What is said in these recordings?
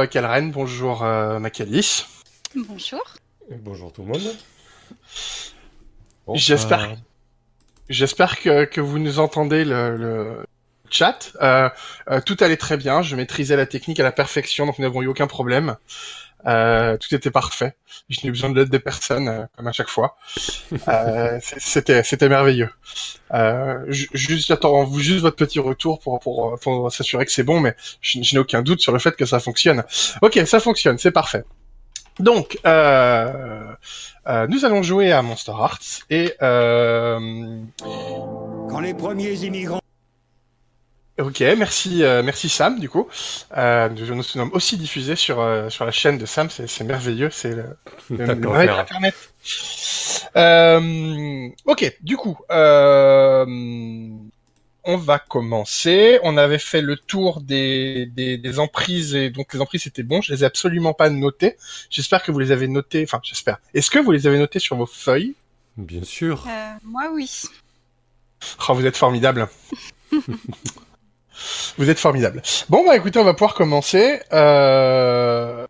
euh, Kalren, bonjour euh, Macali. Bonjour. Et bonjour tout le monde. Bon, J'espère euh, J'espère que, que vous nous entendez le, le chat. Euh, euh, tout allait très bien, je maîtrisais la technique à la perfection, donc nous n'avons eu aucun problème. Euh, tout était parfait. Je n'ai eu besoin de l'aide de personne, euh, comme à chaque fois. Euh, c'était, c'était merveilleux. Euh, ju- juste, j'attends vous juste votre petit retour pour, pour, pour s'assurer que c'est bon, mais je, je n'ai aucun doute sur le fait que ça fonctionne. Ok, ça fonctionne, c'est parfait. Donc, euh, euh, nous allons jouer à Monster Hearts et euh, Quand les premiers immigrants Ok, merci, euh, merci Sam du coup. Euh, nous nous sommes aussi diffusés sur euh, sur la chaîne de Sam, c'est merveilleux, c'est le, le, le internet. Euh, ok, du coup, euh, on va commencer. On avait fait le tour des, des des emprises et donc les emprises c'était bon. Je les ai absolument pas notées. J'espère que vous les avez notées. Enfin, j'espère. Est-ce que vous les avez notées sur vos feuilles? Bien sûr. Euh, moi, oui. Oh, vous êtes formidable. vous êtes formidable. Bon, bah écoutez, on va pouvoir commencer. Euh...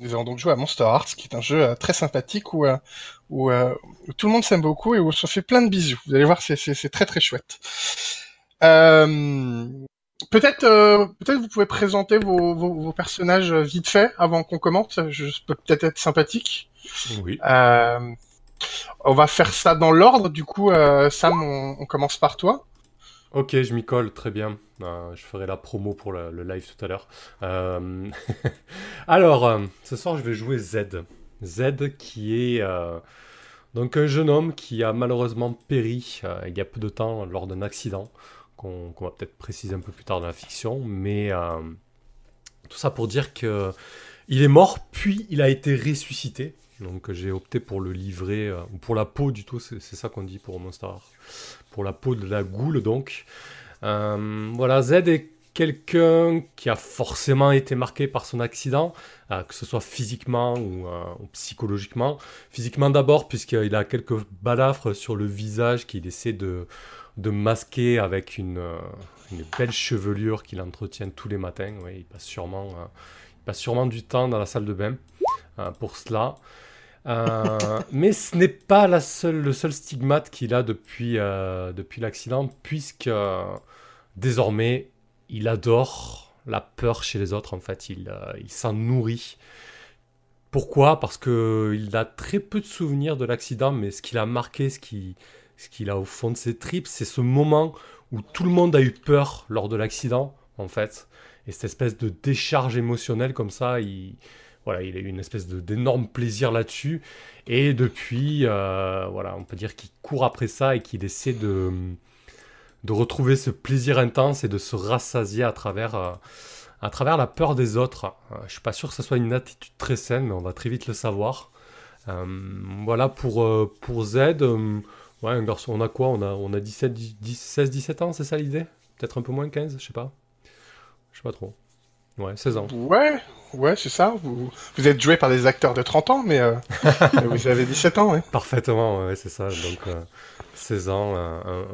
Nous allons donc jouer à Monster Hearts, qui est un jeu euh, très sympathique où, euh, où, euh, où tout le monde s'aime beaucoup et où on se fait plein de bisous. Vous allez voir, c'est- très très chouette. Euh... Peut-être, euh, peut-être vous pouvez présenter vos, vos, vos personnages vite fait avant qu'on commence. Je peux peut-être être sympathique. Oui. Euh, on va faire ça dans l'ordre. Du coup, Sam, on, on commence par toi. Ok, je m'y colle, très bien. Euh, je ferai la promo pour le, live tout à l'heure. Euh, Alors, euh, ce soir, je vais jouer Z. Z qui est euh, donc un jeune homme qui a malheureusement péri il y a peu de temps lors d'un accident qu'on va peut-être préciser un peu plus tard dans la fiction. Mais tout ça pour dire que il est mort, puis il a été ressuscité. Donc j'ai opté pour le livret, euh, ou pour la peau du tout, c'est ça qu'on dit pour Monster. Pour la peau de la goule, donc. Euh, voilà, Z est quelqu'un qui a forcément été marqué par son accident, euh, que ce soit physiquement ou, euh, ou psychologiquement. Physiquement d'abord, puisqu'il a quelques balafres sur le visage qu'il essaie de, masquer avec une, belle chevelure qu'il entretient tous les matins. Ouais, il, passe sûrement, il passe sûrement du temps dans la salle de bain pour cela. Euh, mais ce n'est pas la seule, le seul stigmate qu'il a depuis, euh, depuis l'accident, puisque euh, désormais, il adore la peur chez les autres, en fait. Il, il s'en nourrit. Pourquoi? Parce qu'il a très peu de souvenirs de l'accident, mais ce qu'il a marqué, ce qui- ce qu'il a au fond de ses tripes, c'est ce moment où tout le monde a eu peur lors de l'accident, en fait. Et cette espèce de décharge émotionnelle comme ça, il, voilà, il a eu une espèce d'énorme plaisir là-dessus. Et depuis, euh, voilà, on peut dire qu'il court après ça et qu'il essaie de, retrouver ce plaisir intense et de se rassasier à travers, euh, à travers la peur des autres. Euh, je suis pas sûr que ce soit une attitude très saine, mais on va très vite le savoir. Euh, voilà pour, pour Z. ouais, un garçon, on a quoi? On a, on a 17, 10, 16, 17 ans, c'est ça l'idée? Peut-être un peu moins 15, je sais pas. Je sais pas trop. Ouais, 16 ans. Ouais, ouais, c'est ça. Vous, vous êtes joué par des acteurs de 30 ans, mais euh, vous avez 17 ans, ouais. Parfaitement, ouais, c'est ça. Donc, euh, 16 ans, un, un-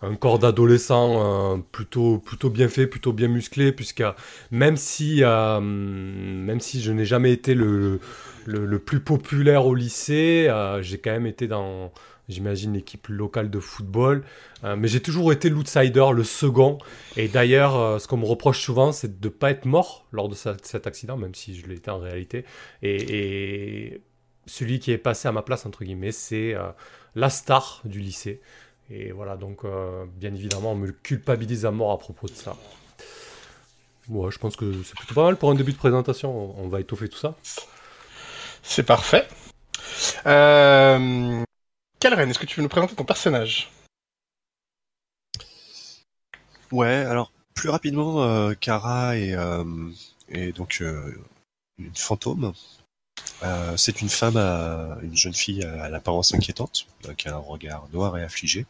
un corps d'adolescent euh, plutôt, plutôt bien fait, plutôt bien musclé, puisque même si, euh, même si je n'ai jamais été le, le, le plus populaire au lycée, euh, j'ai quand même été dans, j'imagine, l'équipe locale de football. Euh, mais j'ai toujours été l'outsider, le second. Et d'ailleurs, euh, ce qu'on me reproche souvent, c'est de ne pas être mort lors de cet accident, même si je été en réalité. Et, celui qui est passé à ma place, entre guillemets, c'est euh, la star du lycée. Et voilà, donc bien évidemment, on me culpabilise à mort à propos de ça. Ouais, je pense que c'est plutôt pas mal pour un début de présentation. On on va étoffer tout ça. C'est parfait. Euh... Kalren, est-ce que tu veux nous présenter ton personnage? Ouais, alors plus rapidement, euh, Kara est, euh, est donc euh, une fantôme. C'est une femme, à, une jeune fille à l'apparence inquiétante, qui a un regard noir et affligé,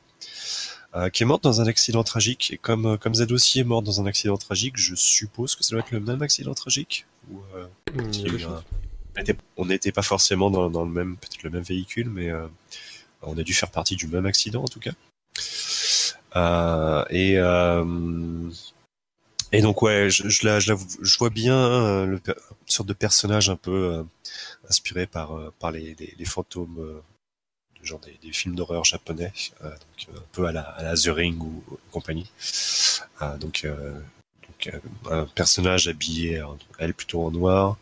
qui est morte dans un accident tragique. Et comme, comme Z aussi est morte dans un accident tragique, je suppose que ça doit être le même accident tragique. Hmm, on n'était- pas forcément dans, dans le même, peut-être le même véhicule, mais on a dû faire partie du même accident en tout cas. Euh, et euh, Et donc ouais, je, je, la, je, la- je vois bien euh, le, une sorte de personnage un peu euh, inspiré par euh, par les, les, les fantômes, euh, genre des, des films d'horreur japonais, euh, donc euh, un peu à la, à la The Ring ou, compagnie. Ah, donc euh, donc euh, un personnage habillé, elle plutôt en noir,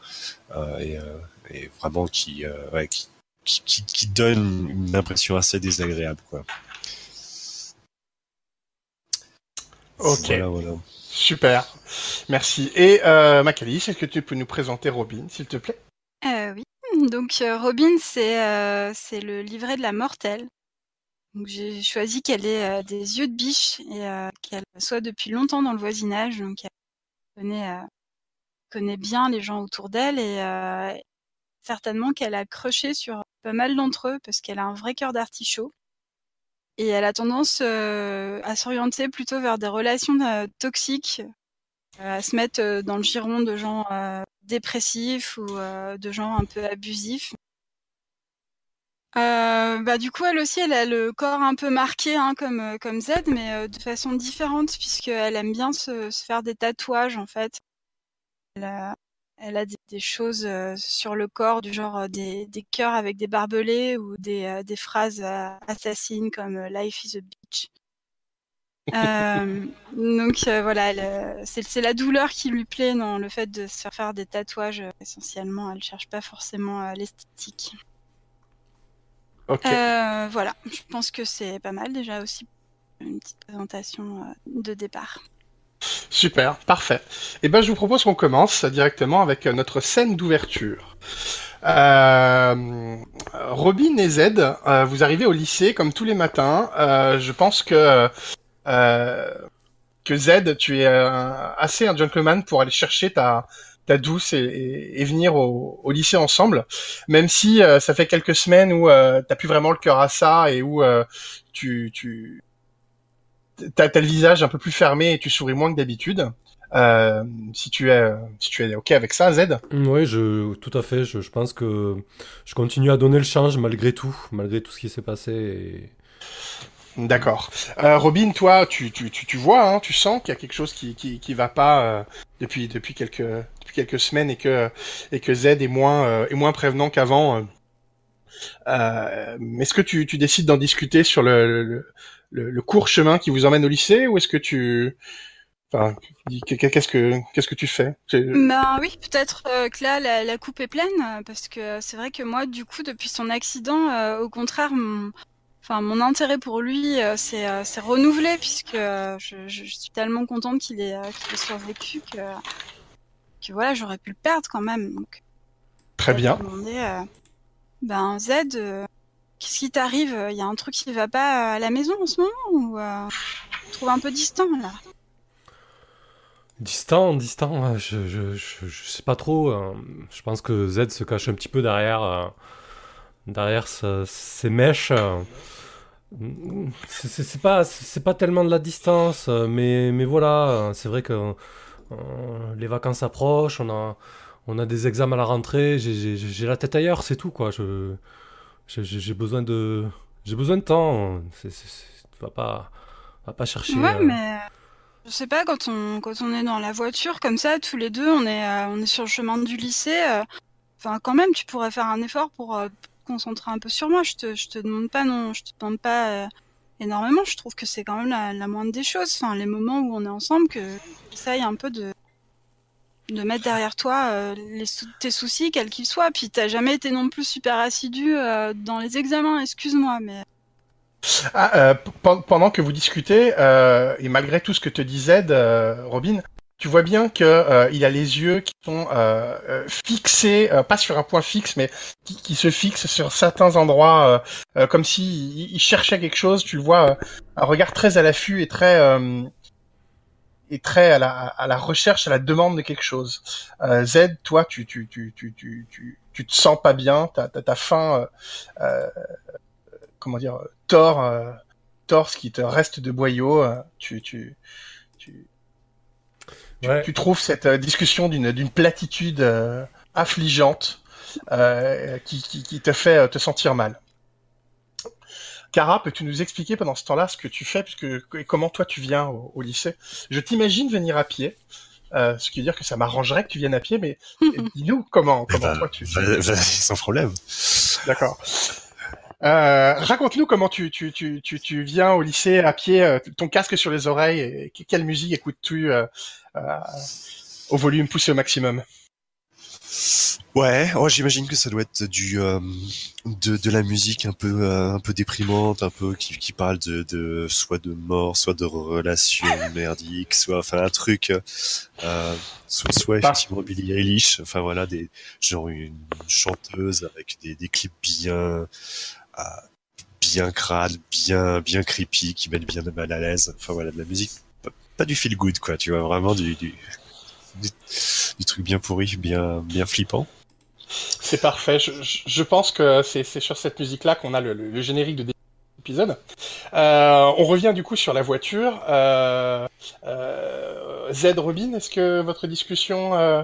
euh, et, euh, et vraiment qui, euh, ouais, qui, qui, qui, qui donne une impression assez désagréable quoi. Ok. Voilà, voilà. Super. Merci. Et euh, est-ce que tu peux nous présenter Robin, s'il te plaît? Euh, oui, donc euh, Robin, c'est euh, c'est le livret de la mortelle. Donc j'ai choisi qu'elle ait euh, des yeux de biche et euh, qu'elle soit depuis longtemps dans le voisinage, donc elle connaît, euh, connaît bien les gens autour d'elle et euh, certainement qu'elle a croché sur pas mal d'entre eux parce qu'elle a un vrai cœur d'artichaut. Et elle a tendance euh, à s'orienter plutôt vers des relations euh, toxiques, euh, à se mettre dans le giron de gens dépressifs ou de gens un peu abusifs. Bah du coup elle aussi elle a le corps un peu marqué hein, comme Z mais de façon différente puisqu'elle aime bien se, faire des tatouages en fait. Elle a des, des choses euh, sur le corps du genre euh, des, des cœurs avec des barbelés ou des, euh, des phrases assassines comme Life is a bitch. Euh, donc euh, voilà, c'est la douleur qui lui plaît dans le fait de se faire faire des tatouages. essentiellement, elle cherche pas forcément euh, l'esthétique. Voilà, je pense que c'est pas mal déjà aussi une petite présentation de départ. Super, parfait. Et ben, je vous propose qu'on commence directement avec euh, notre scène d'ouverture. Euh, Robin et Z, euh, vous arrivez au lycée comme tous les matins. Euh, je pense que euh, que Z, tu es assez un gentleman pour aller chercher ta ta douce et, venir au, lycée ensemble, même si ça fait quelques semaines où t'as plus vraiment le cœur à ça et où tu tu t'as t'as le visage un peu plus fermé et tu souris moins que d'habitude. Euh, si tu es si tu es ok avec ça, Z. Oui, je, tout à fait. Je, je pense que je continue à donner le change malgré tout, malgré tout ce qui s'est passé. et- D'accord. Euh, Robin, toi, tu, tu, tu, tu vois, hein, tu sens qu'il y a quelque chose qui, qui, qui va pas euh, depuis, depuis, quelques, depuis quelques semaines et que, et que Z est moins, euh, est moins prévenant qu'avant. euh. Euh, Est-ce que tu, tu décides d'en discuter sur le, le, le, le court chemin qui vous emmène au lycée ou est-ce que tu... Enfin, qu'est-ce que, qu'est-ce que tu fais? C'est- Ben oui, peut-être euh, que là la, la coupe est pleine euh, parce que c'est vrai que moi du coup depuis son accident, euh, au contraire, mon, enfin mon intérêt pour lui euh, s'est s'est renouvelé puisque je, suis tellement contente qu'il ait, survécu que que voilà j'aurais pu le perdre quand même. Donc Très bien. euh, ben Z, qu'est-ce qui t'arrive? Il y a un truc qui va pas à la maison en ce moment ou euh, trouve un peu distant là? Distant, distant, je, je, sais pas trop. euh, Je pense que Z se cache un petit peu derrière, euh, derrière ses mèches. euh. C'est pas, c'est pas tellement de la distance, mais, mais voilà, c'est vrai que les vacances approchent, on a, on a des examens à la rentrée, j'ai- la tête ailleurs, c'est tout quoi. J'ai- besoin de, j'ai besoin de temps. C'est, c'est, c'est- va pas, va pas chercher. Ouais, euh, mais je sais pas quand on quand on est dans la voiture comme ça, tous les deux, on est euh, on est sur le chemin du lycée. euh, Enfin, quand même, tu pourrais faire un effort pour te concentrer un peu sur moi. Je te je te demande pas non, je te demande pas énormément. Je trouve que c'est quand même la, la moindre des choses. Enfin, les moments où on est ensemble, que essaye un peu de de mettre derrière toi euh, les tes soucis, quels qu'ils soient. Puis t'as jamais été non plus super assidu euh, dans les examens. Excuse-moi, mais Ah, euh, pendant que vous discutez, euh, et malgré tout ce que te Z, euh, Robin, tu vois bien que euh, il a les yeux qui sont fixés, pas sur un point fixe, mais qui, qui se fixent sur certains endroits, comme si il, cherchait quelque chose. Tu le vois, un regard très à l'affût et très et très à la, à la recherche, à la demande de quelque chose. Euh, Z, toi, tu tu tu tu tu tu, tu te sens pas bien, t'as t'as, t'as faim. Euh, euh, comment dire, tord, euh, ce qui te reste de boyau. euh, tu, tu, tu, tu, Ouais. tu trouves cette euh, discussion d'une d'une platitude euh, affligeante euh, qui, qui, qui te fait te sentir mal. Cara, peux-tu nous expliquer pendant ce temps-là ce que tu fais, puisque et comment toi tu viens au, au lycée? Je t'imagine venir à pied, euh, ce qui veut dire que ça m'arrangerait que tu viennes à pied, mais dis-nous comment, Eh comment ben, toi tu. va- va- sans problème. D'accord. Euh, Raconte-nous comment tu, tu, tu, tu, tu viens au lycée à pied, euh, ton casque sur les oreilles, et que- quelle musique écoutes-tu euh, euh, au volume poussé au maximum? Ouais, oh, j'imagine que ça doit être du euh, de, de la musique un peu euh, un peu déprimante, un peu qui, qui parle de, de soit de mort, soit de relations merdiques, soit enfin un truc euh, soit soit effectivement Billie Eilish, enfin voilà des genre une chanteuse avec des, des clips bien bien crades, bien bien creepy qui mettent bien mal à l'aise. Enfin voilà de la musique pas, pas du feel good quoi, tu vois vraiment du du, du, du truc bien pourri, bien bien flippant. C'est parfait. Je, pense que c'est sur cette musique-là qu'on a le, le, le générique de début d'épisode. Euh, on revient du coup sur la voiture. Euh, euh, Z Robin, est-ce que votre discussion, euh,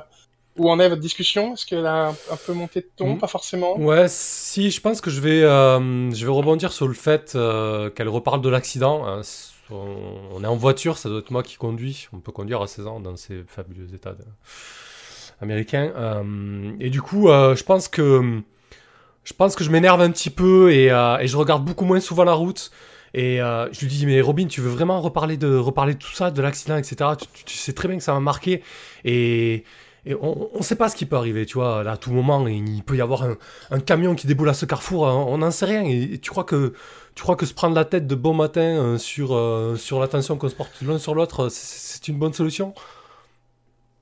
où en est votre discussion? Est-ce qu'elle a un, peu monté de ton? Mhm. Pas forcément. Ouais, si, je pense que je vais, euh, je vais rebondir sur le fait euh, qu'elle reparle de l'accident. hein. On est en voiture, ça doit être moi qui conduis. On peut conduire à 16 ans dans ces fabuleux états américains. Euh, et du coup, euh, je pense que je pense que je m'énerve un petit peu et, euh, je regarde beaucoup moins souvent la route. Et je lui dis, mais Robin, tu veux vraiment reparler de, reparler tout ça, de l'accident, etc. Tu, sais très bien que ça m'a marqué. Et, on ne sait pas ce qui peut arriver, tu vois. Là, à tout moment, il peut y avoir un, camion qui déboule à ce carrefour, hein, on n'en sait rien. Et tu crois que tu crois que se prendre la tête de bon matin euh, sur, euh, sur l'attention qu'on se porte l'un sur l'autre, euh, c'est une bonne solution?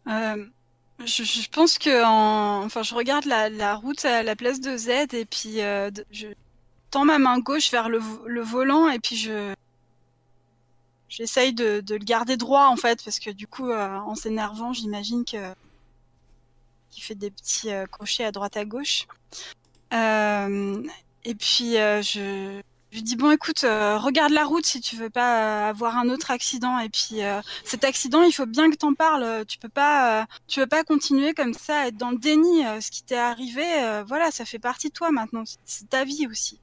Je, pense que en... enfin, je regarde la, route à la place de Z et puis je tends ma main gauche vers le, vo- le volant et puis je j'essaye de, le garder droit en fait parce que du coup en s'énervant j'imagine que qu'il fait des petits crochets à droite à gauche. Et puis je je lui dis bon écoute euh, regarde la route si tu veux pas euh, avoir un autre accident et puis euh, cet accident, il faut bien que t'en parles. Tu peux pas, euh, tu peux pas continuer comme ça, à être dans le déni. Euh, Ce qui t'est arrivé, euh, voilà, ça fait partie de toi maintenant. C'est- ta vie aussi.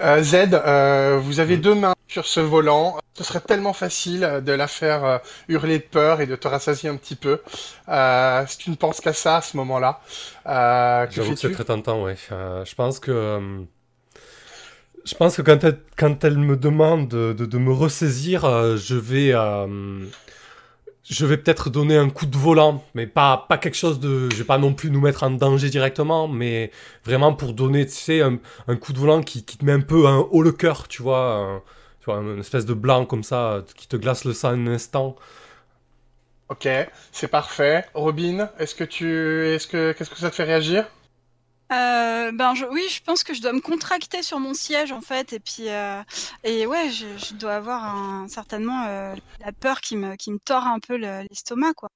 Euh, Z, euh, vous avez deux mains sur ce volant. Ce serait tellement facile de la faire euh, hurler de peur et de te rassasier un petit peu. Euh, si tu ne penses qu'à ça à ce moment-là, euh, que J'avoue que c'est très tentant, ouais. Euh, je pense que. Je pense que quand elle, me demande de, me ressaisir, euh, je vais. euh, vais peut-être donner un coup de volant, mais pas, pas quelque chose de. Je vais pas non plus nous mettre en danger directement, mais vraiment pour donner, tu sais, un, coup de volant qui, te met un peu un haut le cœur, tu vois. tu vois, une espèce de blanc comme ça, qui te glace le sang un instant. Ok, c'est parfait. Robin, est-ce que tu, est-ce que, qu'est-ce que ça te fait réagir? Euh, ben je, oui, je pense que je dois me contracter sur mon siège en fait, et puis euh, et ouais, je, je dois avoir un, certainement euh, la peur qui me qui me tord un peu le- l'estomac quoi.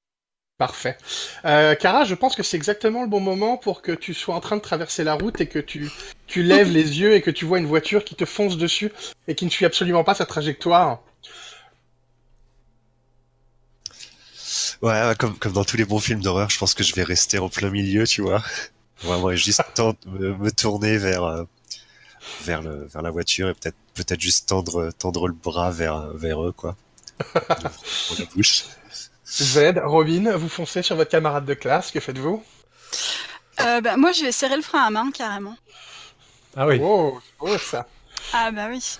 Parfait. Euh, Cara, je pense que c'est exactement le bon moment pour que tu sois en train de traverser la route et que tu, tu lèves les yeux et que tu vois une voiture qui te fonce dessus et qui ne suit absolument pas sa trajectoire. Ouais, ouais, comme, comme dans tous les bons films d'horreur, je pense que je vais rester en plein milieu, tu vois. Vraiment, juste tendre- me, me tourner vers, euh, vers, le, vers la voiture et peut-être peut-être juste tendre, tendre le bras vers, vers eux, quoi. Pour la bouche. Z, Robin, vous foncez sur votre camarade de classe, que faites-vous? Euh, ben moi, je vais serrer le frein à main carrément. Ah oui. Oh, oh, ça, Ah bah oui.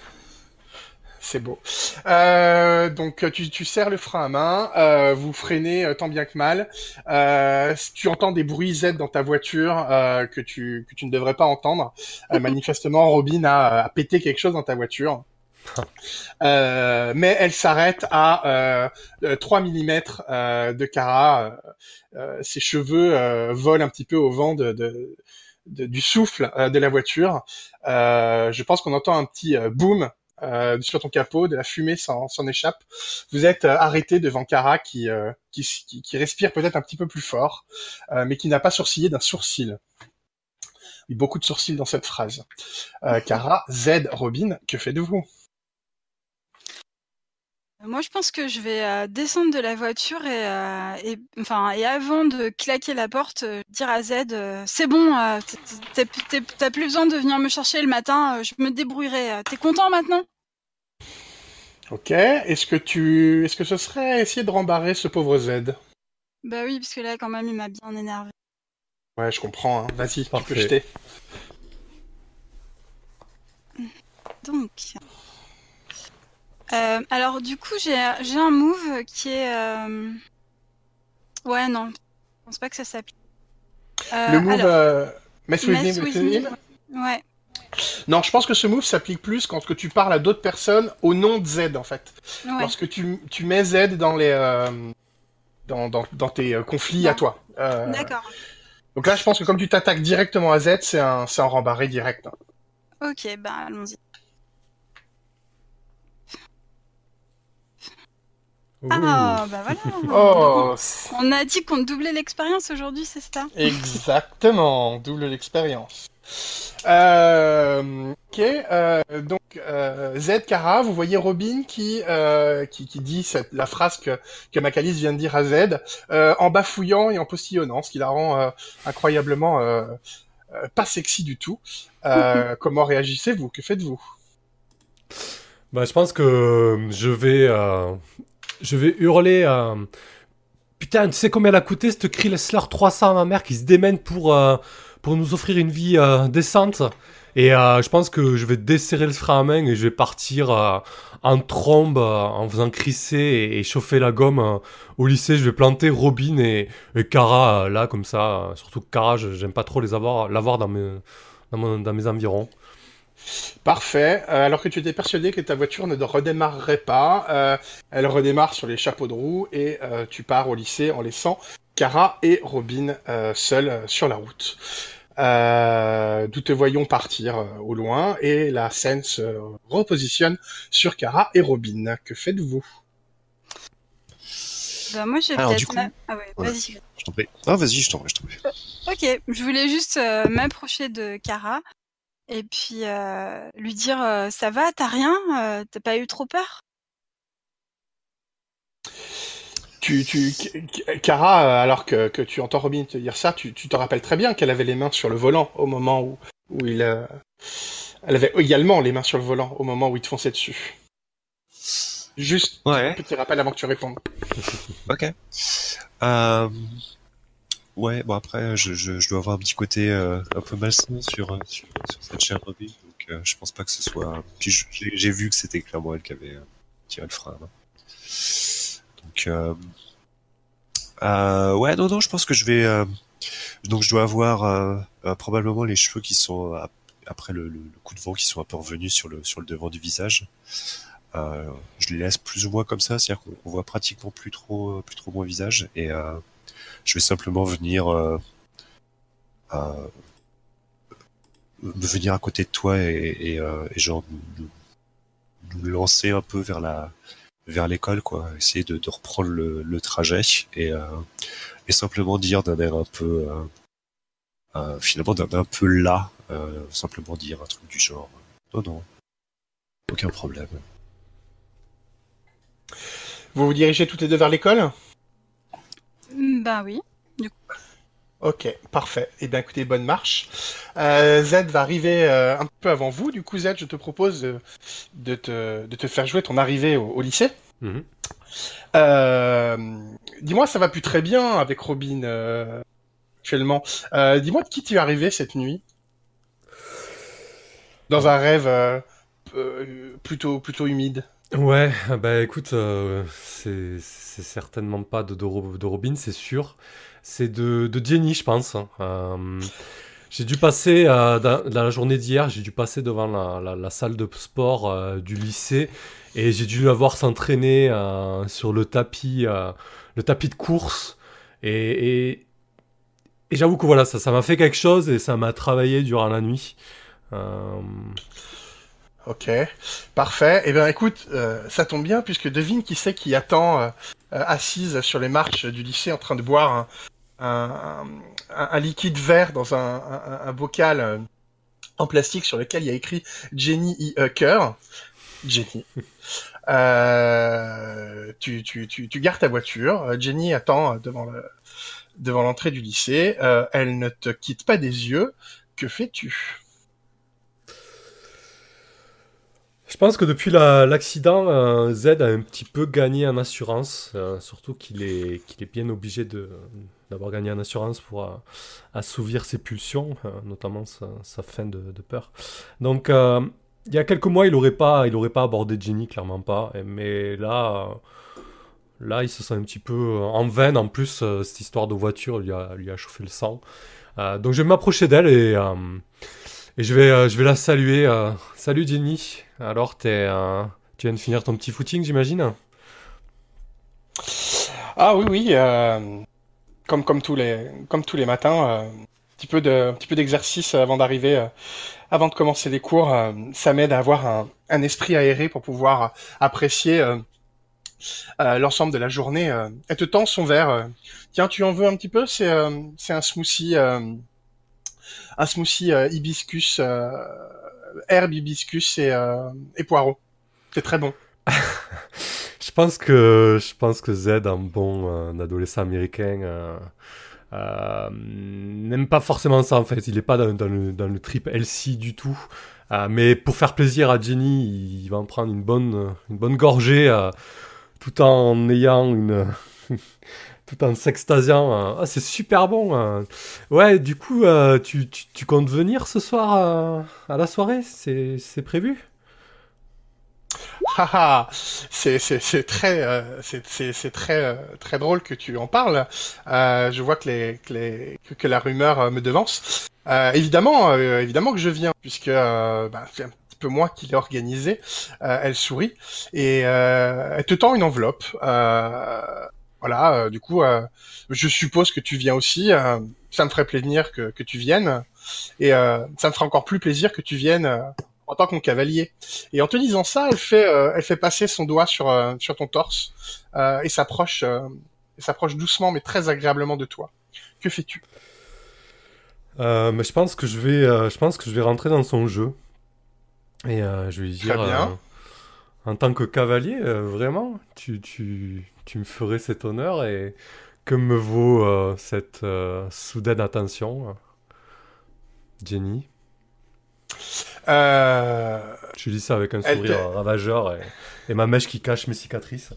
C'est beau. Euh, donc tu, tu serres le frein à main, euh, vous freinez euh, tant bien que mal. Euh, tu entends des bruits Z dans ta voiture euh, que tu que tu ne devrais pas entendre. Euh, manifestement, Robin a, a pété quelque chose dans ta voiture. Euh, mais elle s'arrête à euh, euh, 3 mm euh, de Cara. Ses cheveux euh, volent un petit peu au vent de, de- de- du souffle euh, de la voiture. Euh, je pense qu'on entend un petit euh, boom euh, sur ton capot, de la fumée s'en échappe. Vous êtes euh, arrêté devant Cara qui, euh, qui, qui, qui respire peut-être un petit peu plus fort, euh, mais qui n'a pas sourcillé d'un sourcil. Il y a beaucoup de sourcils dans cette phrase. Euh, Cara, Z, Robin, que faites-vous? Moi, je pense que je vais euh, descendre de la voiture et, euh, et, enfin, et avant de claquer la porte, euh, dire à Z, euh, c'est bon, euh, t'as plus besoin de venir me chercher le matin, euh, je me débrouillerai. Euh, T'es content maintenant? Ok. Est-ce que tu, est-ce que ce serait essayer de rembarrer ce pauvre Z? Bah oui, parce que là, quand même, il m'a bien énervé. Ouais, je comprends. Hein. Vas-y, tu peux jeter. Donc, euh, alors du coup, j'ai j'ai un move qui est, euh, ouais, non, je pense pas que ça s'applique. Euh, le move alors, euh, Mess with mess him, with me, Ouais. Non, je pense que ce move s'applique plus quand que tu parles à d'autres personnes au nom de Z en fait. Ouais. Lorsque tu, tu mets Z dans les euh, dans, dans, dans tes euh, conflits à toi. Euh, D'accord. donc là, je pense que comme tu t'attaques directement à Z, c'est un un rembarré direct. hein. Ok, bah allons-y. Ah, bah voilà. Oh, On a dit qu'on doublait l'expérience aujourd'hui, c'est ça? Exactement, double l'expérience. Euh, ok, euh, donc euh, Z Kara, vous voyez Robin qui euh, qui, qui dit cette, la phrase que que Macalis vient de dire à Z euh, en bafouillant et en postillonnant, ce qui la rend euh, incroyablement pas sexy du tout. Euh, comment réagissez-vous? Que faites-vous? Bah, je pense que je vais, euh, je vais hurler. euh, Putain, tu sais combien elle a coûté cette Chrysler 300 à ma mère qui se démène pour, euh, pour nous offrir une vie euh, décente. Et euh, je pense que je vais desserrer le frein à main et je vais partir euh, en trombe en faisant crisser et, chauffer la gomme au lycée. Je vais planter Robin et, et Cara là comme ça. surtout Cara, j'aime pas trop les avoir, l'avoir dans mes, environs. Parfait. Alors que tu étais persuadé que ta voiture ne redémarrerait pas, elle redémarre sur les chapeaux de roue et tu pars au lycée en laissant Kara et Robin seuls sur la route. Euh, D'où te voyons partir euh, au loin et la scène se repositionne sur Kara et Robin. Que faites-vous? Bah moi, j'ai peut-être... du coup- ma- Ah ouais, Ouais. vas-y. Je t'en prie. Ah, vas-y, je t'en prie, je t'en prie. Ok, je voulais juste euh, m'approcher de Kara et puis euh, lui dire euh, ça va, t'as rien, Euh, t'as pas eu trop peur? Tu, tu, euh, alors que, que tu entends Robin te dire ça, tu, tu te rappelles très bien qu'elle avait les mains sur le volant au moment où, où il... euh, Elle avait également les mains sur le volant au moment où il te fonçait dessus. Juste Ouais, petit rappel avant que tu répondes. ok. Euh... Ouais, bon après, je, je, je dois avoir un petit côté euh, un peu malsain sur, euh, sur, sur cette chère Robin, donc euh, je pense pas que ce soit... Puis j'ai vu que c'était clairement elle qui avait euh, tiré le frein. hein. Donc, euh... Euh, ouais, non, non, je pense que je vais... euh, Donc je dois avoir probablement les cheveux qui sont, ap- après le, coup de vent, qui sont un peu revenus sur le, sur le devant du visage. Je les laisse plus ou moins comme ça, c'est-à-dire qu'on on voit pratiquement plus trop, plus trop mon visage et je vais simplement venir me venir à côté de toi et, genre nous lancer un peu vers la vers l'école quoi, essayer de, de reprendre le, le trajet et, euh, et simplement dire d'un air un peu euh, euh, finalement d'un un peu là, euh, simplement dire un truc du genre non non aucun problème. Vous vous dirigez toutes les deux vers l'école? Bah oui. Ok, parfait. Eh bien, écoutez, bonne marche. Euh, Z va arriver euh, un peu avant vous. Du coup, Z, je te propose de, de te, de te faire jouer ton arrivée au, au lycée. Mhm. Euh, Dis-moi, ça va plus très bien avec Robin euh, actuellement. Dis-moi de qui tu es arrivé cette nuit? Dans un rêve plutôt, plutôt humide. Ouais, bah écoute, c'est certainement pas de, de, Ro- de Robin, c'est sûr. C'est de, de Jenny, je pense. Euh, j'ai dû passer, euh, dans, la journée d'hier, j'ai dû passer devant la, salle de sport euh, du lycée et j'ai dû la voir s'entraîner sur le tapis, le tapis de course. Et, j'avoue que voilà, ça m'a fait quelque chose et ça m'a travaillé durant la nuit. Ok, parfait. Eh bien, écoute, ça tombe bien puisque devine qui c'est qui attend assise sur les marches du lycée en train de boire un, liquide vert dans un, un- bocal euh, en plastique sur lequel il y a écrit Jenny E. Cœur. Jenny. Euh, tu, gares ta voiture. Euh, Jenny attend devant devant l'entrée du lycée. Elle ne te quitte pas des yeux. Que fais-tu? Je pense que depuis la- l'accident, Z a un petit peu gagné en assurance, surtout qu'il est, qu'il est bien obligé de, d'avoir gagné en assurance pour euh, assouvir ses pulsions, euh, notamment sa, faim de, peur. Donc, euh, il y a quelques mois, il n'aurait pas, pas abordé Jenny, clairement pas. Mais là, là, il se sent un petit peu en veine. En plus, cette histoire de voiture lui a, lui a chauffé le sang. Donc, je vais m'approcher d'elle et, et je vais, je vais la saluer. Salut Jenny. Alors, t'es, tu viens de finir ton petit footing, j'imagine? Ah oui, oui. Comme, comme, tous les, comme tous les matins, euh, un petit un petit peu d'exercice avant d'arriver, euh, avant de commencer les cours. euh, ça m'aide à avoir un, un esprit aéré pour pouvoir apprécier euh, l'ensemble de la journée. euh. Elle te tend son verre. euh. Tiens, tu en veux un petit peu? C'est c'est un smoothie, un smoothie hibiscus, herbe hibiscus et, et poireau. C'est très bon. Je pense que, je pense que Z, un bon adolescent américain, euh, euh, n'aime pas forcément ça en fait. Il n'est pas dans, dans le, dans le trip LC du tout. Euh, mais pour faire plaisir à Jenny, il va en prendre une bonne, une bonne gorgée, euh, tout en ayant une, tout en s'extasiant. euh. Ah, c'est super bon. Ouais, du coup, tu, tu, tu comptes venir ce soir euh, à la soirée? C'est, prévu? C'est c'est très euh, c'est très euh, très drôle que tu en parles. Euh, je vois que les que les que, la rumeur euh, me devance. Euh, évidemment euh, évidemment que je viens puisque bah, c'est un petit peu moi qui l'ai organisé. Elle sourit et elle te tend une enveloppe. Voilà, du coup je suppose que tu viens aussi. ça me ferait plaisir que que tu viennes et ça me ferait encore plus plaisir que tu viennes en tant que mon cavalier. Et en te disant ça, elle fait, euh, elle fait passer son doigt sur, euh, sur ton torse euh, et s'approche, s'approche doucement mais très agréablement de toi. Que fais-tu? Mais je pense que je vais, je pense que je vais rentrer dans son jeu. Et je vais lui Très dire, bien. euh, en tant que cavalier, vraiment, tu, tu, tu me ferais cet honneur et que me vaut cette soudaine attention, Jenny? Euh, Je lui dis ça avec un sourire ravageur et, et ma mèche qui cache mes cicatrices.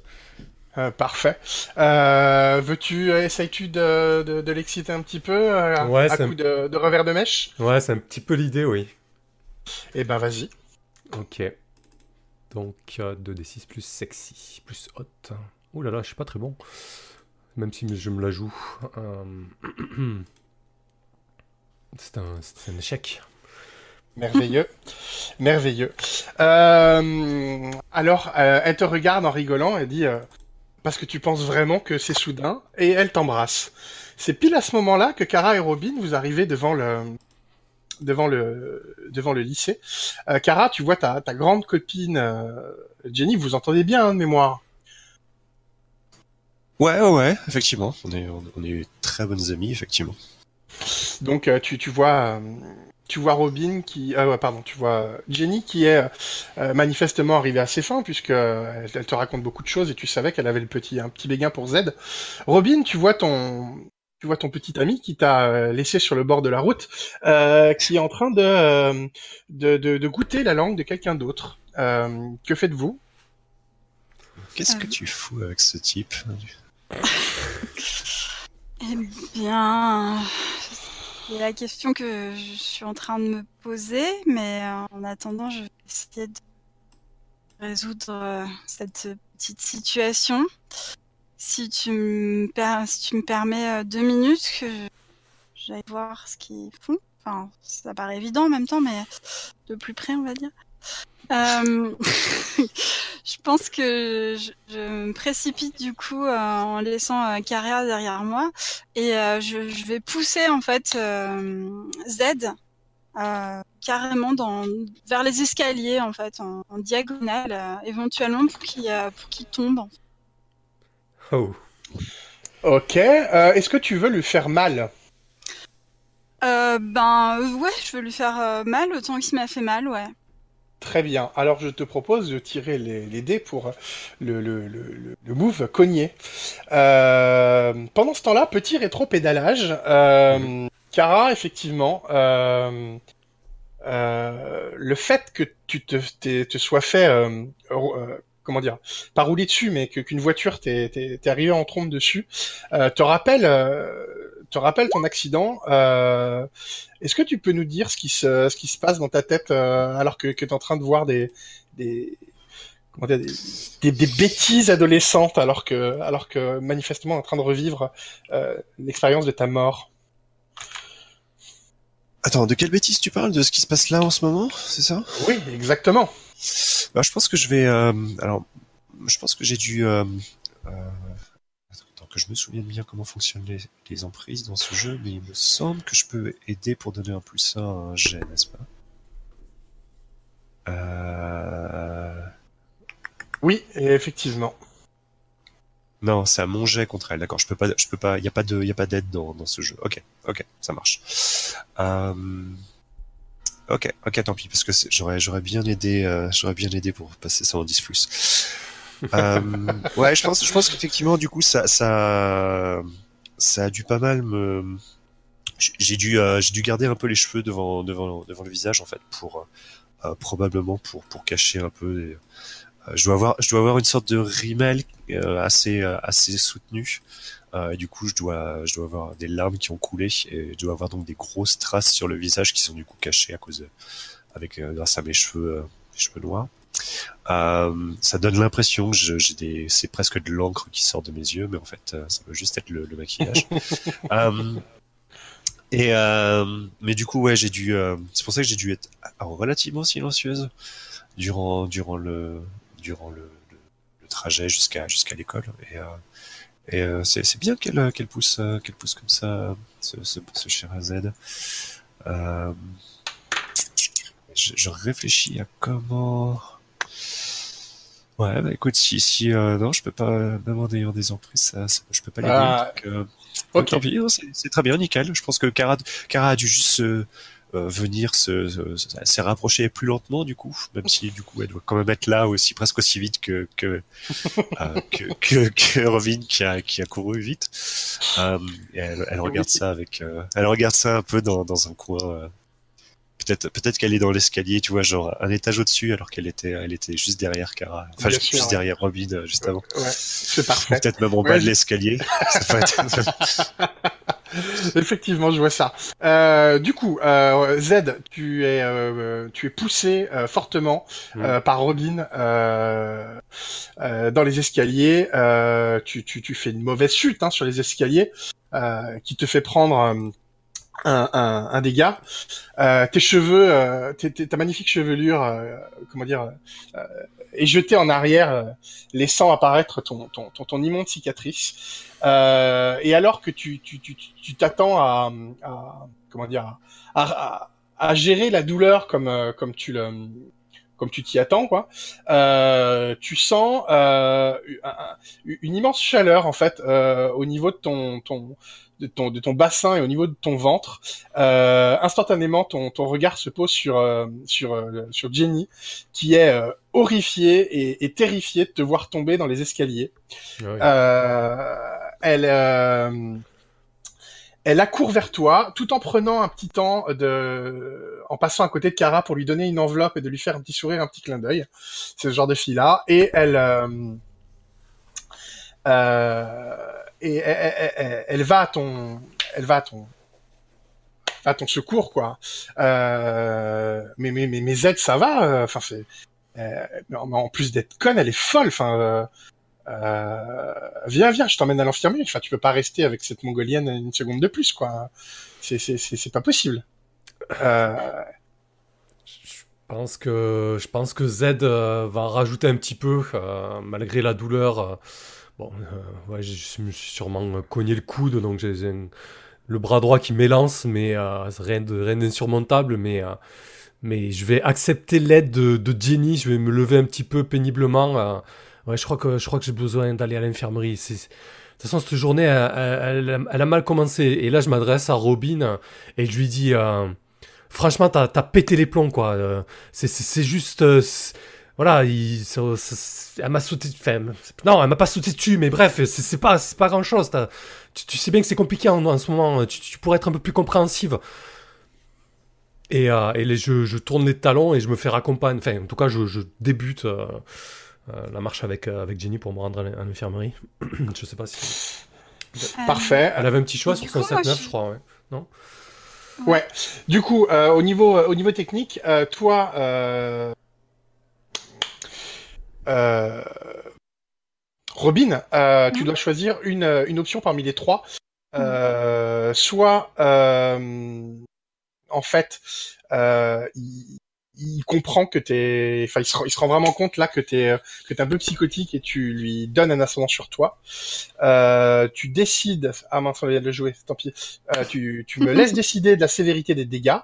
euh, Parfait. Euh, veux-tu, euh, essayes-tu de, de, de l'exciter un petit peu euh, Ouais, à un- coup de, de revers de mèche? Ouais, c'est un petit peu l'idée, oui. Eh ben vas-y. Ok. Donc euh, 2d6 plus sexy, plus hot. Oh là là, je suis pas très bon. Même si je me la joue. Euh, C'est un, c'est un échec. Merveilleux, merveilleux. Euh, alors, euh, elle te regarde en rigolant et dit euh, parce que tu penses vraiment que c'est soudain et elle t'embrasse. C'est pile à ce moment-là que Kara et Robin vous arrivez devant le devant le devant le lycée. Euh, Kara, tu vois ta, ta grande copine euh, Jenny, vous entendez bien hein, de mémoire? Ouais, ouais, effectivement. On est, on, on est très bonnes amies, effectivement. Donc euh, tu, tu vois euh, tu vois Robin qui euh, ouais, pardon tu vois euh, Jenny qui est euh, manifestement arrivée à ses fins puisque euh, elle, elle te raconte beaucoup de choses et tu savais qu'elle avait le petit un petit béguin pour Z. Robin tu vois ton tu vois ton petit ami qui t'a euh, laissé sur le bord de la route euh, qui est en train de, euh, de, de de goûter la langue de quelqu'un d'autre. Euh, que faites-vous? Qu'est-ce que Euh. tu fous avec ce type? Eh bien, c'est la question que je suis en train de me poser, mais euh, en attendant, je vais essayer de résoudre euh, cette petite situation. Si tu me, per- si tu me permets euh, deux minutes, que j'aille voir ce qu'ils font. Enfin, ça paraît évident en même temps, mais de plus près, on va dire. Euh, je pense que je, je me précipite du coup euh, en laissant euh, derrière moi et euh, je, je vais pousser en fait euh, Z euh, carrément dans vers les escaliers en fait en, en diagonale euh, éventuellement pour qu'il euh, pour qu'il tombe. en fait. Oh. Ok. euh, Est-ce que tu veux lui faire mal? Euh, ben ouais, je veux lui faire euh, mal autant qu'il m'a fait mal, ouais. Très bien. Alors je te propose de tirer les, les dés pour le, le, le, le move cogné. Euh, pendant ce temps-là, petit rétro-pédalage. Euh, Cara, effectivement, euh, euh, le fait que tu te, sois fait, comment dire, pas rouler dessus, mais qu'une voiture t'est, arrivée en trompe dessus, euh, te rappelle, euh, te rappelle ton accident. Euh, est-ce que tu peux nous dire ce qui se, ce qui se passe dans ta tête euh, alors que, que tu es en train de voir des, des, comment dire, des, des, des bêtises adolescentes alors que, alors que manifestement en train de revivre euh, l'expérience de ta mort? Attends, de quelle bêtise tu parles? De ce qui se passe là en ce moment C'est ça? Oui, exactement. bah, Je pense que je vais... alors, je pense que j'ai dû... Que je me souvienne bien comment fonctionnent les, les emprises dans ce jeu, mais il me semble que je peux aider pour donner un plus 1 à un jet, n'est-ce pas? Euh... Oui, effectivement. Non, c'est à mon jet contre elle. D'accord, je peux pas, je peux pas. Il y a pas de, il y a pas d'aide dans, dans ce jeu. Ok, ok, ça marche. Euh, ok, ok, tant pis parce que j'aurais bien aidé, euh, j'aurais bien aidé pour passer ça en 10 plus. Euh, ouais, je pense, je pense qu'effectivement, du coup, ça, ça, ça a dû pas mal me. J'ai dû, euh, j'ai dû garder un peu les cheveux devant, devant, devant le visage en fait pour euh, probablement pour pour cacher un peu. euh, je dois avoir, je dois avoir une sorte de rimel assez assez soutenu. Et du coup, je dois, je dois avoir des larmes qui ont coulé et je dois avoir donc des grosses traces sur le visage qui sont du coup cachées à cause avec grâce à mes cheveux, mes cheveux noirs. Euh, ça donne l'impression que j'ai des, c'est presque de l'encre qui sort de mes yeux, mais en fait, euh, ça peut juste être le, le maquillage. Euh, et mais du coup, ouais, j'ai dû, c'est pour ça que j'ai dû être relativement silencieuse durant durant le durant le, le, le trajet jusqu'à jusqu'à l'école. Et, et euh, c'est c'est bien qu'elle qu'elle pousse euh, qu'elle pousse comme ça ce, ce, ce cher AZ. Euh, je, je réfléchis à comment. Ouais, bah écoute, si, si euh, non, je peux pas, même en ayant des emprises, ça, ça- je peux pas l'aider. Ah, euh, ok. Tant pis, non, c'est très bien, nickel. Je pense que Kara, Kara a dû juste se, euh, venir se, se, se- s'est rapprochée plus lentement du coup, même si du coup elle doit quand même être là aussi presque aussi vite que que euh, que, que, que Robin qui a qui a couru vite. Euh, elle, elle regarde ça avec, euh, elle regarde ça un peu dans dans un coin. Peut-être, peut-être qu'elle est dans l'escalier, tu vois, genre un étage au-dessus, alors qu'elle était, elle était juste derrière Kara, enfin Bien juste, sûr, ouais. derrière Robin euh, juste avant. Ouais, c'est parfait. Peut-être même en Ouais, bas de l'escalier. Effectivement, je vois ça. Euh, du coup, euh, Z, tu es, euh, tu es poussé euh, fortement euh, par Robin euh, euh, dans les escaliers. Euh, tu, tu, tu fais une mauvaise chute hein, sur les escaliers euh, qui te fait prendre un, un, dégât. Euh, tes cheveux, euh, ta magnifique chevelure, euh, comment dire, euh, est jetée en arrière, euh, laissant apparaître ton, ton, ton, ton immonde cicatrice. Euh, et alors que tu tu tu tu- t'attends à, à comment dire à, à, à gérer la douleur comme comme tu le comme tu t'y attends quoi, euh, tu sens euh, un- une immense chaleur en fait euh, au niveau de ton ton de ton de ton bassin et au niveau de ton ventre. Euh, instantanément, ton ton regard se pose sur euh, sur euh, sur Jenny qui est euh, horrifiée et, et terrifiée de te voir tomber dans les escaliers. Ah oui. Euh, elle, euh, elle accourt vers toi, tout en prenant un petit temps de, en passant à côté de Kara pour lui donner une enveloppe et de lui faire un petit sourire, un petit clin d'œil. C'est ce genre de fille-là. Et elle, euh, euh, elle, va à ton, elle va à ton, à ton secours, quoi. Euh, mais, mais, mais, mais Z, ça va. euh, Enfin, c'est, euh, en plus d'être conne, elle est folle. Enfin, viens, viens, je t'emmène à l'infirmerie. Enfin, tu peux pas rester avec cette mongolienne une seconde de plus, quoi. C'est, c'est, c'est, pas possible. Je pense que, je pense que Z va rajouter un petit peu, malgré la douleur. Euh, bon, euh, ouais, je me suis sûrement cogné le coude, donc j'ai le bras droit qui m'élance, mais euh, rien d'insurmontable. Mais, euh, mais je vais accepter l'aide de, Jenny, je vais me lever un petit peu péniblement. euh, ouais, je crois que, j'ai besoin d'aller à l'infirmerie. De toute façon, cette journée, elle, elle- a mal commencé. Et là, je m'adresse à Robin et je lui dis... euh, franchement, t'as as pété les plombs, quoi. Euh, c'est juste. Euh, voilà, il, ça- ça- elle m'a sauté. Enfin, non, elle m'a pas sauté dessus, mais bref, c'est pas, c'est pas grand chose. Tu, tu sais bien que c'est compliqué en, en ce moment. Tu, tu pourrais être un peu plus compréhensive. Et, euh, et les, je, je tourne les talons et je me fais raccompagner. Enfin, en tout cas, je, je débute euh, euh, la marche avec, euh, avec Jenny pour me rendre à l'in- à l'infirmerie. je sais pas si. Euh, Parfait. Elle avait un petit choix sur son coup, moi, 7-9, je- je crois, ouais. Ouais. Du coup, euh, au niveau au niveau technique, euh, toi, euh, Robin, euh, tu Mhm. dois choisir une euh, une option parmi les trois. Euh, soit, euh, en fait, euh, il, il comprend que t'es, enfin, il se, rend- il se rend vraiment compte là que t'es euh, que t'es un peu psychotique et tu lui donnes un ascendant sur toi. Euh, tu décides, ah mince, on vient de le jouer, tant pis. Euh, tu, tu me laisses décider de la sévérité des dégâts,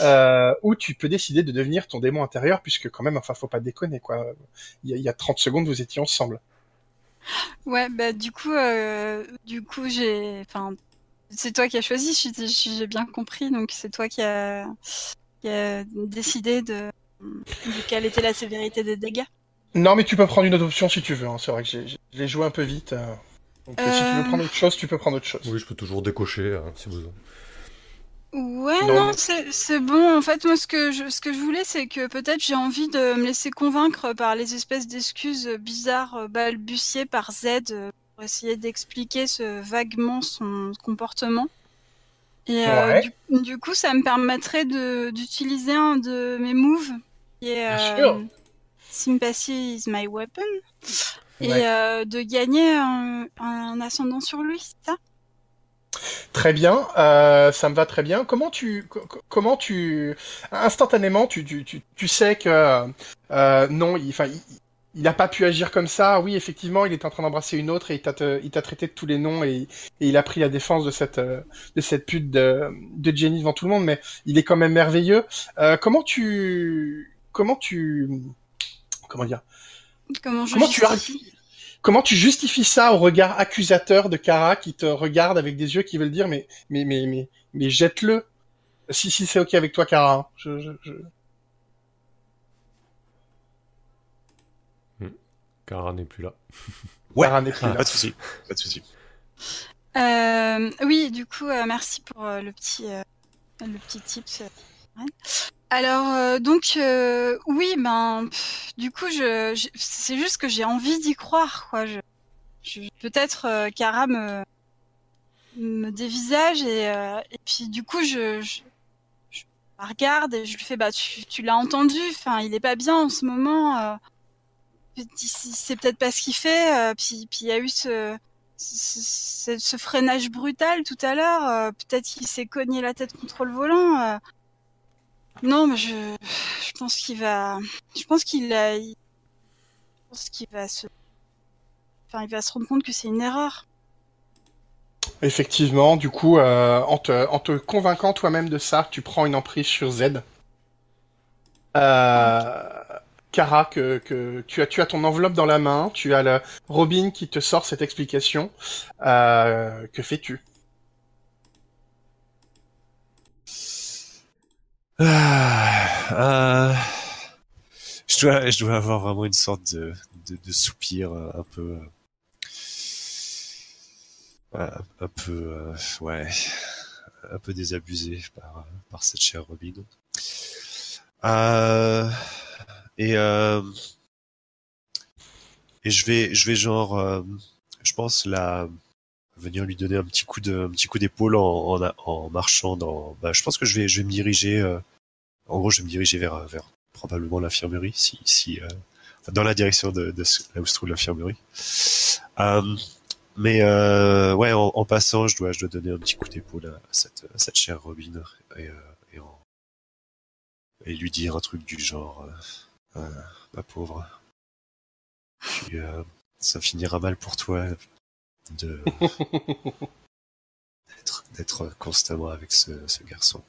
euh, ou tu peux décider de devenir ton démon intérieur, puisque quand même, enfin, faut pas déconner, quoi. Il y a, il y a 30 secondes, vous étiez ensemble. Ouais, bah du coup, euh, du coup, j'ai, enfin, c'est toi qui as choisi, si si j'ai bien compris, donc c'est toi qui a, qui a décidé de, de quelle était la sévérité des dégâts. Non, mais tu peux prendre une autre option si tu veux. Hein. C'est vrai que j'ai- j'ai- je l'ai joué un peu vite. euh. Donc, euh, si tu veux Euh. prendre autre chose, tu peux prendre autre chose. Oui, je peux toujours décocher euh, si besoin. Ouais, Non, non, mais- c'est bon. En fait, moi, ce que je, ce que je voulais, c'est que peut-être j'ai envie de me laisser convaincre par les espèces d'excuses bizarres euh, balbutiées par Z euh, pour essayer d'expliquer ce, vaguement son comportement. Et euh, Ouais. du, du coup, ça me permettrait d'utiliser un de mes moves qui est Bien euh, sûr. Sympathy is my weapon et Ouais. euh, de gagner un, un ascendant sur lui, c'est ça? Très bien, euh, ça me va très bien. Comment tu, co- co- comment tu, instantanément, tu, tu, tu, tu sais que euh, non, il, enfin, il, il a pas pu agir comme ça. Oui, effectivement, il est en train d'embrasser une autre et il t'a, te- il t'a traité de tous les noms et, et il a pris la défense de cette, euh, de cette pute de, de Jenny devant tout le monde. Mais il est quand même merveilleux. Euh, comment tu, comment tu, comment dire, Comment je Comment tu Comment tu justifies ça au regard accusateur de Kara qui te regarde avec des yeux qui veulent dire mais mais mais mais mais jette-le si si c'est ok avec toi Kara. hein. Je, je, je... Kara n'est plus là. Ouais. Kara n'est plus là. Pas de souci, pas de souci. Euh, oui, du coup, euh, merci pour euh, le petit euh, le petit tips. ouais. Alors euh, donc euh, oui, ben pff, du coup, je, je- c'est juste que j'ai envie d'y croire, quoi. Je, je- peut-être euh, Kara me me dévisage et euh, et puis du coup, je, je je la regarde et je lui fais bah tu, tu l'as entendu, enfin il est pas bien en ce moment. C'est peut-être pas ce qu'il fait. euh, puis puis il y a eu ce ce, freinage brutal tout à l'heure, euh, peut-être qu'il s'est cogné la tête contre le volant. euh. Non, mais je, je pense qu'il va, je pense qu'il a, je pense qu'il va se, enfin, il va se rendre compte que c'est une erreur. Effectivement, du coup, en, te, en te convainquant toi-même de ça, tu prends une emprise sur Z. Euh, Kara, que, tu as, tu as ton enveloppe dans la main, tu as le Robin qui te sort cette explication. Euh, que fais-tu? Ah, euh, je dois, je dois avoir vraiment une sorte de, soupir euh, un peu, un peu, ouais, un peu désabusé par, par cette chère Robin. Euh, et euh, et je vais, je vais genre, euh, je pense la venir lui donner un petit coup de, un petit coup d'épaule en, en, en marchant dans. Bah, je pense que je vais, je vais me diriger. euh, en gros, je vais me diriger vers, vers probablement l'infirmerie, si, si, euh, enfin, dans la direction de, de là où se trouve l'infirmerie. Euh, mais euh, ouais, en, en passant, je dois, je dois donner un petit coup d'épaule à cette, à cette chère Robin et, et, et lui dire un truc du genre, ma pauvre, euh, ça finira mal pour toi de d'être, constamment avec ce, ce garçon.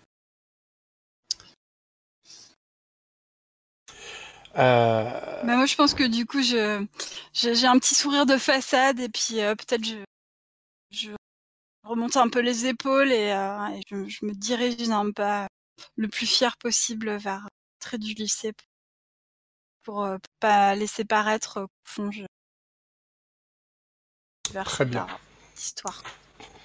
euh, Bah, moi, je pense que du coup, je, j'ai un petit sourire de façade et puis euh, peut-être je, je remonte un peu les épaules et, euh, et je, je me dirige d'un pas le plus fier possible vers l'entrée du lycée pour, euh, pas laisser paraître euh, fond je Très bien. Histoire.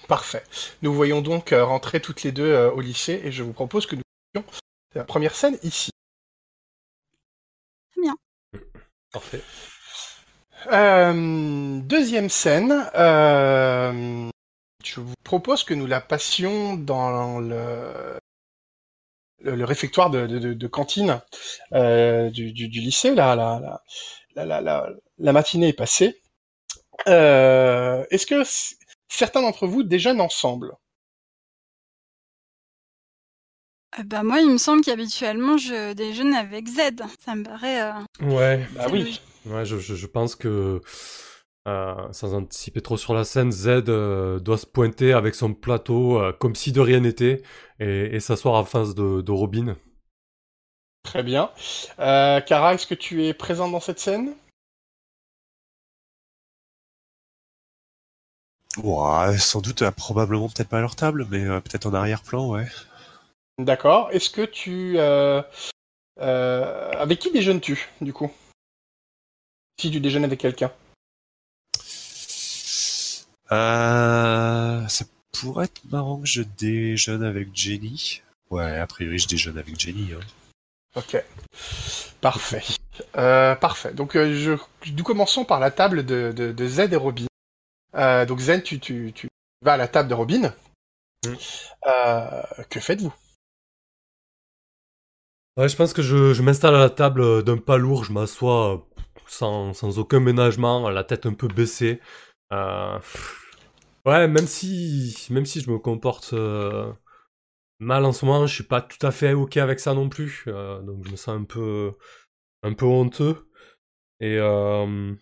Parfait. Nous voyons donc euh, rentrer toutes les deux euh, au lycée et je vous propose que nous fassions la première scène ici. Parfait. Euh, deuxième scène. euh, je vous propose que nous la passions dans le, le, le réfectoire de, de, de- de cantine euh, du, du, du lycée. La, matinée est passée. Euh, Est-ce que certains d'entre vous déjeunent ensemble? Euh, bah, moi, il me semble qu'habituellement, je déjeune avec Z. Ça me paraît. euh, Ouais, Bah oui. ouais je, je, je pense que, sans anticiper trop sur la scène, Z euh, doit se pointer avec son plateau euh, comme si de rien n'était et, et s'asseoir en face de, de Robin. Très bien. Euh, Kara, est-ce que tu es présente dans cette scène? Ouais, sans doute, euh, probablement peut-être pas à leur table, mais euh, peut-être en arrière-plan, ouais. D'accord. Est-ce que tu... Euh, euh, avec qui déjeunes-tu, du coup? Si tu déjeunes avec quelqu'un. Euh, ça pourrait être marrant que je déjeune avec Jenny. Ouais, a priori, je déjeune avec Jenny. Hein. Ok. Parfait. Euh, parfait. Donc, euh, je... nous commençons par la table de, de, de Z et Robin. Euh, donc, Z, tu, tu, tu vas à la table de Robin. Mm. Euh, que faites-vous? Ouais, je pense que je, je m'installe à la table d'un pas lourd, je m'assois sans, sans aucun ménagement, la tête un peu baissée. Euh, ouais, même si, même si je me comporte euh, mal en ce moment, je suis pas tout à fait ok avec ça non plus. euh, donc je me sens un peu, un peu honteux. Et, euh,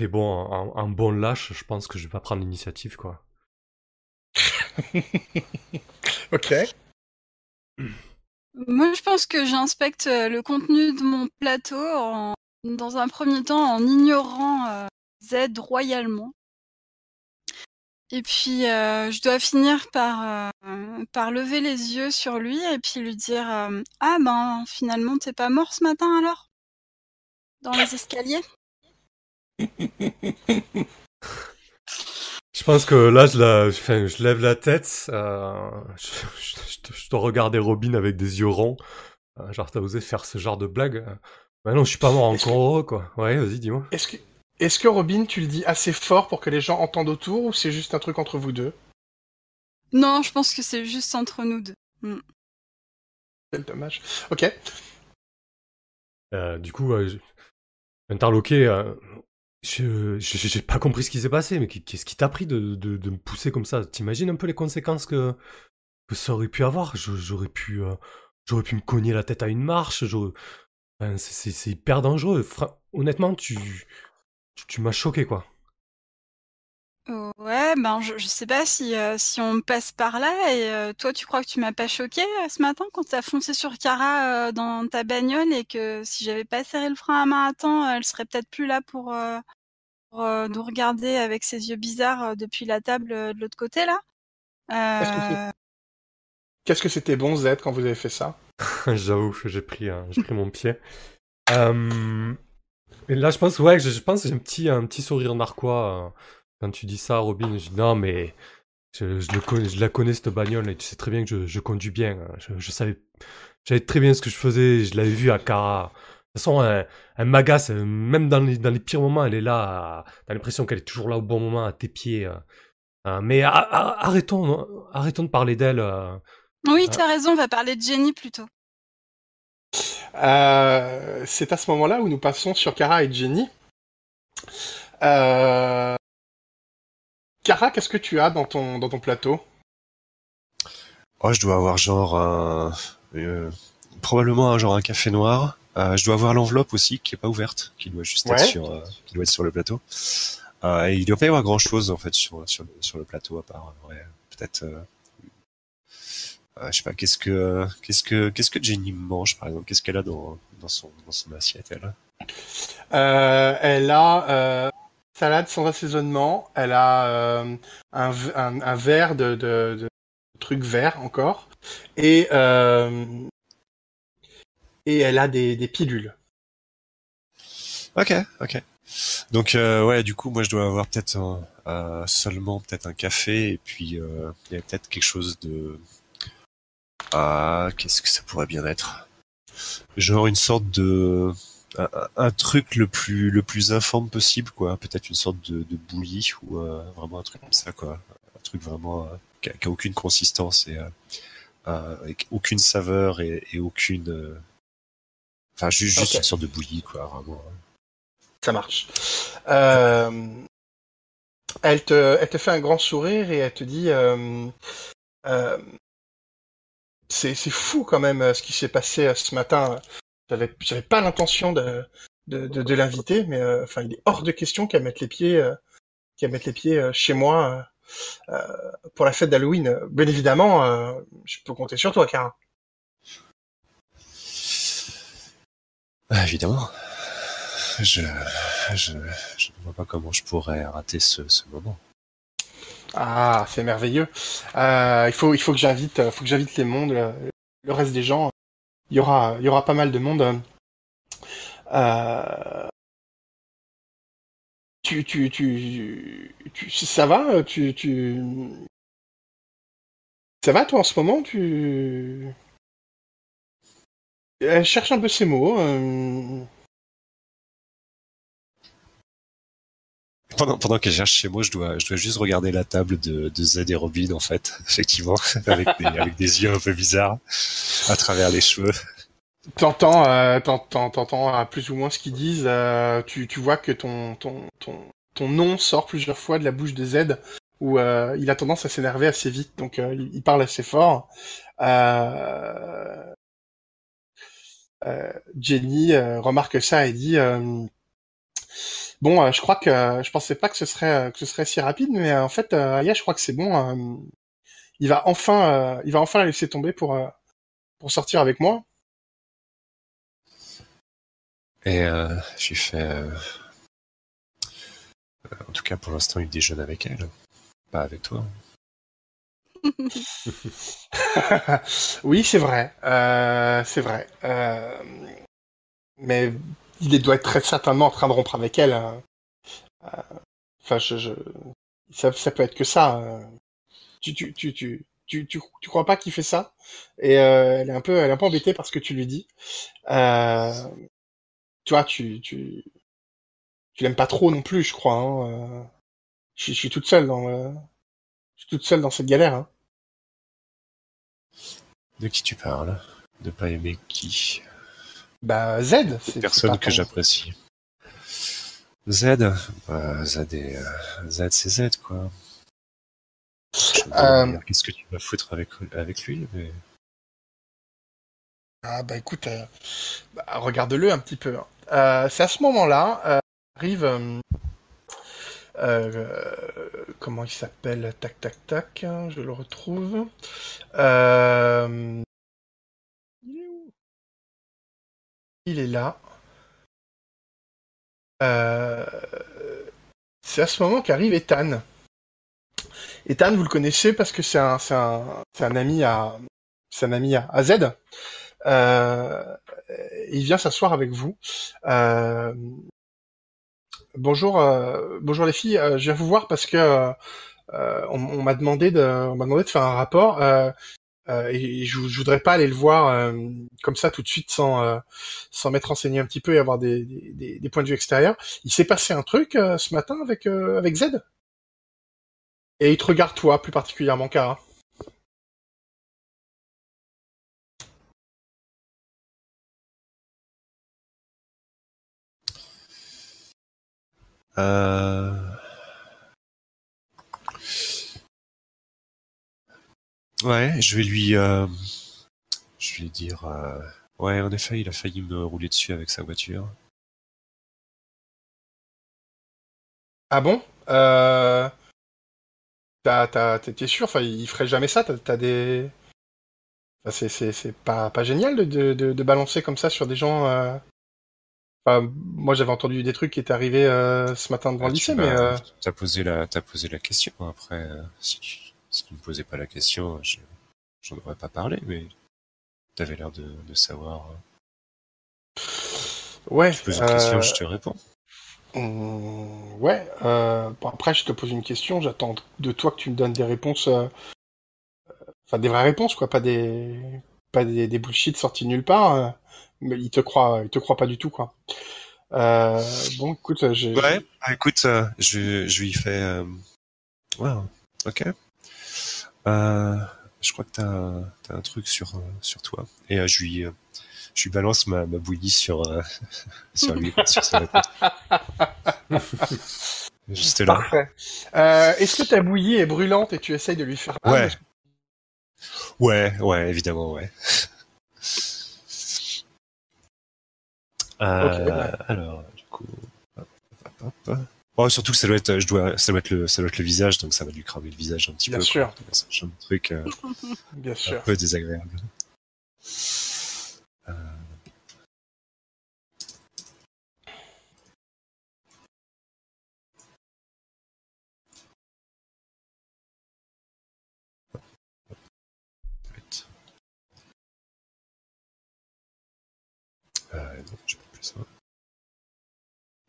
et bon, en, en bon lâche, je pense que je vais pas prendre l'initiative, quoi. Ok. Moi, je pense que j'inspecte le contenu de mon plateau en, dans un premier temps en ignorant Z royalement. Et puis, euh, je dois finir par, euh, par lever les yeux sur lui et puis lui dire euh, Ah ben, finalement, t'es pas mort ce matin alors? Dans les escaliers? Je pense que là, je, la, enfin, je lève la tête. euh, je, je- je dois regarder Robin avec des yeux ronds. Euh, genre, t'as osé faire ce genre de blague euh. Bah non, je suis pas mort encore heureux, quoi. Ouais, vas-y, dis-moi. Est-ce que, est-ce que Robin, tu le dis assez fort pour que les gens entendent autour ou c'est juste un truc entre vous deux? Non, je pense que c'est juste entre nous deux. Quel dommage. Ok. Euh, du coup, euh, interloqué, euh, je j'ai pas compris ce qui s'est passé, mais qu'est-ce qui t'a pris de, de, de me pousser comme ça? T'imagines un peu les conséquences que, que ça aurait pu avoir? J'aurais pu, euh, j'aurais pu me cogner la tête à une marche. enfin, c'est- hyper dangereux. Fra- honnêtement, tu, tu, tu m'as choqué, quoi. Oh, Ouais, ben je, je sais pas si, euh, si on passe par là et euh, toi tu crois que tu m'as pas choqué euh, ce matin quand t'as foncé sur Cara euh, dans ta bagnole et que si j'avais pas serré le frein à main à temps, elle serait peut-être plus là pour, euh, pour, euh, nous regarder avec ses yeux bizarres euh, depuis la table euh, de l'autre côté là. Euh, Qu'est-ce que c'était bon, Z, quand vous avez fait ça? J'avoue que j'ai pris, j'ai pris mon pied. Euh, et là, je pense, ouais, je, je pense j'ai un petit, un petit sourire narquois euh, quand tu dis ça, Robin. Je dis non, mais je, je le connais, je la connais cette bagnole et tu sais très bien que je, je conduis bien. hein. Je, je savais, j'avais très bien ce que je faisais. Je l'avais vu à Cara. De toute façon, elle, elle m'agace. euh, Même dans les, dans les pires moments, elle est là. T'as l'impression qu'elle est toujours là au bon moment à tes pieds. euh. Euh, mais a- a- arrêtons, non, arrêtons de parler d'elle. euh. Oui, t'as raison, on va parler de Jenny plutôt. Euh, c'est à ce moment-là où nous passons sur Kara et Jenny. Euh... Kara, qu'est-ce que tu as dans ton, dans ton plateau? Oh, je dois avoir genre un... euh, probablement un genre un café noir. Euh, je dois avoir l'enveloppe aussi qui est pas ouverte, qui doit juste Ouais. être sur, euh, qui doit être sur le plateau. Euh, et il doit pas y avoir grand chose en fait sur sur, sur le plateau à part ouais, peut-être. Euh, je sais pas qu'est-ce que qu'est-ce que qu'est-ce que Jenny mange par exemple? Qu'est-ce qu'elle a dans dans son dans son assiette elle euh, Elle a euh, salade sans assaisonnement. Elle a euh, un, un, un verre de, de, de trucs verts encore. Et, euh, et elle a des, des pilules. Ok, ok. Donc euh, ouais, du coup, moi je dois avoir peut-être euh, seulement peut-être un café et puis euh, il y a peut-être quelque chose de ah qu'est-ce que ça pourrait bien être? Genre une sorte de un, truc le plus le plus informe possible quoi, peut-être une sorte de, de bouillie ou euh, vraiment un truc comme ça quoi, un truc vraiment euh, qui, a, qui a aucune consistance et euh, euh, avec aucune saveur et, et aucune euh, enfin juste, juste une sorte de bouillie quoi vraiment. Ça marche. Euh, elle, te, elle te fait un grand sourire et elle te dit euh, euh, c'est fou quand même euh, ce qui s'est passé euh, ce matin. J'avais j'avais pas l'intention de, l'inviter, mais euh, enfin il est hors de question qu'elle mette les pieds chez moi pour la fête d'Halloween. Bien évidemment, je peux compter sur toi, Cara. Ah, évidemment. Je, ne vois pas comment je pourrais rater ce moment. Ah, c'est merveilleux. Euh, il faut, il faut que j'invite, euh, faut que j'invite les mondes, le, le reste des gens. Il y aura, il y aura pas mal de monde. Euh, tu, tu, tu, ça va, tu, tu, ça va toi en ce moment, tu. Elle cherche un peu ses mots. euh, Pendant, pendant qu'elle cherche chez moi, je dois, je dois juste regarder la table de, de Z et Robin, en fait, effectivement, avec des, avec des yeux un peu bizarres à travers les cheveux. T'entends, euh, t'entends, euh, plus ou moins ce qu'ils disent. euh, tu, tu vois que ton, ton, ton, ton nom sort plusieurs fois de la bouche de Z, où euh, il a tendance à s'énerver assez vite, donc euh, il, parle assez fort. Euh, Jenny remarque ça et dit bon, euh, je crois que je pensais pas que ce serait que ce serait si rapide, mais euh, en fait, euh, Aya, je crois que c'est bon. euh, il va enfin, euh, il va enfin la laisser tomber pour euh, pour sortir avec moi. Et euh, j'ai fait... euh, euh, en tout cas, pour l'instant, il déjeune avec elle. Pas avec toi. oui, c'est vrai. Euh, c'est vrai. Euh, mais il doit être très certainement en train de rompre avec elle. hein. Euh, Enfin, je, je... Ça, ça peut être que ça. euh. Tu, tu, tu, tu, tu, tu, tu crois pas qu'il fait ça? Et euh, elle est un peu, elle est un peu embêtée par ce que tu lui dis. Euh, tu vois, tu, tu, tu l'aimes pas trop non plus, je crois. Hein. euh. Je, suis- je suis toute seule dans, le... je suis toute seule dans cette galère. Hein. De qui tu parles? De pas aimer qui? Bah Z, c'est Personne que j'apprécie. Z bah, Z, est, euh, Z c'est Z, quoi. Euh, Qu'est-ce que tu vas foutre avec, avec lui mais... Ah bah écoute, euh, bah, regarde-le un petit peu. hein. Euh, c'est à ce moment-là arrive comment il s'appelle? Tac tac tac, hein, je le retrouve. Euh, Il est là. Euh, c'est à ce moment qu'arrive Ethan. Ethan, vous le connaissez parce que c'est un, ami à, Z. Euh, il vient s'asseoir avec vous. Euh, bonjour, bonjour les filles. Je viens vous voir parce que on m'a demandé de faire un rapport. Euh, et je, voudrais pas aller le voir euh, comme ça tout de suite sans euh, sans m'être renseigné un petit peu et avoir des, des, points de vue extérieurs. Il s'est passé un truc ce matin avec avec Z? Et il te regarde toi plus particulièrement, Cara. Euh... Ouais, je vais lui, euh, je vais lui dire, euh, ouais, en effet, il a failli me rouler dessus avec sa voiture. Ah bon? Euh... T'es sûr? Enfin, il ferait jamais ça. T'as, des. Enfin, c'est, c'est, c'est pas, pas génial de, de, de, de balancer comme ça sur des gens. euh, Enfin, moi, j'avais entendu des trucs qui étaient arrivés euh, ce matin devant Ah, le lycée, mais euh, T'as posé la, t'as posé la question. Après, euh, si tu, si tu me posais pas la question, je j'en aurais pas parlé, mais t'avais l'air de, de savoir. Ouais. Tu poses une question, euh, je te réponds. hum, ouais. euh, bon, après, je te pose une question. J'attends de toi que tu me donnes des réponses. euh, Enfin, des vraies réponses, quoi. Pas des, pas des, des bullshit sortis de nulle part. euh, mais il te croit, il te croit pas du tout, quoi. Euh, bon, écoute, j'ai. Ouais, bah, écoute, euh, je, je lui fais. Euh... Ouais, ok. Euh, je crois que t'as un, t'as un truc sur, euh, sur toi. Et euh, je lui, je lui balance ma, ma bouillie sur, euh, sur lui, sur sa. Juste là. Parfait. Euh, Est-ce que ta bouillie est brûlante et tu essayes de lui faire mal Ouais. Ouais, ouais, évidemment, ouais. Euh, ouais. Alors, du coup, hop, hop, hop. Oh, surtout que ça doit être, je dois, ça doit être le, ça doit être le visage, donc ça va lui cramer le visage un petit Bien peu. sûr. quoi. C'est un truc euh, Bien un sûr. peu désagréable. Euh. Euh, non, j'ai pas plus ça.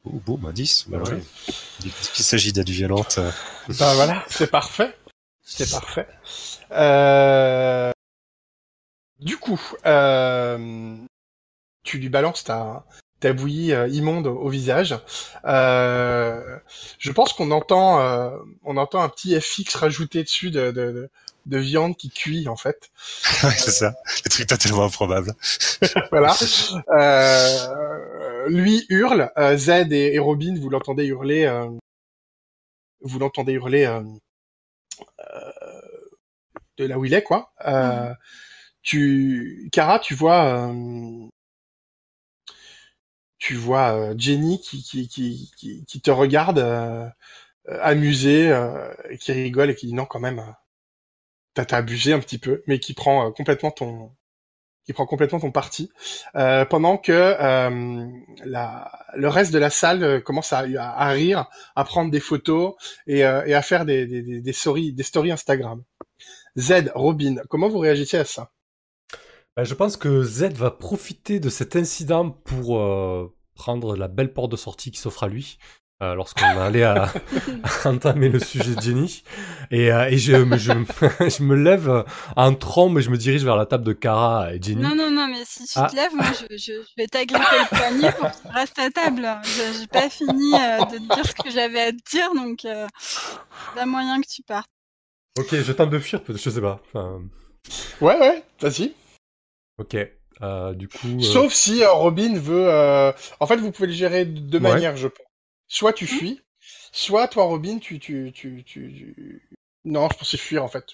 Oh, boum, indice. Bah Ouais. ouais. Qu'il s'agit d'être violente. euh, Bah voilà, c'est parfait. C'est parfait. Euh... Du coup, euh... tu lui balances ta, ta bouillie euh, immonde au visage. Euh... Je pense qu'on entend, euh, on entend un petit FX rajouté dessus de, de, de, de viande qui cuit en fait. ouais, c'est ça. Le truc totalement improbable. voilà. Euh, lui hurle. euh, Zed et, et Robin, vous l'entendez hurler. euh, vous l'entendez hurler euh, euh, de là où il est, quoi. Euh, Tu, Kara, tu vois, euh, tu vois euh, Jenny qui qui qui qui, qui te regarde amusée, euh, et qui rigole et qui dit non quand même. T'as abusé un petit peu, mais qui prend euh, complètement ton qui prend complètement ton parti, euh, pendant que euh, le reste de la salle commence à, rire, à prendre des photos et, à faire des, des, des, stories, Instagram. Z, Robin, comment vous réagissez à ça? Bah, je pense que Z va profiter de cet incident pour prendre la belle porte de sortie qui s'offre à lui. Euh, Lorsqu'on allait à, à entamer le sujet de Jenny. Et, euh, et je, me- je, me- je me lève en trombe et je me dirige vers la table de Kara et Jenny. Non, non, non, mais si tu Ah. te lèves, moi, je, je, je vais t'agripper le poignet pour que tu restes à table. Je- J'ai pas fini euh, de te dire ce que j'avais à te dire, donc euh, pas moyen que tu partes. Ok, je tente de fuir, peut-être, je sais pas. Enfin, Ouais, ouais, vas-y. ok. Euh, du coup. euh, Sauf si euh, Robin veut... euh, En fait, vous pouvez le gérer de deux Ouais. manières, je pense. Soit tu fuis, soit toi, Robin, tu... tu, tu, tu, tu- Non, je pensais fuir, en fait.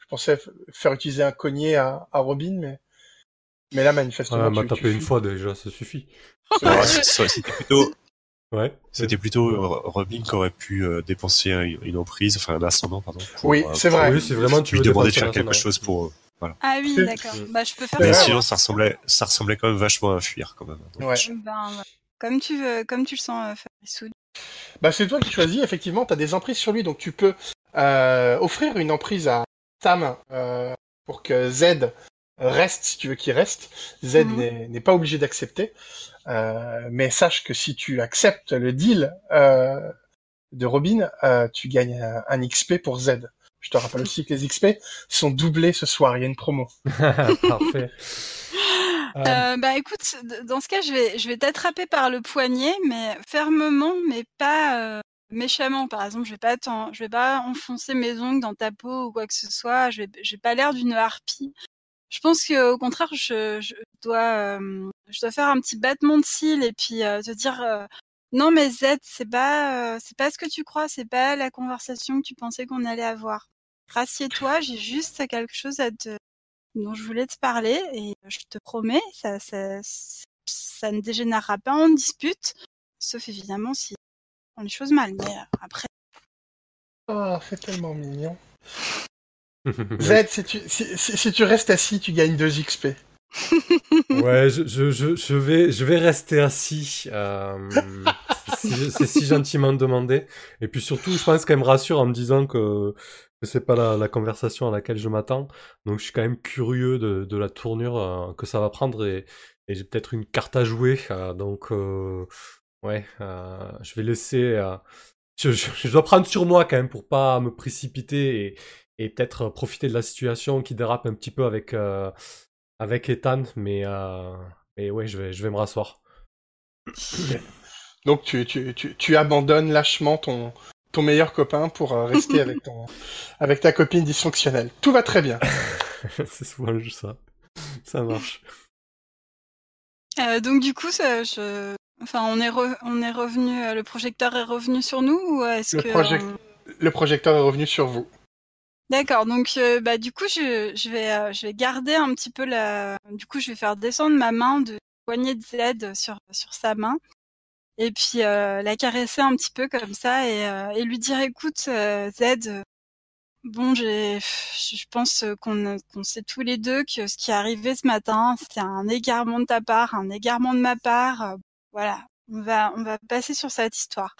Je pensais faire utiliser un cogné à, à Robin, mais... Mais là, manifestement, euh, m'a tapé une fois déjà, ça suffit. C'était plutôt, Ouais. c'était plutôt euh, Robin qui aurait pu euh, dépenser un- une emprise, enfin un ascendant, pardon. pour, Oui, euh, c'est pour vrai. Oui, c'est vraiment tu lui demander de faire quelque chose pour. eux. Ah oui, d'accord. Mm. Bah, je peux faire Mais ça. sinon, ça ressemblait, ça ressemblait quand même vachement à fuir, quand même. Donc, Ouais. Ben, ouais. Comme tu veux, comme tu le sens, euh, Fabrice. Bah, c'est toi qui choisis, effectivement, tu as des emprises sur lui, donc tu peux euh, offrir une emprise à Tam euh, pour que Z reste, si tu veux qu'il reste. Z Mhm. n'est- n'est pas obligé d'accepter, euh, mais sache que si tu acceptes le deal euh, de Robin, euh, tu gagnes un, un XP pour Z. Je te rappelle aussi que les XP sont doublés ce soir, il y a une promo. Parfait. Euh, Euh, bah écoute, dans ce cas, je vais, je vais t'attraper par le poignet, mais fermement, mais pas euh, méchamment. Par exemple, je vais pas je vais pas enfoncer mes ongles dans ta peau ou quoi que ce soit. Je j'ai pas l'air d'une harpie. Je pense que au contraire, je, je dois, euh, je dois faire un petit battement de cils et puis euh, te dire. euh, non mais Z, c'est pas, c'est pas ce que tu crois, c'est pas la conversation que tu pensais qu'on allait avoir. Rassieds-toi, j'ai juste quelque chose à te, dont je voulais te parler et je te promets, ça, ça, ça ne dégénérera pas en dispute, sauf évidemment si on les choses mal. Mais euh, après, Oh, c'est tellement mignon. Z, si tu, si, si- si tu restes assis, tu gagnes 2 XP. Ouais, je, je, je, je vais, je vais rester assis. Euh, c'est c'est si gentiment demandé. Et puis surtout, je pense qu'elle me rassure en me disant que, c'est pas la, la conversation à laquelle je m'attends. Donc je suis quand même curieux de, la tournure euh, que ça va prendre et, j'ai peut-être une carte à jouer. euh, donc euh, ouais, je vais laisser. je, je- dois prendre sur moi quand même pour pas me précipiter et, peut-être profiter de la situation qui dérape un petit peu avec avec Ethan. Mais mais ouais, je vais je vais me rasseoir. Donc tu, tu, tu abandonnes lâchement ton, ton meilleur copain pour euh, rester avec, ton, avec ta copine dysfonctionnelle. Tout va très bien. c'est souvent juste ça. Ça marche. Euh, donc du coup, ça, je... enfin, on est re- on est revenu, euh, le projecteur est revenu sur nous ou est-ce Le que project- on- Le projecteur est revenu sur vous. D'accord, donc euh, bah du coup je, je vais euh, je vais garder un petit peu la du coup je vais faire descendre ma main de poignée de Z sur sur sa main et puis euh, la caresser un petit peu comme ça et, euh, lui dire écoute euh, Z bon je pense qu'on qu'on sait tous les deux que ce qui est arrivé ce matin c'était un égarement de ta part, un égarement de ma part voilà, on va on va passer sur cette histoire.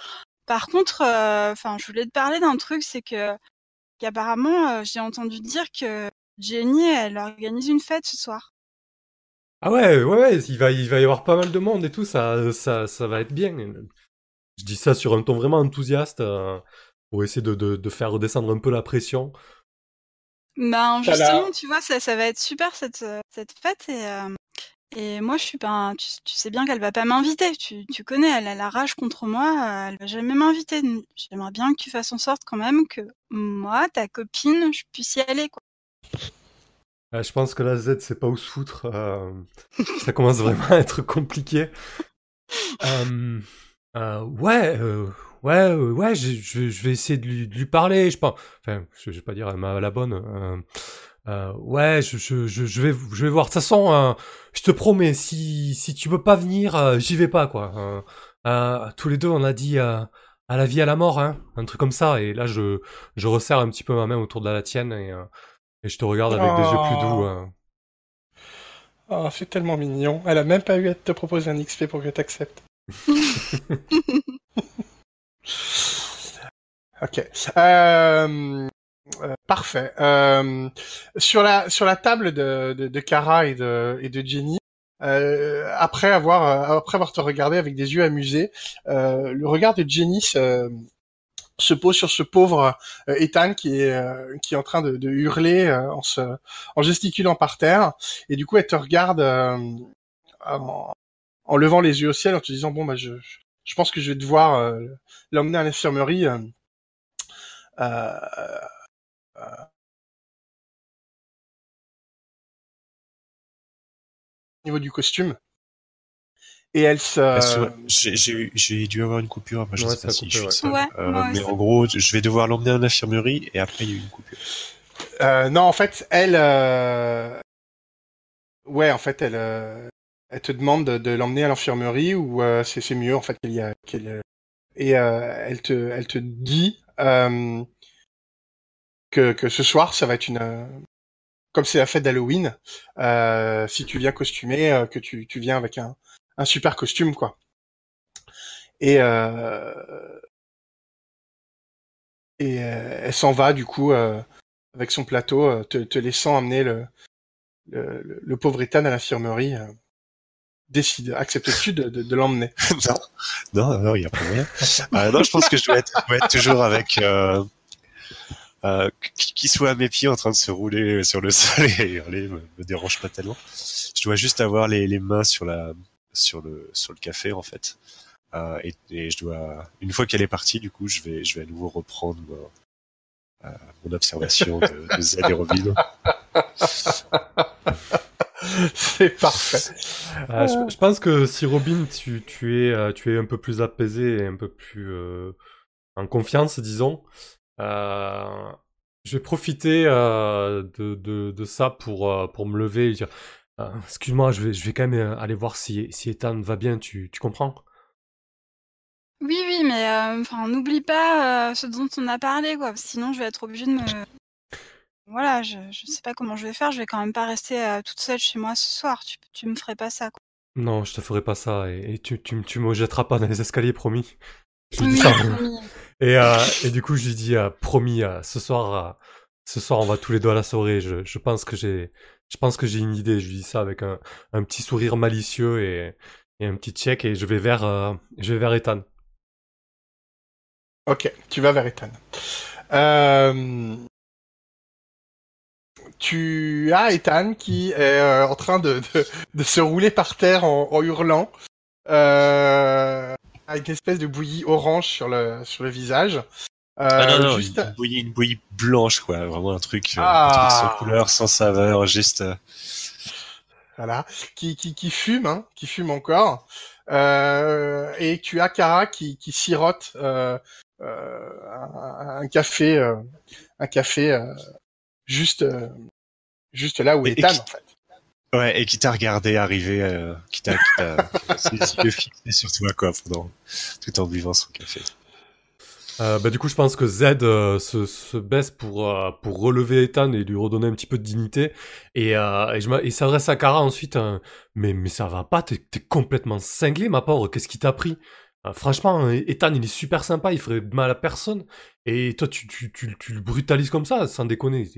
Par contre enfin je voulais te parler d'un truc c'est que qu'apparemment, j'ai entendu dire que Jenny, elle organise une fête ce soir. Ah ouais, ouais, ouais, il va, il va y avoir pas mal de monde et tout, ça, ça, ça va être bien. Je dis ça sur un ton vraiment enthousiaste euh, pour essayer de, de, de faire redescendre un peu la pression. Ben justement, tu vois, ça, ça va être super cette cette fête et euh, et moi je suis pas, tu, tu sais bien qu'elle va pas m'inviter. Tu, tu connais, elle a la rage contre moi, euh, elle va jamais m'inviter. J'aimerais bien que tu fasses en sorte quand même que moi, ta copine, je puisse y aller quoi. Euh, je pense que la Z, c'est pas où se foutre. euh, ça commence vraiment à être compliqué. Euh, ouais, ouais, ouais, je, vais essayer de lui, parler. Je pense, enfin, je, vais pas dire elle m'a la bonne. ouais, je, vais, je vais voir. De toute façon, je te promets, si, si tu peux pas venir, j'y vais pas, quoi. Tous les deux, on a dit à la vie, à la mort, hein, un truc comme ça. Et là, je, je resserre un petit peu ma main autour de la tienne et, et je te regarde avec des yeux plus doux. Oh. euh. Oh, c'est tellement mignon. Elle a même pas eu à te proposer un XP pour que t'acceptes. ok. Euh, euh, parfait. Euh, sur la sur la table de de, de Kara et de et de Jenny. euh, après avoir euh, après avoir te regardé avec des yeux amusés, euh, le regard de Jenny se, se pose sur ce pauvre euh, Ethan qui est euh, qui est en train de, hurler euh, en se en gesticulant par terre. Et du coup elle te regarde en, en levant les yeux au ciel en te disant bon bah je je pense que je vais devoir l'emmener à l'infirmerie au niveau du costume et elle se sûr, J'ai j'ai eu- j'ai dû avoir une coupure, je Ouais, sais pas a si coupé, je suis ouais. seul. Ouais, Euh, ouais, mais en gros, je vais devoir l'emmener à l'infirmerie et après il y a eu une coupure. Euh, non, en fait, elle, euh... ouais, en fait, elle, euh, elle te demande de, de l'emmener à l'infirmerie ou euh, c'est c'est mieux en fait qu'elle y a, qu'elle, euh, et euh, elle te, elle te dit euh, que que ce soir, ça va être une, euh, comme c'est la fête d'Halloween, euh, si tu viens costumé, euh, que tu, tu viens avec un, un super costume quoi. Et euh, et euh, elle s'en va du coup. Euh, avec son plateau, euh, te, laissant amener le, le, le- pauvre Ethan à l'infirmerie. décide, acceptes-tu de, de, de l'emmener non, non, non, il y a pas moyen. Euh, non, je pense que je dois être, dois être toujours avec euh, euh, qui soit à mes pieds en train de se rouler sur le sol et hurler me, me dérange pas tellement. Je dois juste avoir les, les mains sur la sur le sur le café en fait. Euh, et, et je dois une fois qu'elle est partie, du coup, je vais je vais à nouveau reprendre mon, euh, mon observation de, de Z et Robin. C'est parfait. Euh, je, je pense que si Robin, tu, tu, es, euh, tu es un peu plus apaisé et un peu plus euh, en confiance, disons, euh, je vais profiter euh, de, de, de ça pour, euh, pour me lever et dire euh, Excuse-moi, je vais, je vais quand même euh, aller voir si, si Ethan va bien, tu, tu comprends? Oui, oui, mais euh, enfin, n'oublie pas euh, ce dont on a parlé, quoi. Sinon, je vais être obligée de me. Voilà, je, je sais pas comment je vais faire. Je vais quand même pas rester toute seule chez moi ce soir. Tu, tu me ferais pas ça, quoi. Non, je te ferai pas ça et, et tu, tu, tu me jetteras pas dans les escaliers, promis. Je lui dis Oui, ça. promis. Et, et du coup, je lui dis, promis, ce soir, ce soir, on va tous les deux à la soirée. Je, je pense que j'ai, je pense que j'ai une idée. Je lui dis ça avec un, un petit sourire malicieux et, un petit check et je vais vers, euh, je vais vers Ethan. Ok, tu vas vers Ethan. Euh, Tu as Ethan qui est euh, en train de, de, se rouler par terre en, en hurlant, avec une espèce de bouillie orange sur le sur le visage. Euh, Ah non, non, juste- une, bouillie, une bouillie blanche, quoi. Vraiment un truc, euh, Ah. un truc sans couleur, sans saveur, juste. euh, voilà, qui, qui, qui fume, hein, qui fume encore. Euh, et tu as Kara qui, qui sirote euh, un, café, un café juste, juste là où Et- est qui- en fait. Ouais, et qui t'a regardé arriver, euh, qui t'a, qui t'a, qui a ses yeux fixés sur toi, quoi, pendant, tout en buvant son café. Euh, bah, du coup, je pense que Z euh, se, se baisse pour, euh, pour relever Ethan et lui redonner un petit peu de dignité. Et, euh, et, je s'adresse à Kara ensuite. euh, mais, mais ça va pas, t'es t'es complètement cinglé, ma pauvre. Qu'est-ce qui t'a pris? Franchement, Ethan, il est super sympa, il ferait mal à personne. Et toi, tu, tu, tu, tu le brutalises comme ça, sans déconner.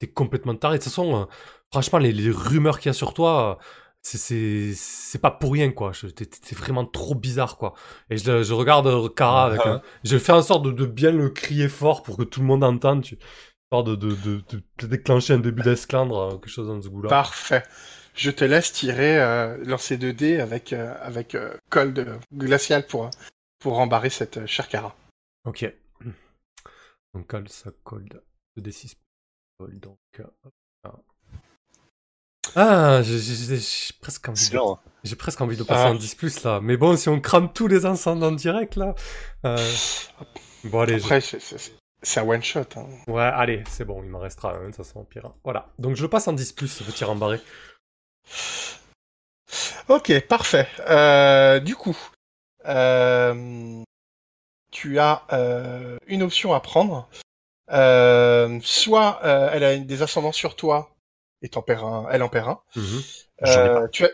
T'es- complètement taré. De toute façon, euh, franchement, les, les rumeurs qu'il y a sur toi, c'est- c'est c'est pas pour rien, quoi. T'es vraiment trop bizarre, quoi. Et je, je regarde euh, Kara avec Ah. un, je fais en sorte de, de bien le crier fort pour que tout le monde entende, tu, histoire de, de, déclencher un début d'esclandre, euh, quelque chose dans ce goût-là. Parfait. Je te laisse tirer, euh, lancer 2 dés avec, euh, avec euh, cold glacial pour, pour embarrer cette chère Kara. Ok. Donc, cold, ça cold. 2d6 cold, donc. Ah, j'ai- presque envie de, hein. j'ai presque envie de passer Ah. en 10 plus là. Mais bon, si on crame tous les ensembles en direct là. euh, Bon, allez, je- Après, c'est- un one shot. Hein. Ouais, allez, c'est bon, il m'en restera un, de toute façon, au pire. Voilà. Donc je le passe en 10 plus, ce petit rembarré. Ok, parfait. Euh, du coup, euh, tu as euh, une option à prendre. Euh, soit euh, elle a des ascendants sur toi et t'en perds un, elle en perd un. Mhm. Ai Euh, tu as...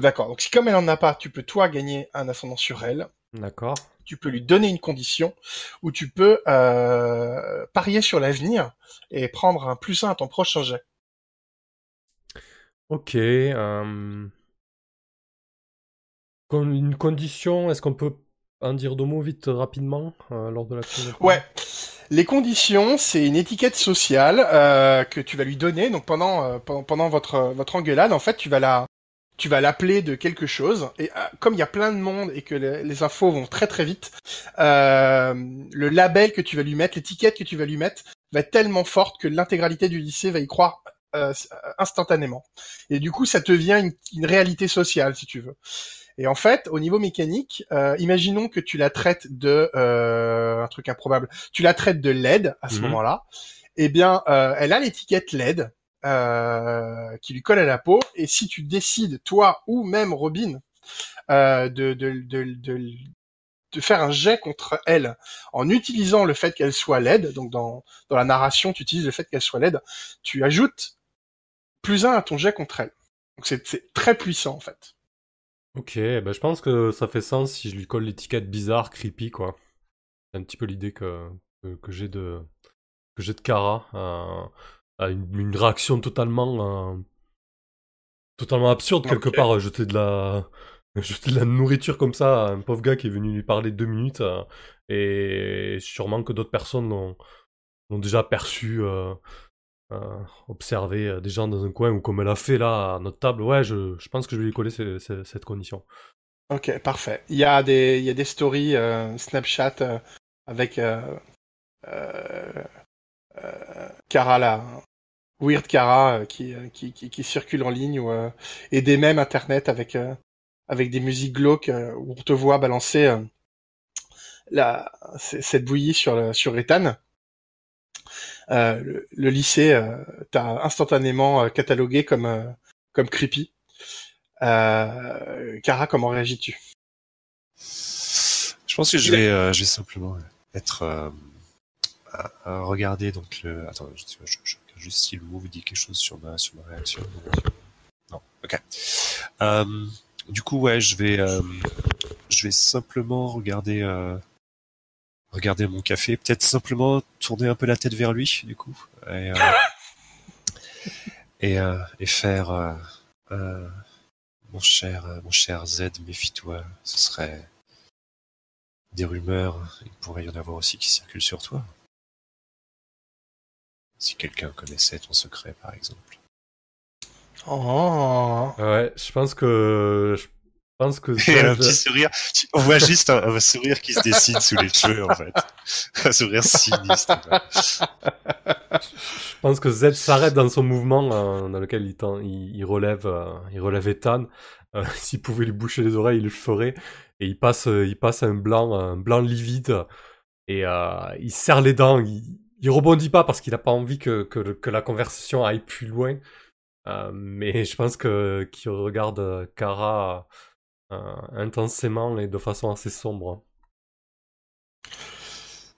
D'accord. Donc si comme elle en a pas, tu peux toi gagner un ascendant sur elle. D'accord. Tu peux lui donner une condition ou tu peux euh, parier sur l'avenir et prendre un plus un à ton prochain jet. Ok. euh, Une condition, est-ce qu'on peut en dire deux mots vite, rapidement, lors de de- Ouais. Les conditions, c'est une étiquette sociale euh, que tu vas lui donner. Donc pendant euh, pendant, votre votre engueulade, en fait, tu vas la tu vas l'appeler de quelque chose. Et euh, comme il y a plein de monde et que les, infos vont très très vite, euh, le label que tu vas lui mettre, l'étiquette que tu vas lui mettre, va être tellement forte que l'intégralité du lycée va y croire euh, instantanément. Et du coup, ça devient une, une réalité sociale, si tu veux. Et en fait, au niveau mécanique, euh, imaginons que tu la traites de euh, un truc improbable. Tu la traites de LED à ce Mhm. moment-là. Eh bien, euh, elle a l'étiquette LED euh, qui lui colle à la peau. Et si tu décides, toi ou même Robin, euh, de, de, de, de, de faire un jet contre elle en utilisant le fait qu'elle soit LED, donc dans, dans la narration, tu utilises le fait qu'elle soit LED, tu ajoutes plus un à ton jet contre elle. Donc c'est c'est très puissant en fait. Ok, ben je pense que ça fait sens si je lui colle l'étiquette bizarre, creepy, quoi. C'est un petit peu l'idée que, que, que j'ai de que j'ai de Kara euh, à une, une réaction totalement euh, totalement absurde quelque part. Jeter de la jeter de la nourriture comme ça à un pauvre gars qui est venu lui parler deux minutes euh, et sûrement que d'autres personnes l'ont l'ont déjà perçu. euh, observer euh, des gens dans un coin ou comme elle a fait là à notre table, ouais, je, je pense que je vais lui coller ce- ce- cette condition. Ok, parfait. Il y a des, il y a des stories euh, Snapchat euh, avec euh, euh, euh, Cara là, Weird Cara euh, qui, euh, qui, circulent en ligne ou, euh, et des mèmes internet avec euh, avec des musiques glauques euh, où on te voit balancer euh, la cette bouillie sur le, sur Ethan. Euh, le, le lycée euh, t'a instantanément euh, catalogué comme comme creepy. Cara, comment réagis-tu? Je pense que je vais, je vais simplement être à, regarder donc le. Attends, je, je, juste si le mot vous dit quelque chose sur ma sur ma réaction. Non, ok. Euh, du coup, ouais, je vais, euh, je vais simplement regarder euh, regarder mon café, peut-être simplement tourner un peu la tête vers lui, du coup, et, euh, et, euh, et faire euh, euh, mon cher, mon cher Z, méfie-toi, ce serait des rumeurs, il pourrait y en avoir aussi qui circulent sur toi. Si quelqu'un connaissait ton secret, par exemple. Oh. Ouais, je pense que. Je pense que. Et un Zed- petit sourire, on voit juste un, un sourire qui se dessine sous les cheveux, en fait. Un sourire sinistre. Je pense que Z s'arrête dans son mouvement euh, dans lequel il, tend- il, il relève, euh, il relève Ethan. Euh, S'il pouvait lui boucher les oreilles, il le ferait. Et il passe, euh, il passe un blanc, un blanc livide. Et euh, il serre les dents. Il, il rebondit pas parce qu'il a pas envie que, que, que la conversation aille plus loin. Euh, mais je pense que qu'il regarde Kara intensément et de façon assez sombre.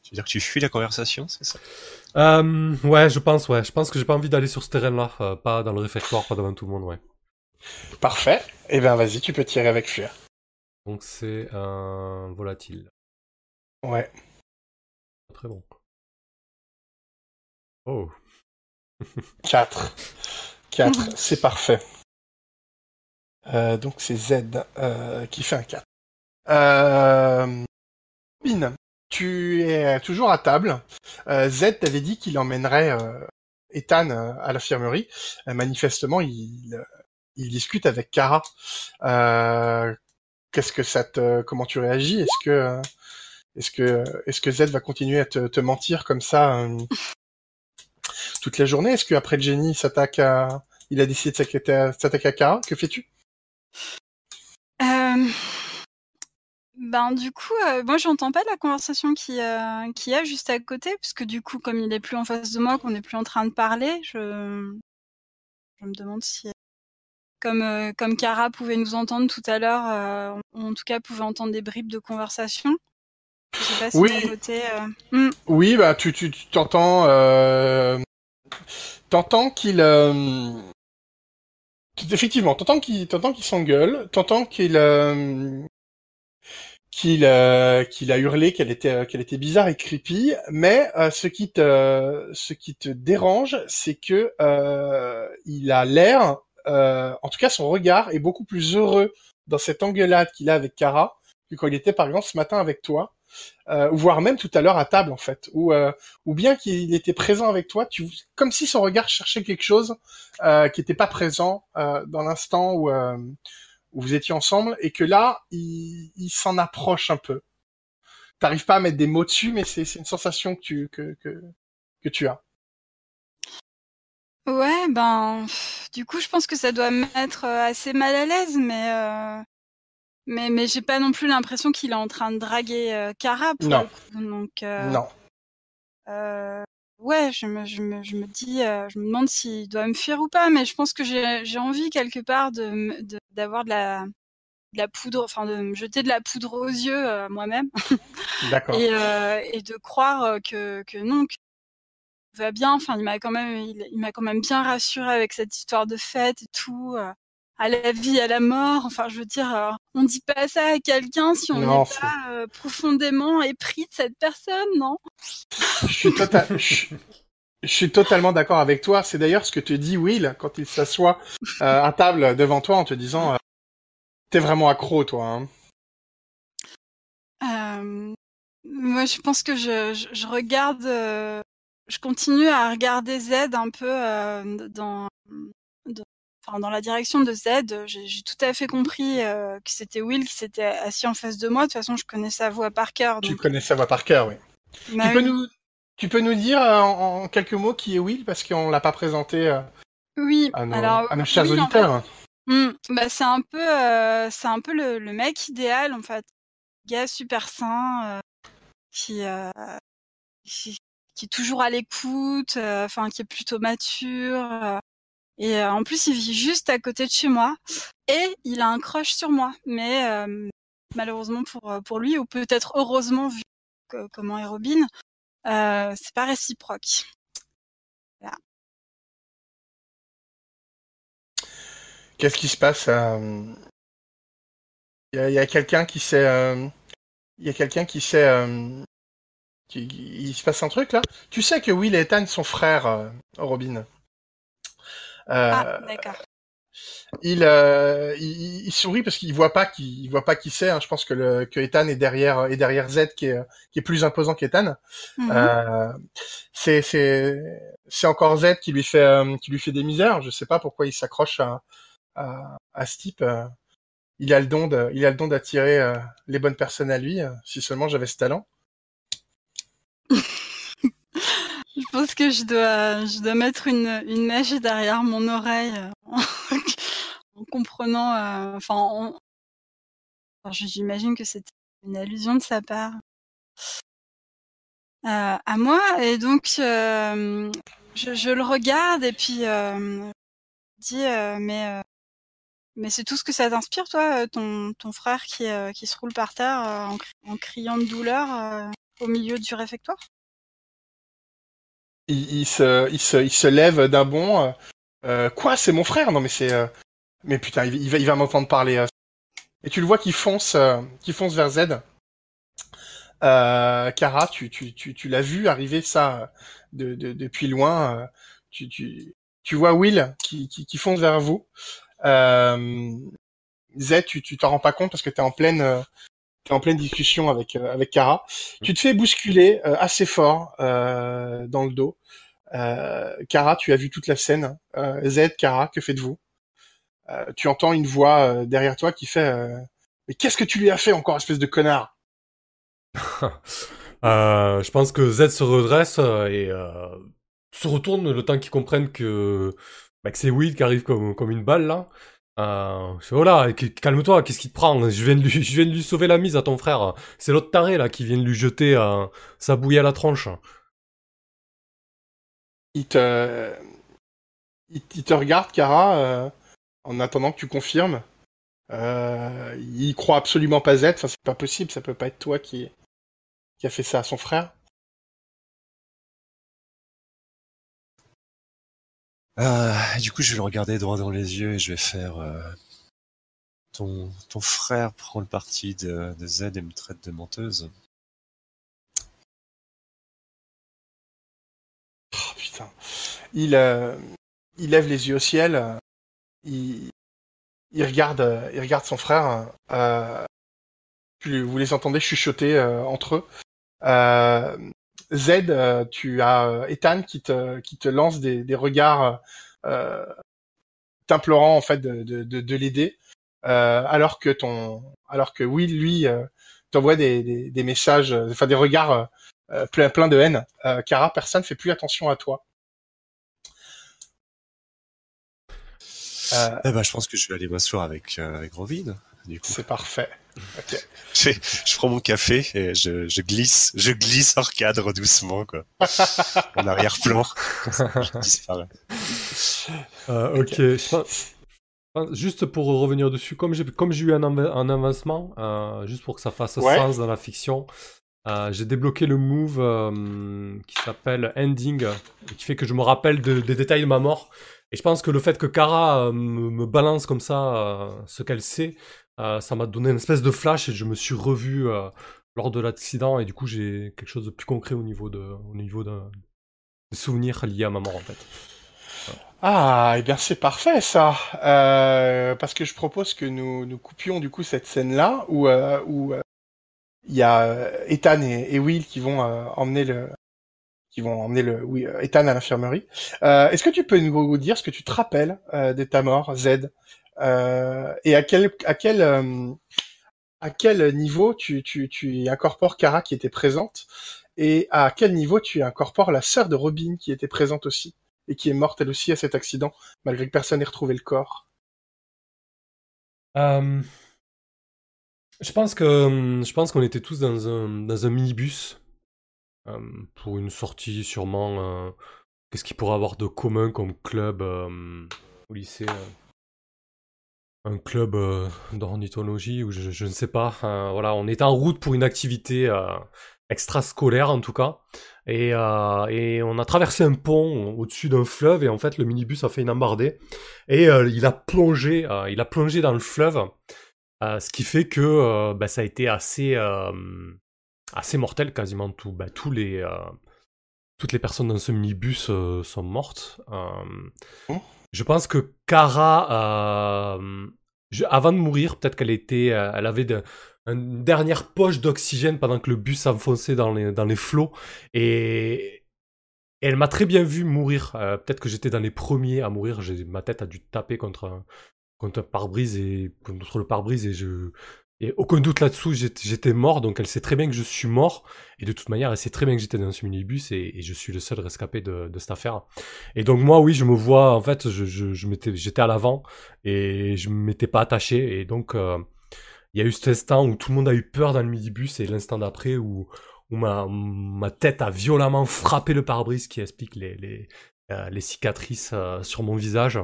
Tu veux dire que tu fuis la conversation, c'est ça? Euh, ouais, je pense, ouais. Je pense que j'ai pas envie d'aller sur ce terrain-là. euh, pas dans le réfectoire, pas devant tout le monde, ouais. Parfait. Eh ben vas-y, tu peux tirer avec fuir. Donc c'est un volatile. Ouais. Très bon. Oh. 4. 4, c'est parfait. Euh, donc c'est Z euh, qui fait un 4. Euh... Robin, tu es toujours à table. Euh, Z t'avait dit qu'il emmènerait euh, Ethan à l'infirmerie. Manifestement, il, il discute avec Kara. Qu'est-ce que ça te, comment tu réagis? Est-ce que, est-ce que, est-ce que Z va continuer à te, mentir comme ça toute la journée? Est-ce qu'après le génie s'attaque à, il a décidé de s'attaquer à, Kara? Que fais-tu? Ben du coup, euh, moi j'entends pas la conversation qui euh, qu'il y a juste à côté, parce que du coup, comme il est plus en face de moi, qu'on n'est plus en train de parler, je je me demande si comme euh, comme Kara pouvait nous entendre tout à l'heure, euh, ou en tout cas pouvait entendre des bribes de conversation. Je sais pas si Oui. côté. euh, hmm. Oui, bah tu tu t'entends euh, t'entends qu'il euh, effectivement t'entends qu'il s'engueule, t'entends qu'il euh, euh, a hurlé qu'elle était qu'elle était bizarre et creepy, mais euh, ce qui te dérange, c'est que euh, il a l'air euh, en tout cas son regard est beaucoup plus heureux dans cette engueulade qu'il a avec Kara que quand il était par exemple ce matin avec toi euh, voire même tout à l'heure à table en fait, ou euh, ou bien qu'il était présent avec toi, tu comme si son regard cherchait quelque chose euh, qui n'était pas présent euh, dans l'instant où euh, où vous étiez ensemble, et que là il, il s'en approche un peu. T'arrives pas à mettre des mots dessus, mais c'est une sensation que tu que que que tu as. Ouais, ben du coup, je pense que ça doit me mettre euh, assez mal à l'aise, mais euh, mais mais j'ai pas non plus l'impression qu'il est en train de draguer euh, Kara pour Non. le. Donc euh, Non. euh, ouais, je me je me je me dis, euh, je me demande s'il doit me fuir ou pas, mais je pense que j'ai j'ai envie quelque part de me- de- d'avoir de la de la poudre, enfin de me jeter de la poudre aux yeux euh, moi-même D'accord. et euh, et de croire euh, que que non que tout va bien enfin il m'a quand même il, il m'a quand même bien rassuré avec cette histoire de fête et tout euh, à la vie à la mort enfin je veux dire euh, on dit pas ça à quelqu'un si on n'est pas euh, profondément épris de cette personne non? Je suis total. je, suis totalement d'accord avec toi. C'est d'ailleurs ce que te dit Will quand il s'assoit euh, à table devant toi en te disant euh, T'es vraiment accro, toi. Hein. Moi, je pense que je, je, je regarde, je continue à regarder Z un peu dans, enfin, dans la direction de Z. J'ai j'ai tout à fait compris euh, que c'était Will qui s'était assis en face de moi. De toute façon, je connais sa voix par cœur. Tu connais sa voix par cœur, oui. Bah tu peux oui. nous, tu peux nous dire euh, en, en quelques mots qui est Will parce qu'on l'a pas présenté euh, Oui. à nos, Alors, à nos chers oui, en auditeurs. Hmm, bah c'est un peu euh, c'est un peu le, le mec idéal en fait gars super sain euh, qui, euh, qui qui est toujours à l'écoute euh, enfin qui est plutôt mature euh, et euh, en plus il vit juste à côté de chez moi et il a un crush sur moi mais euh, malheureusement pour euh, pour lui ou peut-être heureusement vu comment est Robin euh, c'est pas réciproque Qu'est-ce qui se passe Il y a, quelqu'un qui euh, il y a quelqu'un qui s'est, qu'il- il se passe un truc là? Tu sais que Will et Ethan sont frères, Robin? Euh, Ah, d'accord. il, euh, il, il sourit parce qu'il voit pas qui il voit pas qui c'est. hein. Je pense que le que Ethan est derrière est derrière Z qui est qui est plus imposant qu'Ethan. Mhm. Euh, c'est c'est c'est encore Z qui lui fait euh, qui lui fait des misères. Je sais pas pourquoi il s'accroche à, à à ce type. euh. Il a le don de il a le don d'attirer les bonnes personnes à lui. Si seulement j'avais ce talent. Je pense que je dois, je dois mettre une, une mèche derrière mon oreille euh, en comprenant. euh, Enfin, j'imagine que c'était une allusion de sa part euh, à moi. Et donc, je, le regarde et puis je dis mais mais c'est tout ce que ça t'inspire, toi, ton, ton frère qui, qui se roule par terre en, cri- en criant de douleur au milieu du réfectoire? Il, il se il se il se lève d'un bond. euh, euh, quoi c'est mon frère? Non mais c'est euh, mais putain il, va il va m'entendre parler. euh. Et tu le vois qui fonce euh, qui fonce vers Z. Euh, Kara, tu, tu, tu, tu l'as vu arriver ça de, de, depuis loin. Tu, tu, tu vois Will qui, qui, qui fonce vers vous. Euh, Z, tu tu t'en rends pas compte parce que t'es en pleine t'es en pleine discussion avec euh, avec Kara. Tu te fais bousculer euh, assez fort euh, dans le dos. Euh, Kara, tu as vu toute la scène. Euh, Z, Kara, que faites-vous? Euh, Tu entends une voix euh, derrière toi qui fait euh, Mais qu'est-ce que tu lui as fait encore, espèce de connard? Euh, je pense que Z se redresse et euh, se retourne le temps qu'il comprenne que, bah, que c'est Will qui arrive comme, comme une balle là. Euh, qu- calme-toi, qu'est-ce qui te prend? Je viens, de lui, je viens de lui sauver la mise à ton frère. C'est l'autre taré là qui vient de lui jeter euh, sa bouille à la tronche. il te, il, te regarde, Kara, euh, en attendant que tu confirmes. Euh, il croit absolument pas Z. Enfin, c'est pas possible. Ça peut pas être toi qui, qui a fait ça à son frère. Ah, du coup, je vais le regarder droit dans les yeux et je vais faire. euh, ton, ton frère prend le parti de, de Z et me traite de menteuse. Oh, putain. Il, euh, il lève les yeux au ciel. euh, Il, il regarde, euh, il regarde son frère. Euh, vous les entendez chuchoter euh, entre eux. Z, euh, tu as euh, Ethan qui te, lance des, regards euh, t'implorant en fait de, de, de, de l'aider, alors que Will lui t'envoie des, messages, enfin des regards euh, euh, plein, plein de haine. Kara, personne fait plus attention à toi. Eh ben, je pense que je vais aller m'asseoir avec, euh, avec. Du coup, c'est parfait. Ok. je, je prends mon café et je, je glisse, je glisse hors cadre doucement, quoi. en arrière-plan. je disparais. Euh, ok, je pense- Enfin, Juste pour revenir dessus, comme j'ai comme j'ai eu un, av- un avancement, euh, juste pour que ça fasse Ouais. sens dans la fiction, euh, j'ai débloqué le move euh, qui s'appelle Ending, qui fait que je me rappelle de- des détails de ma mort. Et je pense que le fait que Kara euh, me, me balance comme ça euh, ce qu'elle sait, euh, ça m'a donné une espèce de flash et je me suis revu euh, lors de l'accident et du coup j'ai quelque chose de plus concret au niveau de au niveau de, des souvenirs liés à ma mort en fait. Ah, eh bien c'est parfait ça, Euh, parce que je propose que nous nous coupions du coup cette scène-là où euh, où euh, il y a Ethan et, et Will qui vont emmener le qui vont emmener le oui Ethan à l'infirmerie. Est-ce que tu peux nous dire ce que tu te rappelles de ta mort, Z, et à quel à quel euh, à quel niveau tu tu tu incorpores Kara qui était présente et à quel niveau tu incorpores la sœur de Robin qui était présente aussi et qui est morte elle aussi à cet accident, malgré que personne n'ait retrouvé le corps? Euh, je pense que je pense qu'on était tous dans un dans un minibus euh, pour une sortie sûrement. euh, Qu'est-ce qu'il pourrait avoir de commun comme club euh, au lycée euh, Un club euh, d'ornithologie ou je, ne sais pas. euh, voilà, on était en route pour une activité euh, extrascolaire en tout cas. Et, euh, et on a traversé un pont au-dessus d'un fleuve et en fait le minibus a fait une embardée et il a plongé, il a plongé dans le fleuve, ce qui fait que bah, ça a été assez, assez mortel, quasiment bah, tous les, toutes les personnes dans ce minibus sont mortes. Oh. Je pense que Kara, je- avant de mourir, peut-être qu'elle était, elle avait une dernière poche d'oxygène pendant que le bus s'enfonçait dans les, flots. Et, elle m'a très bien vu mourir. Euh, peut-être que j'étais dans les premiers à mourir. Ma tête a dû taper contre un, contre un pare-brise et contre le pare-brise et je et aucun doute là-dessous, j'étais mort. Donc elle sait très bien que je suis mort et de toute manière, elle sait très bien que j'étais dans ce minibus et, je suis le seul rescapé de, cette affaire. Et donc moi, oui, je me vois. En fait, je, j'étais à l'avant et je m'étais pas attaché et donc euh, il y a eu cet instant où tout le monde a eu peur dans le minibus et l'instant d'après où où ma, ma tête a violemment frappé le pare-brise qui explique les, les, euh, cicatrices euh, sur mon visage.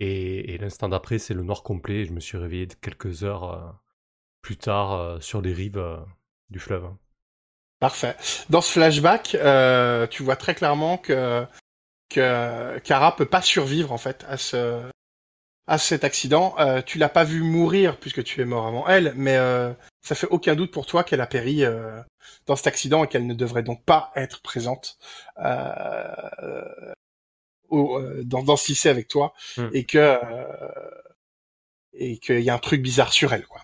Et, l'instant d'après, c'est le noir complet. et je me suis réveillé quelques heures plus tard euh, sur les rives euh, du fleuve. Parfait. Dans ce flashback, euh, tu vois très clairement que que Kara peut pas survivre en fait à ce à cet accident. Euh, tu l'as pas vu mourir puisque tu es mort avant elle, mais euh, ça fait aucun doute pour toi qu'elle a péri euh, dans cet accident et qu'elle ne devrait donc pas être présente euh, au, euh, dans, dans ce lycée avec toi Hmm. et que euh, et qu'il y a un truc bizarre sur elle quoi.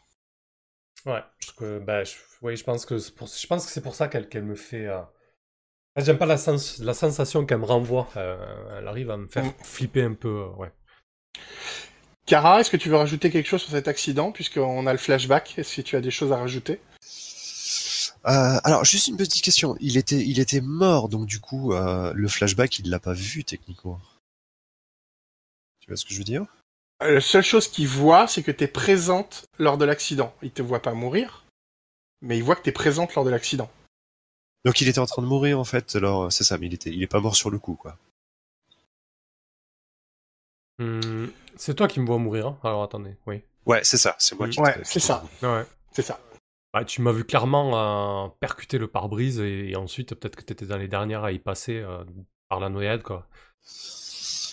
Ouais, je, que- bah, je, pense que c'est pour, je pense que c'est pour ça qu'elle qu'elle me fait. euh, fait, J'aime pas la, sens, la sensation qu'elle me renvoie. Euh, elle arrive à me faire Mm. flipper un peu. euh, ouais. Kara, est-ce que tu veux rajouter quelque chose sur cet accident puisqu'on a le flashback? Est-ce que tu as des choses à rajouter? Euh, alors, juste une petite question. Il était, il était mort, donc du coup, euh, le flashback, il l'a pas vu techniquement. Tu vois ce que je veux dire? La seule chose qu'il voit, c'est que tu es présente lors de l'accident. Il te voit pas mourir, mais il voit que tu es présente lors de l'accident. Donc, il était en train de mourir en fait. Alors, c'est ça, mais il était, il est pas mort sur le coup, quoi. Hmm, c'est toi qui me vois mourir. hein Alors attendez, oui. Ouais, c'est ça. C'est moi qui. Ouais, c'est ça. Ouais. C'est ça. Bah, tu m'as vu clairement euh, percuter le pare-brise et, et ensuite peut-être que t'étais dans les dernières à y passer euh, par la noyade quoi.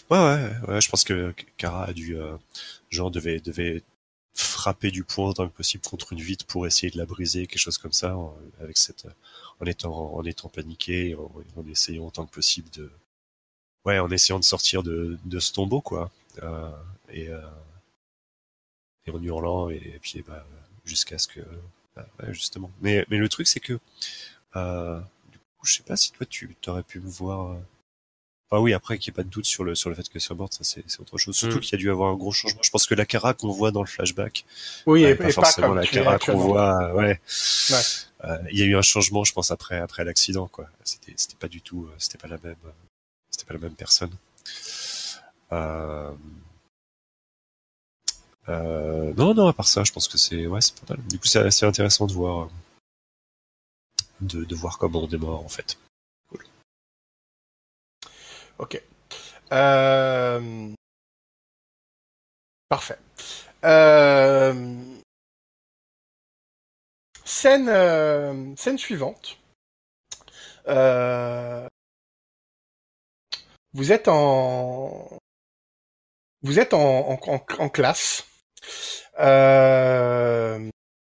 Ouais, ouais, ouais. Je pense que Kara a dû, euh, genre, devait, devait frapper du poing tant que possible contre une vitre pour essayer de la briser, quelque chose comme ça, en, avec cette, en étant, en étant paniqué, en, en essayant autant que possible de, ouais, en essayant de sortir de, de ce tombeau, quoi. Euh, et, euh, et en hurlant et, puis bah, jusqu'à ce que, bah, ouais, justement. Mais, mais le truc c'est que, euh, du coup, je sais pas si toi tu t'aurais pu me voir. Ah oui, après qu'il n'y ait pas de doute sur le sur le fait que soit morte, ça c'est c'est autre chose. Surtout Mm. qu'il y a dû avoir un gros changement. Je pense que la Kara qu'on voit dans le flashback, Oui, et, pas et forcément la qu'on voit. euh, Ouais. Ouais. Euh, Il y a eu un changement, je pense après après l'accident, quoi. C'était c'était pas du tout, euh, c'était pas la même, c'était pas la même personne. Euh... Euh, non, non, à part ça, je pense que c'est ouais, c'est pas mal. Du coup, c'est assez intéressant de voir de, de voir comment on mort en fait. Ok. Euh... Parfait. Euh... Scène, euh, scène suivante. Vous êtes en, vous êtes en, en, en, en classe. Euh...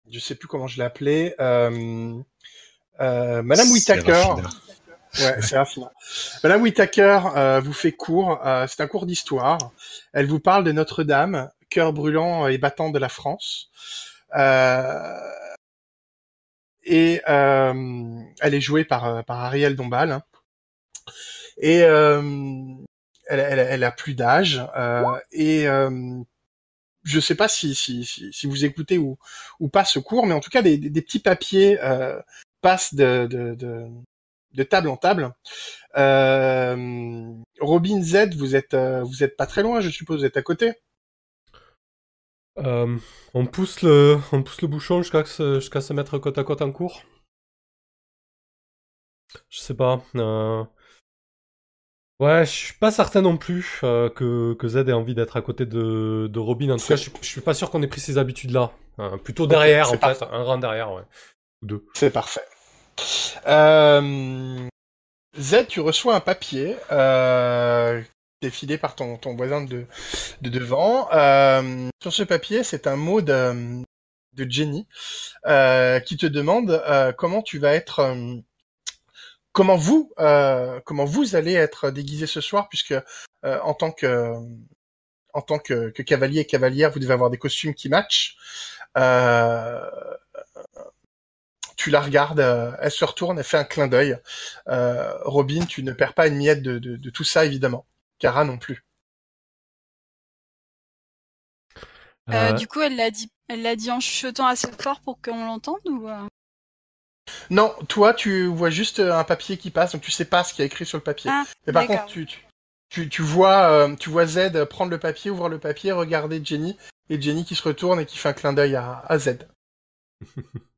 Je sais plus comment je l'ai appelé. Madame Whittaker. Ouais, c'est Rafina. Madame Whittaker euh, vous fait cours. euh, c'est un cours d'histoire. Elle vous parle de Notre-Dame, cœur brûlant et battant de la France. Euh, et euh, elle est jouée par, euh, par Ariel Dombal. hein. Et euh, elle, elle, elle a plus d'âge. euh, et euh, je sais pas si, si, si, si vous écoutez ou, ou pas ce cours, mais en tout cas, des, des, des petits papiers euh, passent de, de, de, de table en table. Euh, Robin Z, vous êtes, euh, vous êtes pas très loin, je suppose, vous êtes à côté. Euh, on pousse le, on pousse le bouchon jusqu'à se, mettre côte à côte en cours. Je sais pas. euh, Ouais, je suis pas certain non plus euh, que, que Z ait envie d'être à côté de, de Robin. En tout cas, je suis, je suis pas sûr qu'on ait pris ces habitudes-là. Plutôt derrière, en fait. Un rang derrière, ouais. Ou deux. C'est parfait. Euh, Z, tu reçois un papier euh, qui est filé par ton, ton voisin de, de devant. Euh, sur ce papier, c'est un mot de, de Jenny, euh, qui te demande euh, comment tu vas être, euh, comment vous, euh, comment vous allez être déguisé ce soir, puisque en tant que, en tant que, que cavalier et cavalière, vous devez avoir des costumes qui matchent. Tu la regardes, euh, elle se retourne, elle fait un clin d'œil. Euh, Robin, tu ne perds pas une miette de, de, de tout ça, évidemment. Cara non plus. Euh, Euh, Du coup, elle l'a dit, elle l'a dit en chuchotant assez fort pour qu'on l'entende ou Non, toi, tu vois juste un papier qui passe, donc tu sais pas ce qu'il y a écrit sur le papier. Ah, Mais par contre, tu, tu, tu, tu vois, euh, tu vois Z prendre le papier, ouvrir le papier, regarder Jenny, et Jenny qui se retourne et qui fait un clin d'œil à, à Z.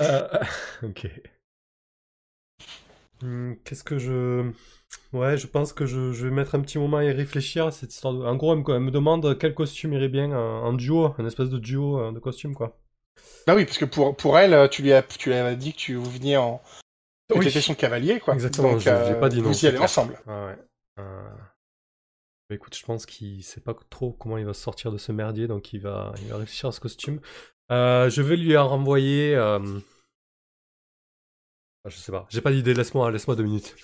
Euh, ok. Hmm, Qu'est-ce que je... Ouais, je pense que je, je vais mettre un petit moment à y réfléchir à cette histoire de... En gros, elle me, elle me demande quel costume irait bien en, en duo, un espèce de duo euh, de costume, quoi. Bah oui, parce que pour, pour elle, tu lui as, tu lui as dit que tu veniez en. Que Oui. son cavalier, quoi. Exactement, Donc, je- j'ai euh, pas dit non, Vous y allez ensemble. Ah ouais. Euh, bah écoute, je pense qu'il sait pas trop comment il va sortir de ce merdier, donc il va, il va réfléchir à ce costume. Euh, je vais lui en renvoyer... euh, ah, je sais pas, j'ai pas d'idée, laisse-moi laisse deux minutes.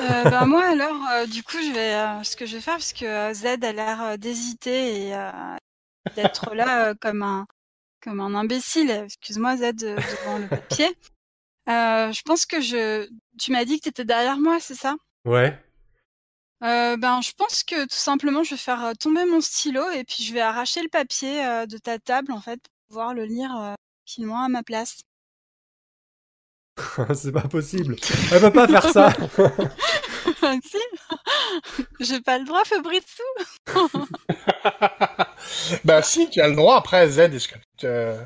Euh, ben moi alors, euh, du coup, je vais, euh, ce que je vais faire, parce que Z a l'air d'hésiter et d'être là comme un, comme un imbécile. Excuse-moi Z de- devant le papier. Je pense que je, tu m'as dit que tu étais derrière moi, c'est ça? Ouais. Ben, je pense que tout simplement, je vais faire tomber mon stylo et puis je vais arracher le papier de ta table en fait pouvoir le lire euh, tranquillement à ma place. c'est pas possible. Elle peut pas faire ça. si, j'ai pas le droit, Fabrice. bah si, tu as le droit. Après, Z, est-ce que tu te-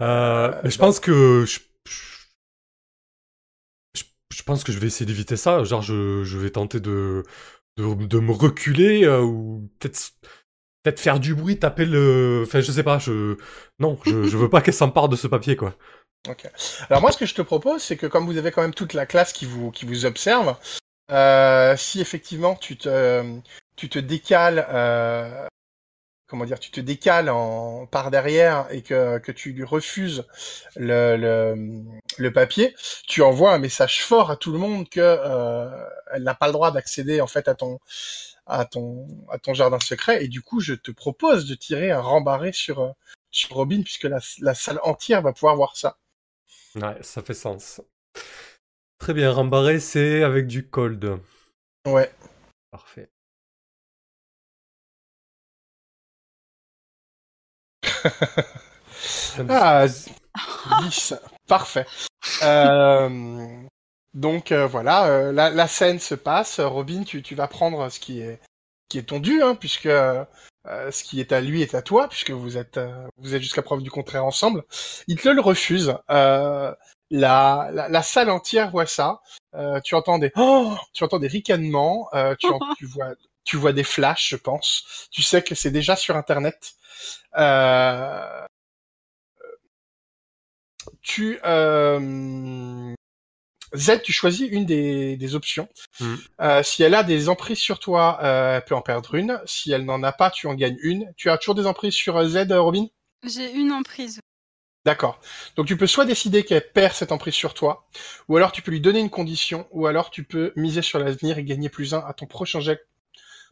Euh, mais je pense que je, je, je pense que je vais essayer d'éviter ça. Genre, je, je vais tenter de, de, de me reculer euh, ou peut-être peut-être faire du bruit, taper le. Enfin, je sais pas. Je non, je, je veux pas qu'elle s'empare de ce papier, quoi. Alors moi, ce que je te propose, c'est que comme vous avez quand même toute la classe qui vous qui vous observe, euh, si effectivement tu te tu te décales, euh, comment dire, tu te décales en par derrière et que que tu lui refuses le le, le papier, tu envoies un message fort à tout le monde que euh, elle n'a pas le droit d'accéder en fait à ton à ton à ton jardin secret et du coup je te propose de tirer un rembarré sur euh, sur Robin puisque la, la salle entière va pouvoir voir ça. Ouais, ça fait sens. Très bien, rembarré, c'est avec du cold. Ouais. Parfait. Ah, 10. Parfait. Euh, donc euh, voilà, euh, la, la scène se passe. Robin, tu, tu vas prendre ce qui est, qui est ton dû, hein, puisque euh, ce qui est à lui est à toi, puisque vous êtes, euh, vous êtes jusqu'à preuve du contraire ensemble. Il te le refuse. Euh, la, la, la salle entière voit ça. Euh, tu entends des, oh tu entends des ricanements. euh, tu, en- tu vois, tu vois des flashs, je pense. Tu sais que c'est déjà sur Internet. Euh, tu euh, Z, tu choisis une des, des options. Mhm. Euh, si elle a des emprises sur toi, euh, elle peut en perdre une. Si elle n'en a pas, tu en gagnes une. Tu as toujours des emprises sur euh, Z, Robin? J'ai une emprise. D'accord. Donc tu peux soit décider qu'elle perd cette emprise sur toi, ou alors tu peux lui donner une condition, ou alors tu peux miser sur l'avenir et gagner plus un à ton prochain jet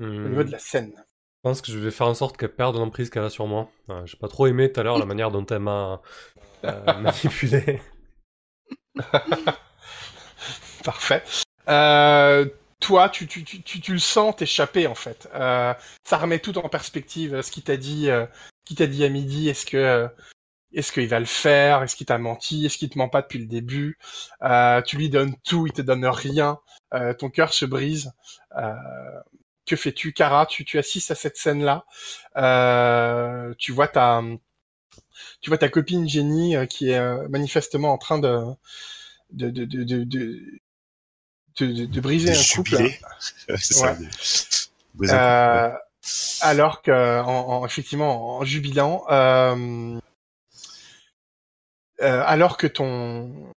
au Hmm. niveau de la scène. Je pense que je vais faire en sorte qu'elle perde l'emprise qu'elle a sur moi. Euh, J'ai pas trop aimé tout à l'heure la manière dont elle m'a euh, manipulé. Parfait. Euh, toi, tu, tu, tu, tu, tu le sens t'échapper en fait. Euh, ça remet tout en perspective. euh, Ce qu'il t'a dit, euh, ce qu'il t'a dit à midi. Est-ce que, euh, est-ce qu'il va le faire? Est-ce qu'il t'a menti? Est-ce qu'il te ment pas depuis le début? Euh, Tu lui donnes tout, il te donne rien. Ton cœur se brise. Que fais-tu, Cara tu, tu assistes à cette scène-là. Tu vois ta, tu vois ta copine Jenny qui est manifestement en train de, de, de, de, de, de, de, de- briser un couple. ça. Ouais. Euh, alors que, en, en- effectivement, en jubilant, euh, euh, alors que ton,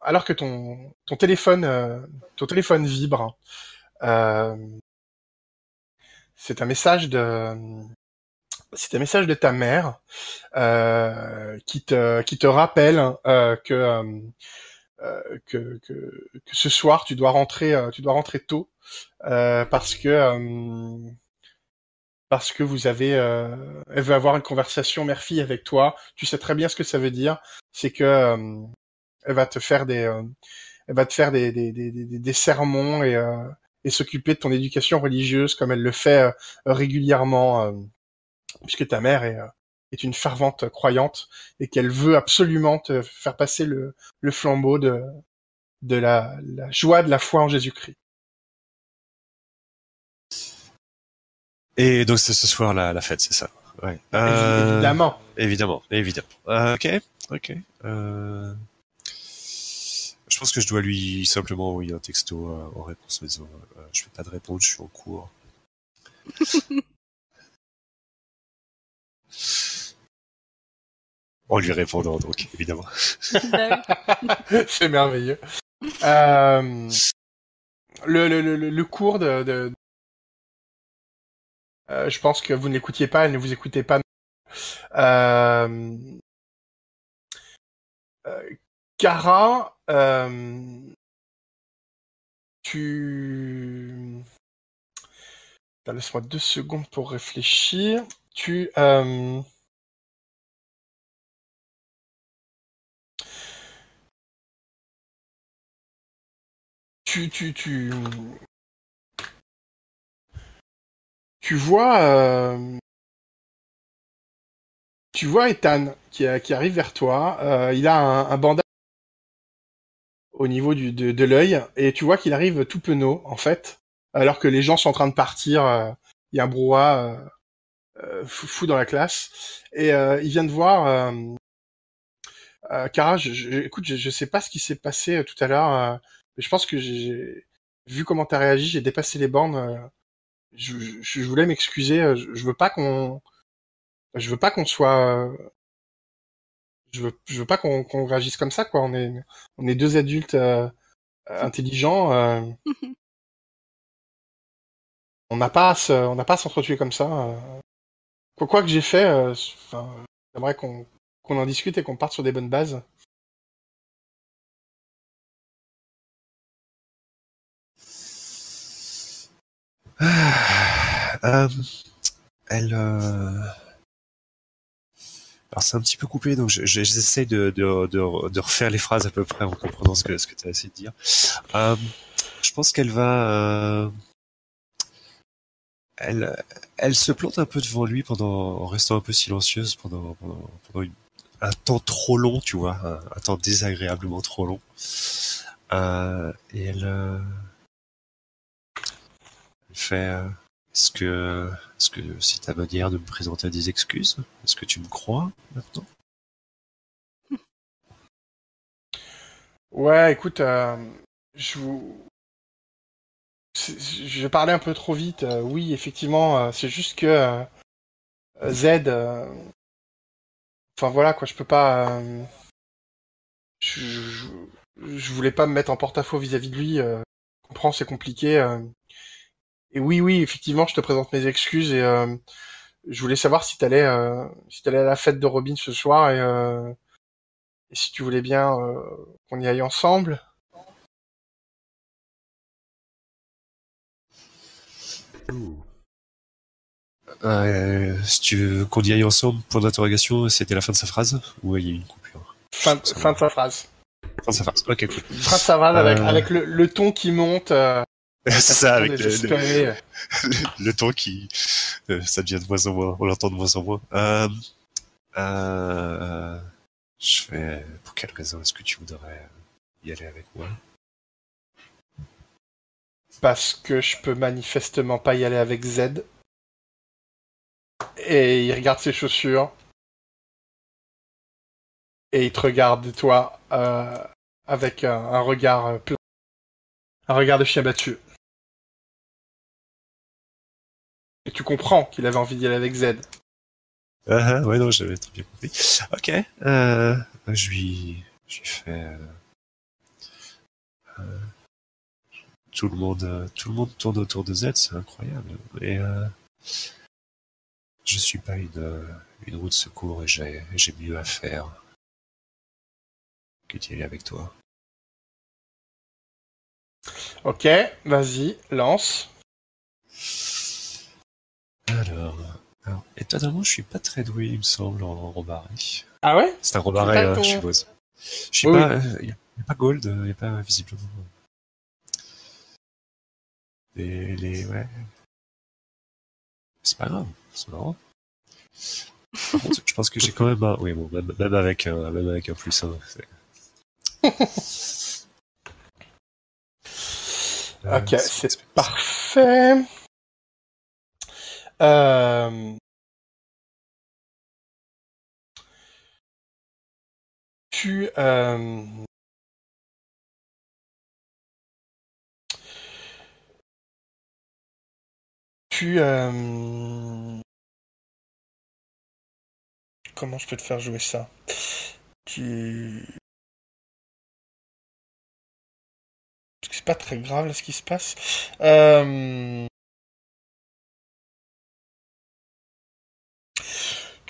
alors que ton, ton téléphone, euh, ton téléphone vibre, euh, c'est un message de, c'est un message de ta mère euh, qui te qui te rappelle euh, que, que, que que ce soir tu dois rentrer euh, tu dois rentrer tôt euh, parce que euh, parce que vous avez euh, elle veut avoir une conversation mère-fille avec toi. Tu sais très bien ce que ça veut dire, c'est que euh, elle va te faire des euh, elle va te faire des des des, des, sermons et euh, et s'occuper de ton éducation religieuse comme elle le fait euh, régulièrement euh, puisque ta mère est, euh, est une fervente croyante et qu'elle veut absolument te faire passer le, le flambeau de, de la, la joie de la foi en Jésus-Christ. Et donc c'est ce soir la, la fête, c'est ça. Ouais. Euh, Évidemment. Évidemment, évidemment. Euh, ok, ok. Euh... Je pense que je dois lui simplement envoyer un texto euh, en réponse euh, je fais pas de réponse, je suis en cours. en lui répondant donc évidemment. C'est merveilleux. Euh, le, cours de... Euh, je pense que vous ne l'écoutiez pas, elle ne vous écoutez pas. Euh, euh, Cara, tu... Laisse-moi deux secondes pour réfléchir. Tu... tu, vois, euh, tu vois Ethan qui, qui arrive vers toi. Euh, il a un, bandage au niveau de, de l'œil et tu vois qu'il arrive tout penaud en fait, alors que les gens sont en train de partir. euh, Il y a un brouhaha euh, euh, fou, dans la classe et euh, il vient de voir. Euh, euh, Cara, je, écoute, je, je sais pas ce qui s'est passé euh, tout à l'heure. Je pense que j'ai vu comment t'as réagi, j'ai dépassé les bornes. euh, je, je, je voulais m'excuser. euh, Je, je veux pas qu'on, je veux pas qu'on soit, je veux, je veux pas qu'on qu'on réagisse comme ça, quoi. On est, on est deux adultes euh, euh, intelligents. euh, on n'a pas à on n'a pas à s'entretuer comme ça. euh. Quoi, quoi que j'ai fait, euh, j'aimerais qu'on qu'on en discute et qu'on parte sur des bonnes bases. Ah, euh, elle. euh, Alors c'est un petit peu coupé, donc je- je- j'essaie de, de, de, de refaire les phrases à peu près en comprenant ce que, ce que tu as essayé de dire. Euh, je pense qu'elle va... euh, Elle, elle se plante un peu devant lui pendant, en restant un peu silencieuse pendant, pendant, pendant un temps trop long, tu vois, un, temps désagréablement trop long. Euh, et elle, euh, fait... est-ce que, est-ce que c'est ta manière de me présenter des excuses? Est-ce que tu me crois maintenant? Ouais, écoute, euh, je vous... Je parler un peu trop vite. euh, oui, effectivement, euh, c'est juste que Z... Enfin voilà, quoi, je peux pas... Je, je, je voulais pas me mettre en porte-à-faux vis-à-vis de lui. je comprends, c'est compliqué. Et oui, oui, effectivement, je te présente mes excuses et euh, je voulais savoir si t'allais euh, si t'allais à la fête de Robin ce soir et, euh, et si tu voulais bien euh, qu'on y aille ensemble. Si tu veux qu'on y aille ensemble, point d'interrogation, c'était la fin de sa phrase Ou il y a eu une coupure? Fin, fin de sa phrase. Fin de sa phrase, ok, cool. Fin de sa phrase avec, avec le, le ton qui monte. c'est ça, avec le, le, le ton qui... euh, ça devient de moins en moins, on l'entend de moins en moins. Euh, euh, je fais... Pour quelle raison est-ce que tu voudrais y aller avec moi? Parce que je peux manifestement pas y aller avec Z. Et il regarde ses chaussures. Et il te regarde, toi, avec un, un regard plein. Un regard de chien battu. Et tu comprends qu'il avait envie d'y aller avec Z. Ah, ah, ouais, non, j'avais très bien compris. Ok, euh, je lui, je lui fais, euh, tout le monde, euh, tout le monde tourne autour de Z, c'est incroyable. Et euh, je suis pas une, une roue de secours et j'ai j'ai mieux à faire que d'y aller avec toi. Ok, vas-y, lance. Alors, alors, étonnamment, je suis pas très doué, il me semble, en robarie. Ah ouais? C'est un robaret, pas hein, ton- je suppose. Je suis Oui, pas, il y, a pas gold, il y a pas visiblement. Les, les, ouais. C'est pas grave, c'est marrant. Par contre, je pense que j'ai quand même un, oui bon, même, même avec un, même avec un plus un, c'est- Ok, Euh, c'est parfait. Euh... Tu... Euh... Tu... euh, Comment je peux te faire jouer ça? Tu... C'est pas très grave là ce qui se passe.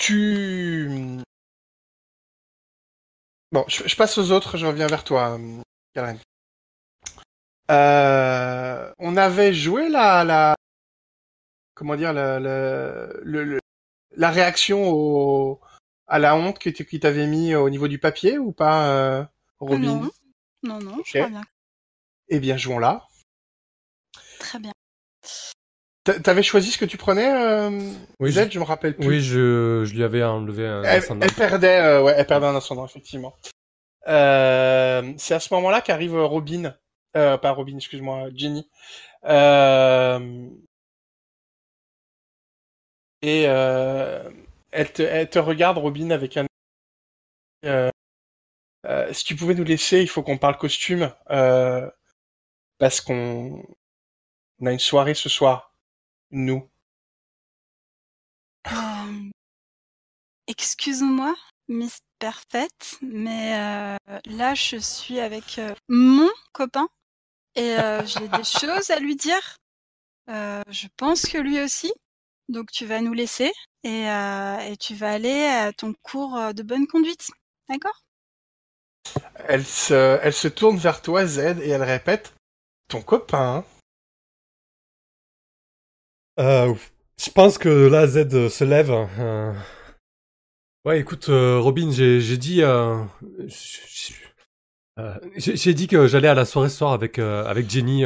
Tu... Bon, je, je passe aux autres, je reviens vers toi, euh, Karen. Euh, on avait joué la, la, comment dire, la, la, le- le- la réaction au, à la honte que tu- qui t'avait mis au niveau du papier ou pas, euh, Robin? Non, non, non, je Ok. crois bien. Eh bien, jouons là. Très bien. T'a- T'avais choisi ce que tu prenais, euh, Oui, Z, je- je me rappelle plus. Oui, je, je lui avais enlevé un elle, ascendant. elle perdait, euh, ouais, elle perdait un ascendant, effectivement. Euh, c'est à ce moment-là qu'arrive euh, Robin, euh, pas Robin, excuse-moi, Jenny. Et elle, te, elle te regarde, Robin, avec un. Si tu pouvais nous laisser, il faut qu'on parle costume, parce qu'on on a une soirée ce soir, nous. Euh, Excuse-moi, Miss Perfect, mais euh, là, je suis avec euh, mon copain et j'ai des choses à lui dire. Je pense que lui aussi. Donc, tu vas nous laisser et, et tu vas aller à ton cours de bonne conduite. D'accord? Elle se, elle se tourne vers toi, Z, et elle répète Ton copain. Euh, je pense que là, Z euh, se lève. euh. Ouais, écoute, Robin, j'ai dit, j'ai dit que j'allais à la soirée ce soir avec avec Jenny.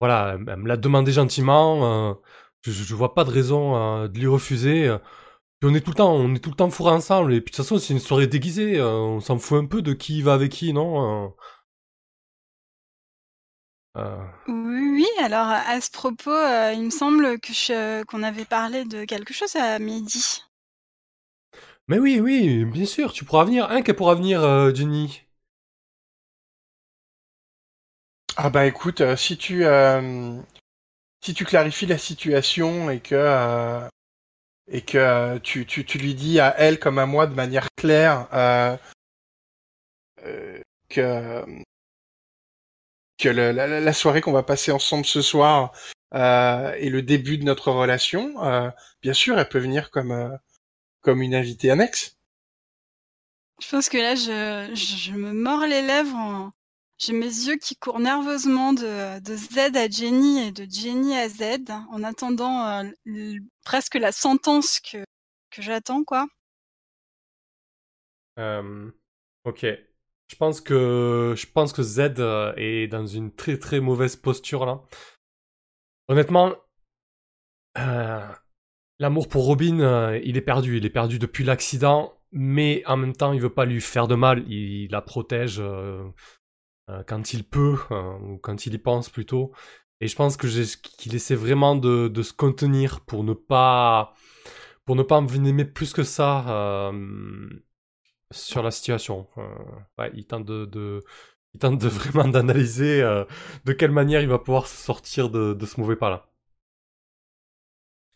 voilà, elle me l'a demandé gentiment. je, vois pas de raison de lui refuser. on est tout le temps, on est tout le temps fourrés ensemble. Et puis de toute façon, c'est une soirée déguisée. on s'en fout un peu de qui va avec qui, non Oui, oui, alors à ce propos, euh, il me semble que je- qu'on avait parlé de quelque chose à midi. Mais oui, oui, bien sûr, tu pourras venir. Hein, qu'elle pourra venir, euh, Jenny. Ah bah écoute, euh, si tu euh, si tu clarifies la situation et que euh, et que euh, tu, tu, tu lui dis à elle comme à moi de manière claire euh, euh, que que le- la, soirée qu'on va passer ensemble ce soir euh, est le début de notre relation, euh, bien sûr, elle peut venir comme euh, comme une invitée annexe. Je pense que là, je, je, je me mords les lèvres. en- J'ai mes yeux qui courent nerveusement de, de Z à Jenny et de Jenny à Z, en attendant euh, l- presque la sentence que, que j'attends, quoi. Euh, ok. Je pense que je pense que Z euh, est dans une très très mauvaise posture là. Honnêtement, euh, l'amour pour Robin, euh, il est perdu. Il est perdu depuis l'accident, mais en même temps, il veut pas lui faire de mal. Il, la protège quand il peut ou quand il y pense plutôt. Et je pense que qu'il essaie vraiment de, de se contenir pour ne pas pour ne pas envenimer plus que ça. Sur la situation. Euh, ouais, il tente de, de- il tente de vraiment d'analyser euh, de quelle manière il va pouvoir sortir de, de ce mauvais pas là.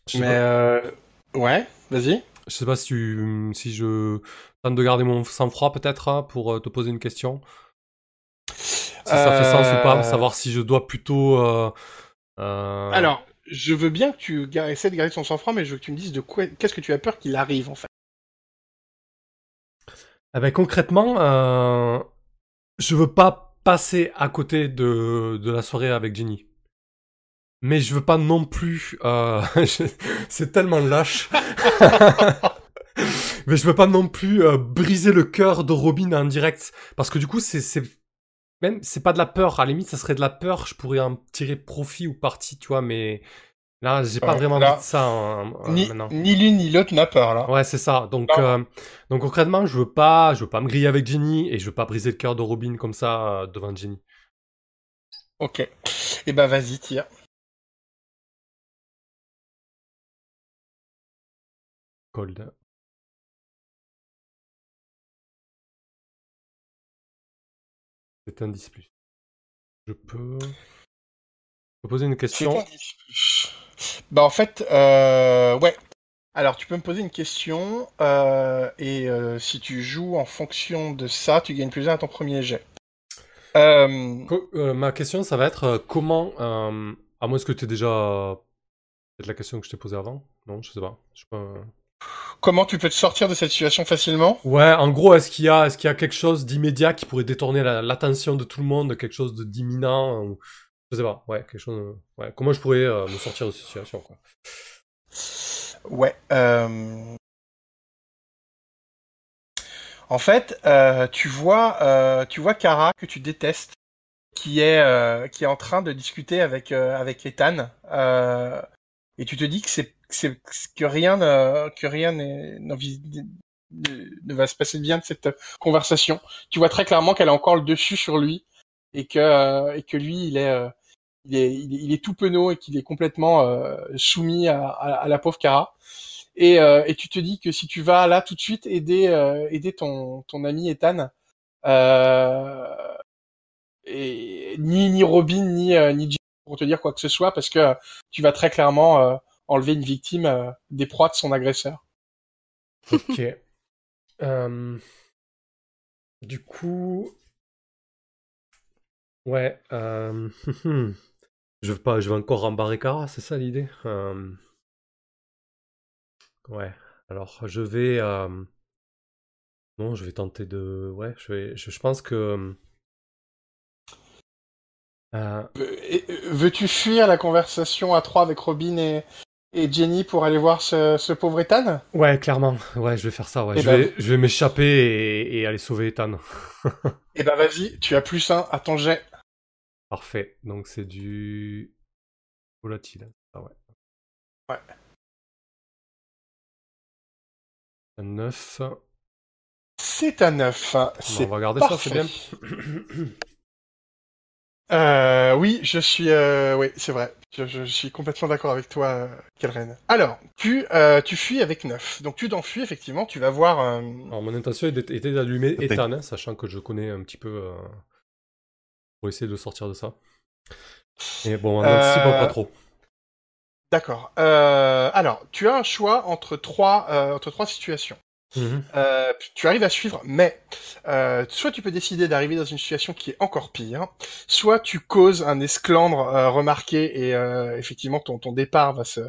Je sais, Mais pas, euh, ouais, vas-y. je sais pas si, tu- si je tente de garder mon sang-froid peut-être hein, pour te poser une question. Si ça fait sens ou pas, savoir si je dois plutôt. Alors, je veux bien que tu essaies de garder ton sang-froid, mais je veux que tu me dises de quoi, qu'est-ce que tu as peur qu'il arrive en fait. Eh ben, concrètement, euh, je veux pas passer à côté de, la soirée avec Jenny. Mais je veux pas non plus. euh, C'est tellement lâche. Mais je veux pas non plus euh, briser le cœur de Robin en direct. Parce que du coup, c'est. c'est- Même, c'est pas de la peur. À la limite, ça serait de la peur. Je pourrais en tirer profit ou parti, tu vois. Mais là, j'ai pas vraiment là, envie de ça ni, ni l'une ni l'autre n'a peur là. Ouais, c'est ça. Donc, euh, donc concrètement, je veux pas, je veux pas me griller avec Jenny et je veux pas briser le cœur de Robin comme ça euh, devant Jenny. Ok. Et ben vas-y, tire. Cold. C'est un 10 plus. Je peux... peux poser une question? Bah en fait, euh, ouais. Alors tu peux me poser une question euh, et euh, si tu joues en fonction de ça, tu gagnes plus un à ton premier jet. Ma question, ça va être comment, à moins que tu aies déjà peut-être la question que je t'ai posée avant? Non, je sais pas. Je sais pas. comment tu peux te sortir de cette situation facilement? Ouais, en gros, est-ce qu'il y a, est-ce qu'il y a quelque chose d'immédiat qui pourrait détourner la- l'attention de tout le monde, quelque chose de d'imminent ou... Je sais pas, ouais, quelque chose. de- Ouais, comment je pourrais euh, me sortir de cette situation, quoi. Ouais. euh, En fait, euh, tu vois, euh, tu vois Kara que tu détestes, qui est euh, qui est en train de discuter avec euh, avec Ethan, euh, et tu te dis que c'est que rien ne- que rien ne, va se passer bien de cette conversation. Tu vois très clairement qu'elle a encore le dessus sur lui et que euh, et que lui il est euh, il est, il est, il est tout penaud et qu'il est complètement euh, soumis à, à, à la pauvre Kara. Et, euh, et tu te dis que si tu vas là tout de suite aider euh, aider ton ton ami Ethan, et ni ni Robin ni ni Jim pour te dire quoi que ce soit parce que tu vas très clairement enlever une victime des proies de son agresseur. Ok. Du coup. Ouais. euh, Je veux pas, je veux encore rembarrer Kara, c'est ça l'idée Euh, Ouais. Alors, je vais. euh, Non, je vais tenter de. Ouais, je vais. Je, je pense que. Euh, Veux-tu fuir la conversation à trois avec Robin et et Jenny pour aller voir ce, ce pauvre Ethan? Ouais, clairement. Ouais, je vais faire ça. Ouais. Eh Je ben- vais, je vais m'échapper et, et aller sauver Ethan. Eh ben vas-y, tu as plus un à ton jet. Parfait. Donc c'est du volatile. Ah ouais. Ouais. Un 9. C'est un 9. C'est on va regarder ça, c'est bien. Euh, oui, je suis. Euh, oui, c'est vrai. Je, je suis complètement d'accord avec toi, euh, Kelren. Alors, tu, euh, tu fuis avec 9. Donc tu t'enfuis, effectivement. Tu vas voir. Alors mon intention était d'allumer. Ethan, hein, sachant que je connais un petit peu pour essayer de sortir de ça. Et bon, en Euh, anticipant pas trop. D'accord. Euh, alors, tu as un choix entre trois, euh, entre trois situations. Mhm. Euh, tu arrives à suivre, mais euh, soit tu peux décider d'arriver dans une situation qui est encore pire, soit tu causes un esclandre euh, remarqué et effectivement ton, ton départ va se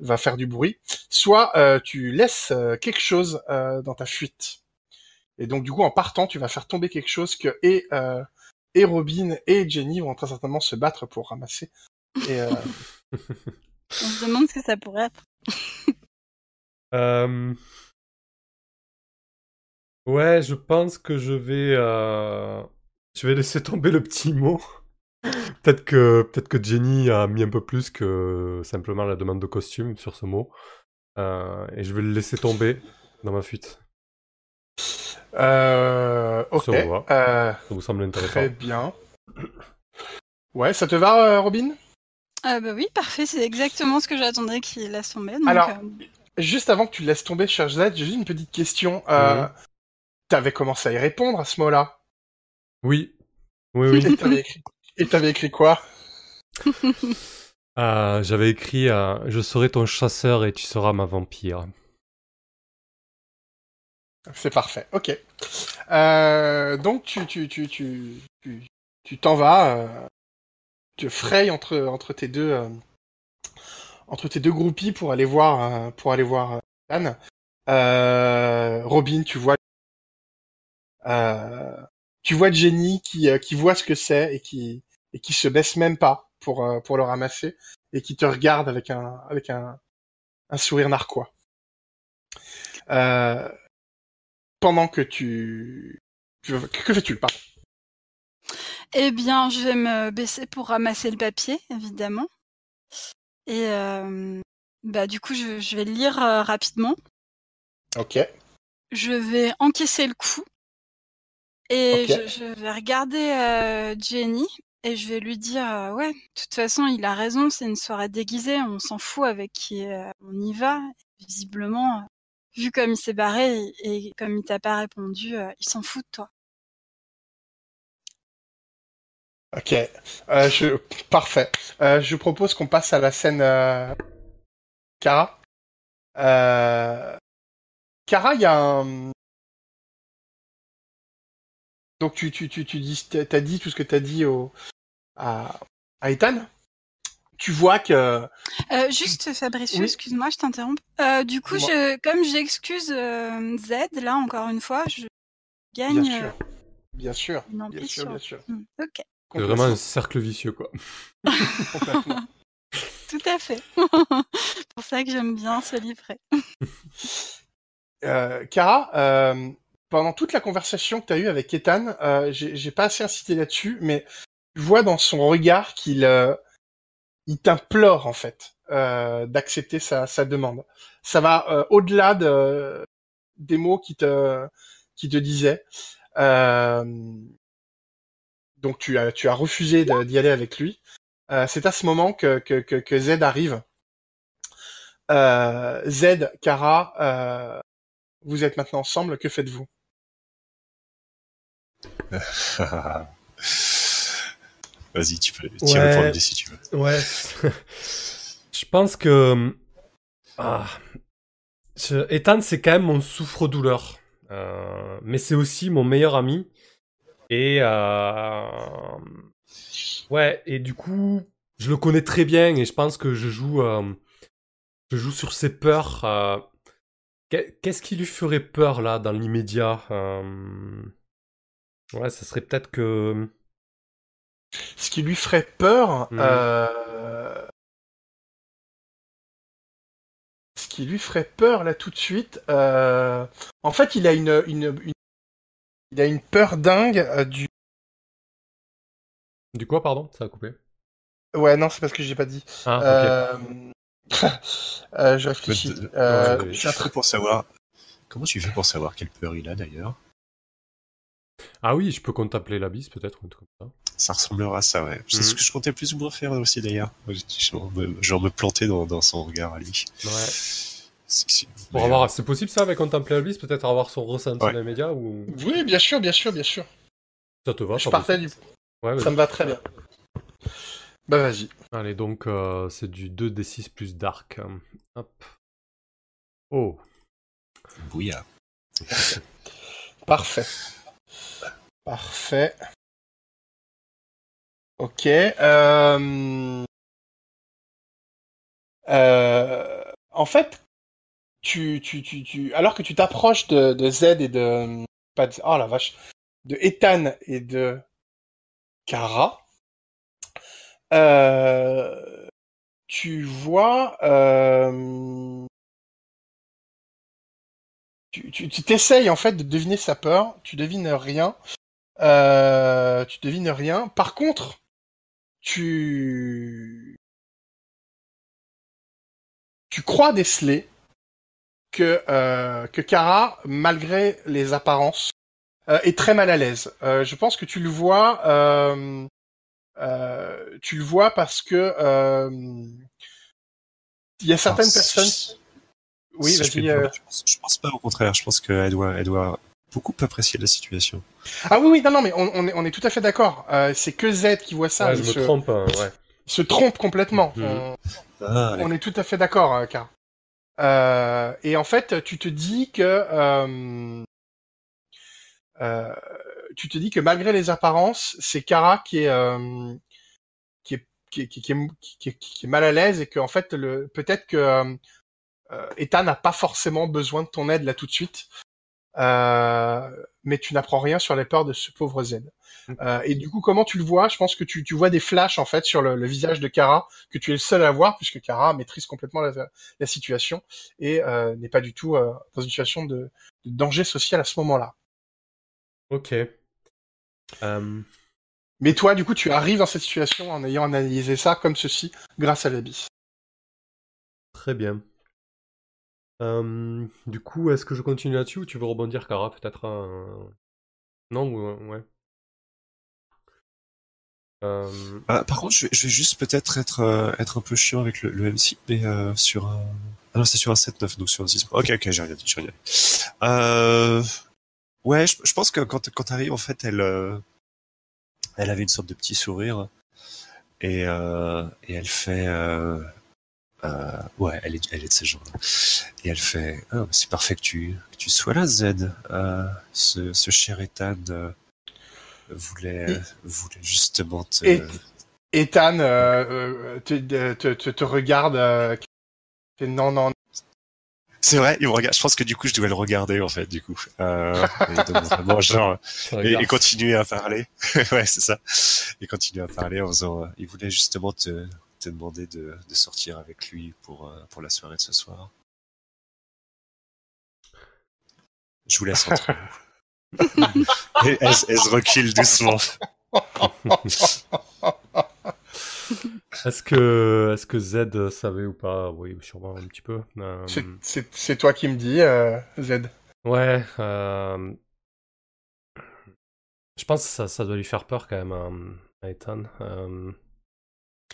va faire du bruit, soit tu laisses quelque chose dans ta fuite. Et donc du coup en partant tu vas faire tomber quelque chose que et et Robin et Jenny vont très certainement se battre pour ramasser. Et euh, On se demande ce que ça pourrait être. Euh, Ouais, je pense que je vais, euh, je vais laisser tomber le petit mot. Peut-être que, peut-être que Jenny a mis un peu plus que simplement la demande de costume sur ce mot. Euh, et je vais le laisser tomber dans ma fuite. Euh, ok. Ça va. Euh, Ça vous semble intéressant Très bien. Ouais, ça te va, euh, Robin? Ah bah oui, parfait, c'est exactement ce que j'attendais qu'il laisse tomber. Donc, Alors, euh, Juste avant que tu le laisses tomber, cher Z, j'ai juste une petite question. Euh, Mhm. T'avais commencé à y répondre à ce mot-là? Oui. Oui, oui. Et t'avais écrit... Et t'avais écrit quoi? Euh, J'avais écrit euh, Je serai ton chasseur et tu seras ma vampire. C'est parfait. Ok. Euh, donc tu tu tu tu tu t'en vas. Euh, tu frayes entre entre tes deux euh, entre tes deux groupies pour aller voir euh, pour aller voir euh, Ethan. Euh, Robin, tu vois euh, tu vois Jenny qui euh, qui voit ce que c'est et qui et qui se baisse même pas pour euh, pour le ramasser et qui te regarde avec un avec un un sourire narquois. Euh, pendant que tu, tu que fais-tu pardon Eh bien, je vais me baisser pour ramasser le papier, évidemment. Et euh, bah du coup, je, je vais le lire euh, rapidement. Ok. Je vais encaisser le coup et je, je vais regarder euh, Jenny et je vais lui dire ouais, de toute façon, il a raison, c'est une soirée déguisée, on s'en fout avec qui on y va. Visiblement, vu comme il s'est barré et, comme il t'a pas répondu, euh, il s'en fout de toi. Ok. Euh, je parfait. Euh, je propose qu'on passe à la scène. Cara. Cara, il y a un. Donc tu tu tu tu dis t'as dit tout ce que t'as dit au à Ethan. Tu vois que Euh, juste Fabricio, Oui. excuse-moi, je t'interromps. Euh, du coup, je, comme j'excuse euh, Z, là encore une fois, je gagne bien sûr, bien sûr, une bien sûr, sur- bien sûr. Hmm, Ok, C'est vraiment un cercle vicieux, quoi. Complètement. tout à fait. pour ça que j'aime bien ce livret. Euh, Cara, euh, pendant toute la conversation que tu as eue avec Ethan, euh, j'ai pas assez incité là-dessus, mais tu vois dans son regard qu'il euh, il t'implore en fait euh, d'accepter sa, demande. Ça va euh, au-delà de, des mots qui te qui disaient. Euh, donc tu as refusé d'y aller avec lui. Euh, C'est à ce moment que que, que, Z arrive. Z, euh, vous êtes maintenant ensemble, que faites-vous? Vas-y, tu peux tirer Ouais. pour l'idée si tu veux. Ouais. je pense que. Ah. Je- Ethan, c'est quand même mon souffre-douleur. Euh, mais c'est aussi mon meilleur ami. Et. euh, Ouais, et du coup, je le connais très bien et je pense que je joue. euh, Je joue sur ses peurs. euh, qu'est- Qu'est-ce qui lui ferait peur là dans l'immédiat Euh, Ouais, ça serait peut-être que. Ce qui lui ferait peur, Mhm. euh, ce qui lui ferait peur là tout de suite, euh, en fait, il a une, une, une- il a une peur dingue euh, du. Du quoi, pardon? Ça a coupé. Ouais, non, c'est parce que j'ai pas dit. Ah, ok. Euh... euh, je réfléchis. Euh, je suis un pour savoir. Comment tu fais pour savoir quelle peur il a d'ailleurs? Ah oui, je peux contempler l'abysse peut-être ou un truc comme ça. Ça ressemblera à ça, ouais. C'est Mhm. ce que je comptais plus ou moins faire aussi d'ailleurs. Genre me, genre me planter dans, dans son regard à lui. Ouais. C'est- c'est- Pour mais, avoir, c'est possible ça avec contempler l'abysse, peut-être avoir son ressenti Ouais. dans les médias ou? Oui, bien sûr, bien sûr, bien sûr. ça te va Je ça partais du. Ouais. Ça me va très bien. Bah vas-y. Allez, donc euh, c'est du 2d6 plus dark. Hop. Oh. Bouillard. Parfait. Parfait. Ok. Euh... euh, En fait, tu, tu, tu, tu... alors que tu t'approches de, de Z et de... Pas de... Oh la vache. De Ethan et de Kara, euh... tu vois... Tu t'essayes en fait de deviner sa peur, tu devines rien, tu devines rien. Par contre, tu tu crois déceler que euh, que Kara, malgré les apparences, euh, est très mal à l'aise. Euh, je pense que tu le vois, euh, tu le vois parce que il y a certaines Alors, personnes. Oui, je Je, pense, je pense pas, au contraire. Je pense qu'elle doit, elle doit beaucoup apprécier la situation. Ah oui, oui, non, non, mais on, on est, on est tout à fait d'accord. Euh, c'est que Z qui voit ça. Ouais, il je me se, trompe, hein, ouais. il se trompe complètement. Mhm. On, Ah, on est tout à fait d'accord, euh, Car. Euh, et en fait, tu te dis que euh, euh, tu te dis que malgré les apparences, c'est Kara qui est euh, qui est qui, est- qui, est, qui, est- qui est mal à l'aise et que en fait le peut-être que euh, euh, Ethan n'a pas forcément besoin de ton aide là tout de suite. Euh, mais tu n'apprends rien sur les peurs de ce pauvre Z. Euh, et du coup, comment tu le vois? Je pense que tu, tu vois des flashs en fait sur le, le visage de Kara que tu es le seul à voir puisque Kara maîtrise complètement la, la situation et euh, n'est pas du tout euh, dans une situation de, de danger social à ce moment-là. Ok. Euh, Mais toi, du coup, tu arrives dans cette situation en ayant analysé ça comme ceci grâce à l'abysse. très bien. Euh, du coup, est-ce que je continue là-dessus ou tu veux rebondir, Kara, peut-être euh, Non, ou- ouais. Euh, Ah, par contre, je vais, je vais juste peut-être être, euh, être un peu chiant avec le, le MC, mais euh, sur un... Ah non, c'est sur un 7-9, donc sur un 6. Ok, ok, j'ai rien dit, j'ai rien dit. Euh... Ouais, je, je pense que quand, quand t'arrives, en fait, elle, euh, elle avait une sorte de petit sourire, et, euh, et elle fait... Euh... Ouais, elle est, elle est de ces gens-là. Et elle fait, bah, c'est parfait que tu, que tu sois là, Z. Euh, ce, ce cher Ethan euh, voulait, Et- voulait justement te... Et- Ethan euh, euh, te, te, te, te regarde. Euh, non, non, C'est vrai, il me regarde. Je pense que du coup, je devais le regarder en fait, du coup. Euh, et donc, vraiment, genre, et, et continuer à parler. ouais, c'est ça. Et continuer à parler en faisant. il voulait justement te, te demander de, de sortir avec lui pour euh, pour la soirée de ce soir. Je vous laisse entre vous. Et elle, elle se recule doucement. Est-ce que, est-ce que Z savait ou pas? Oui, sûrement un petit peu. Euh, c'est- toi qui me dis, euh, Z. Ouais, euh, je pense que ça, ça doit lui faire peur quand même à, à Ethan.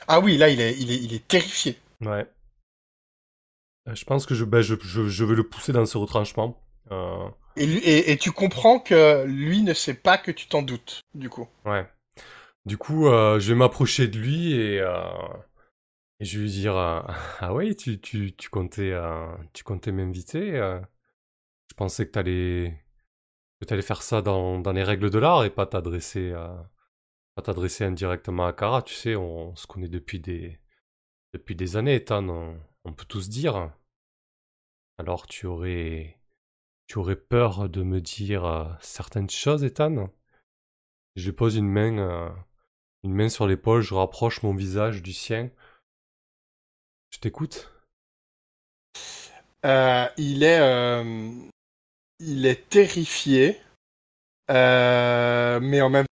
Ah oui, là, il est, il est, il est terrifié. ouais. Euh, Je pense que je, ben, je, je, je vais le pousser dans ce retranchement. Euh, Et, et, et tu comprends que lui ne sait pas que tu t'en doutes, du coup. ouais. Du coup, euh, je vais m'approcher de lui et, euh, et je vais lui dire Ah ouais, tu, tu, tu comptais, tu comptais m'inviter Je pensais que t'allais que t'allais faire ça dans, dans les règles de l'art et pas t'adresser à, pas t'adresser indirectement à Kara. Tu sais, on, se connaît depuis des, depuis des années, Ethan, on, peut tous dire. Alors tu aurais, tu aurais peur de me dire euh, certaines choses, Ethan? Je pose une main, euh, une main sur l'épaule, je rapproche mon visage du sien. Je t'écoute. Euh, il est, il est terrifié, mais en même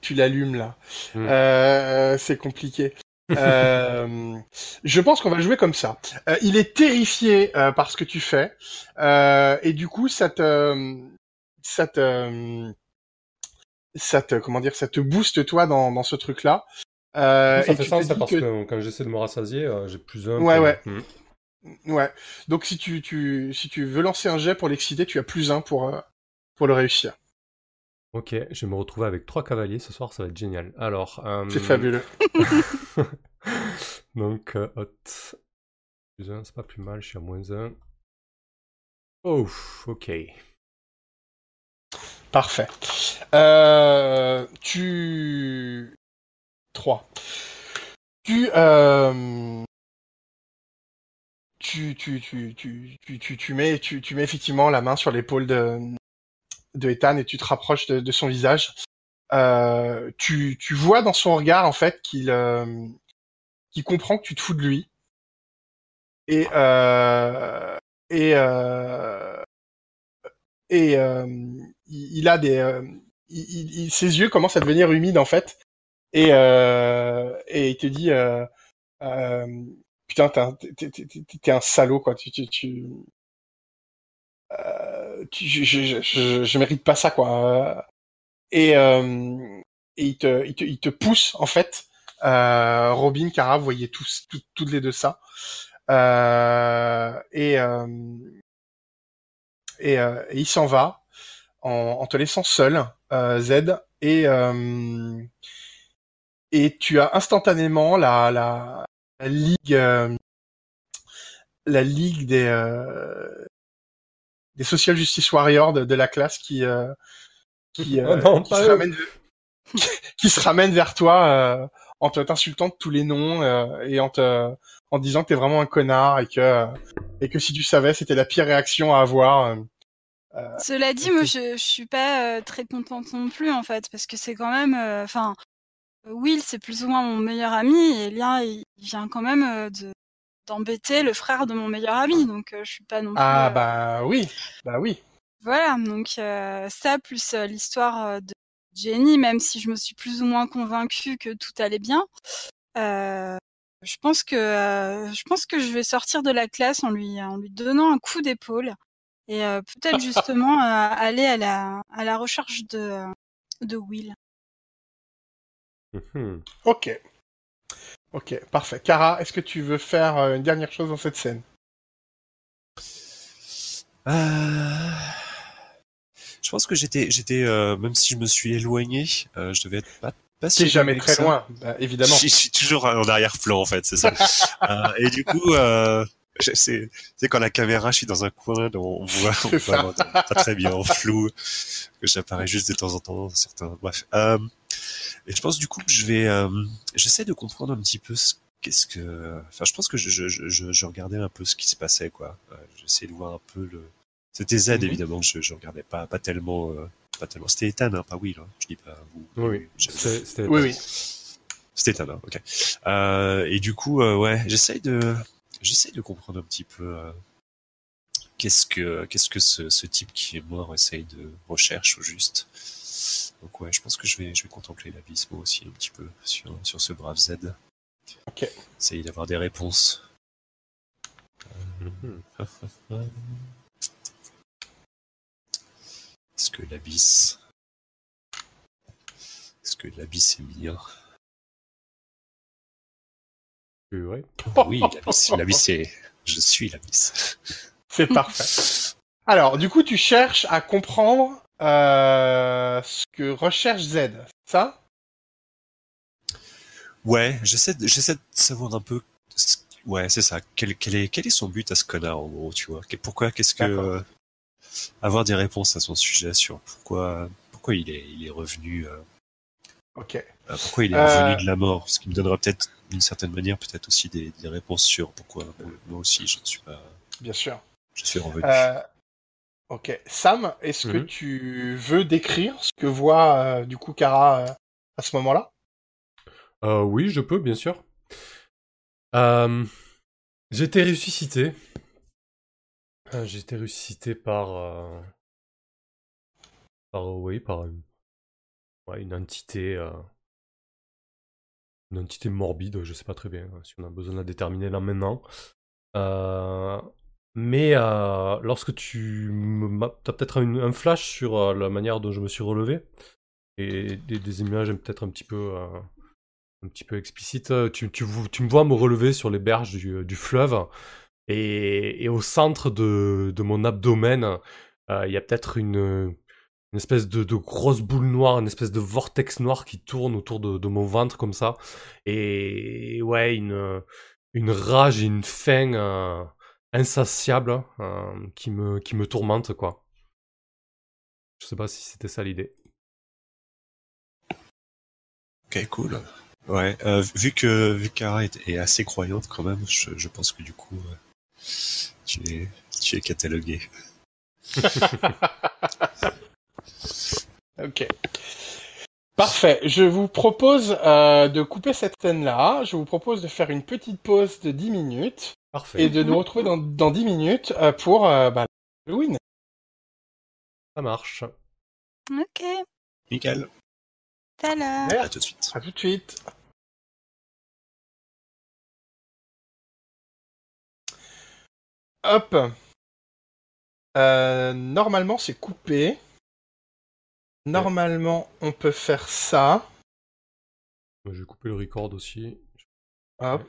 tu l'allumes là. Mm. Euh, c'est compliqué. Euh, je pense qu'on va jouer comme ça. Euh, il est terrifié euh, par ce que tu fais, euh, et du coup, ça te, ça te, ça te, comment dire, ça te booste toi dans, dans ce truc-là. Euh, ça et fait tu sens parce que- que, quand j'essaie de me rassasier, j'ai plus un. Ouais, ouais. Hmm. Ouais. Donc si tu, tu, si tu veux lancer un jet pour l'exciter, tu as plus un pour, euh, pour le réussir. Ok, je vais me retrouver avec trois cavaliers ce soir, ça va être génial. Alors, euh, C'est fabuleux. Donc, euh, hot. Plus un, c'est pas plus mal, je suis à moins un. Oh, ok. Parfait. Euh, tu... 3. Tu, euh... tu, tu, tu, tu, tu, tu, tu mets, tu, tu mets effectivement la main sur l'épaule de, de Ethan et tu te rapproches de, son visage. Euh, tu, tu vois dans son regard en fait qu'il euh, comprend que tu te fous de lui. Et euh, et euh, et euh, il, il a des euh, ses yeux commencent à devenir humides en fait. Et et il te dit putain t'es un, un salaud quoi. Tu tu tu- je, je, je, je, mérite pas ça quoi. Et euh, et il te il te il te pousse en fait. Euh, Robin Cara vous voyez tous tout- toutes les deux ça. Euh, et euh, et, euh, et il s'en va en, te laissant seul, euh, Z, et et tu as instantanément la la, la ligue la ligue des euh, des social justice warriors de, de la classe qui euh, qui, Oh euh, non, qui se eux. ramène qui se ramène vers toi euh, en te t'insultant de tous les noms euh, et en te en disant que t'es vraiment un connard et que et que si tu savais, c'était la pire réaction à avoir. euh, Cela dit, moi, je, je suis pas euh, très contente non plus, en fait, parce que c'est quand même, euh, enfin, Will, c'est plus ou moins mon meilleur ami, et Lien, il il vient quand même euh, de d'embêter le frère de mon meilleur ami, donc euh, je suis pas non plus. Ah euh, bah oui, bah oui. Voilà, donc euh, ça plus euh, l'histoire de Jenny, même si je me suis plus ou moins convaincue que tout allait bien, euh, je pense que euh, je pense que je vais sortir de la classe en lui en lui donnant un coup d'épaule et euh, peut-être justement euh, aller à la à la recherche de de Will. Mhm. Ok. Ok, parfait. Cara, est-ce que tu veux faire euh, une dernière chose dans cette scène? Euh, Je pense que j'étais, j'étais, euh, même si je me suis éloigné, euh, je devais être pas, pas si C'est jamais très ça. loin, bah, évidemment. Je, je suis toujours en arrière-plan en fait, c'est ça. Euh, et du coup, euh, je- c'est, c'est quand la caméra, je suis dans un coin, on voit, on C'est voit pas très bien en flou, que j'apparais juste de temps en temps, certains. Bref. Et je pense du coup que je vais, euh, j'essaie de comprendre un petit peu ce qu'est-ce que, enfin, je pense que je, je, je, je regardais un peu ce qui se passait quoi. Euh, J'essayais de voir un peu le. C'était Z Mhm. évidemment, je, je regardais pas, pas tellement, euh, pas tellement. C'était Ethan, hein, pas Will. Hein. Je dis pas vous. Oui, C'était- Oui, oui. c'était Ethan, hein, ok. Euh, et du coup, euh, ouais, j'essaye de, j'essaye de comprendre un petit peu euh, qu'est-ce que, qu'est-ce que ce, ce type qui est mort essaye de recherche au juste. Donc ouais, je pense que je vais, je vais contempler l'abysse moi aussi un petit peu sur, sur ce brave Z. Ok. Essayer d'avoir des réponses. Mhm. Est-ce que l'abysse, est-ce que l'abysse est bien Euh, ouais. Oui, l'abysse, l'abysse est, je suis l'abysse. C'est parfait. Alors, du coup, tu cherches à comprendre euh, ce que recherche Z, ça? Ouais, j'essaie de, j'essaie de savoir un peu. ce- Ouais, c'est ça. Quel, quel est, quel est son but à ce connard, en gros, tu vois? Pourquoi, qu'est-ce que. Euh, avoir des réponses à son sujet sur pourquoi, pourquoi il est, il est revenu. euh, Ok. euh, pourquoi il est revenu de la mort? Ce qui me donnera peut-être, d'une certaine manière, peut-être aussi des, des réponses sur pourquoi moi aussi je ne suis pas. Bien sûr. Je suis revenu. Euh, ok. Sam, est-ce que Mhm. tu veux décrire ce que voit euh, du coup Kara euh, à ce moment-là? Euh, oui, je peux, bien sûr. Euh, j'ai été ressuscité. J'ai été ressuscité par... euh, par, oui, par une, ouais, une entité... euh, une entité morbide, je sais pas très bien hein, si on a besoin de la déterminer là maintenant. Euh, mais euh, lorsque tu as peut-être un, flash sur euh, la manière dont je me suis relevé, et des, images peut-être un petit peu... euh, un petit peu explicite. Euh, Tu, tu, me vois me relever sur les berges du, fleuve et, et au centre de, de mon abdomen, il y a peut-être une, espèce de, de grosse boule noire, une espèce de vortex noir qui tourne autour de, mon ventre comme ça. Et ouais, une, une rage une faim insatiable euh, qui, me, qui me tourmente, quoi. Je sais pas si c'était ça l'idée. Ok, cool. Ouais, euh, vu que vu est, est assez croyante quand même, je, je pense que du coup, euh, tu es tu es catalogué. Ok. Parfait. Je vous propose euh, de couper cette scène-là. Je vous propose de faire une petite pause de 10 minutes Parfait. et de nous retrouver dans, dans 10 minutes euh, pour euh, bah, Halloween. Ça marche. Ok. Nickel. À tout de suite. À tout de suite. Hop. Euh, normalement, c'est coupé. Normalement, on peut faire ça. Je vais couper le record aussi. Hop.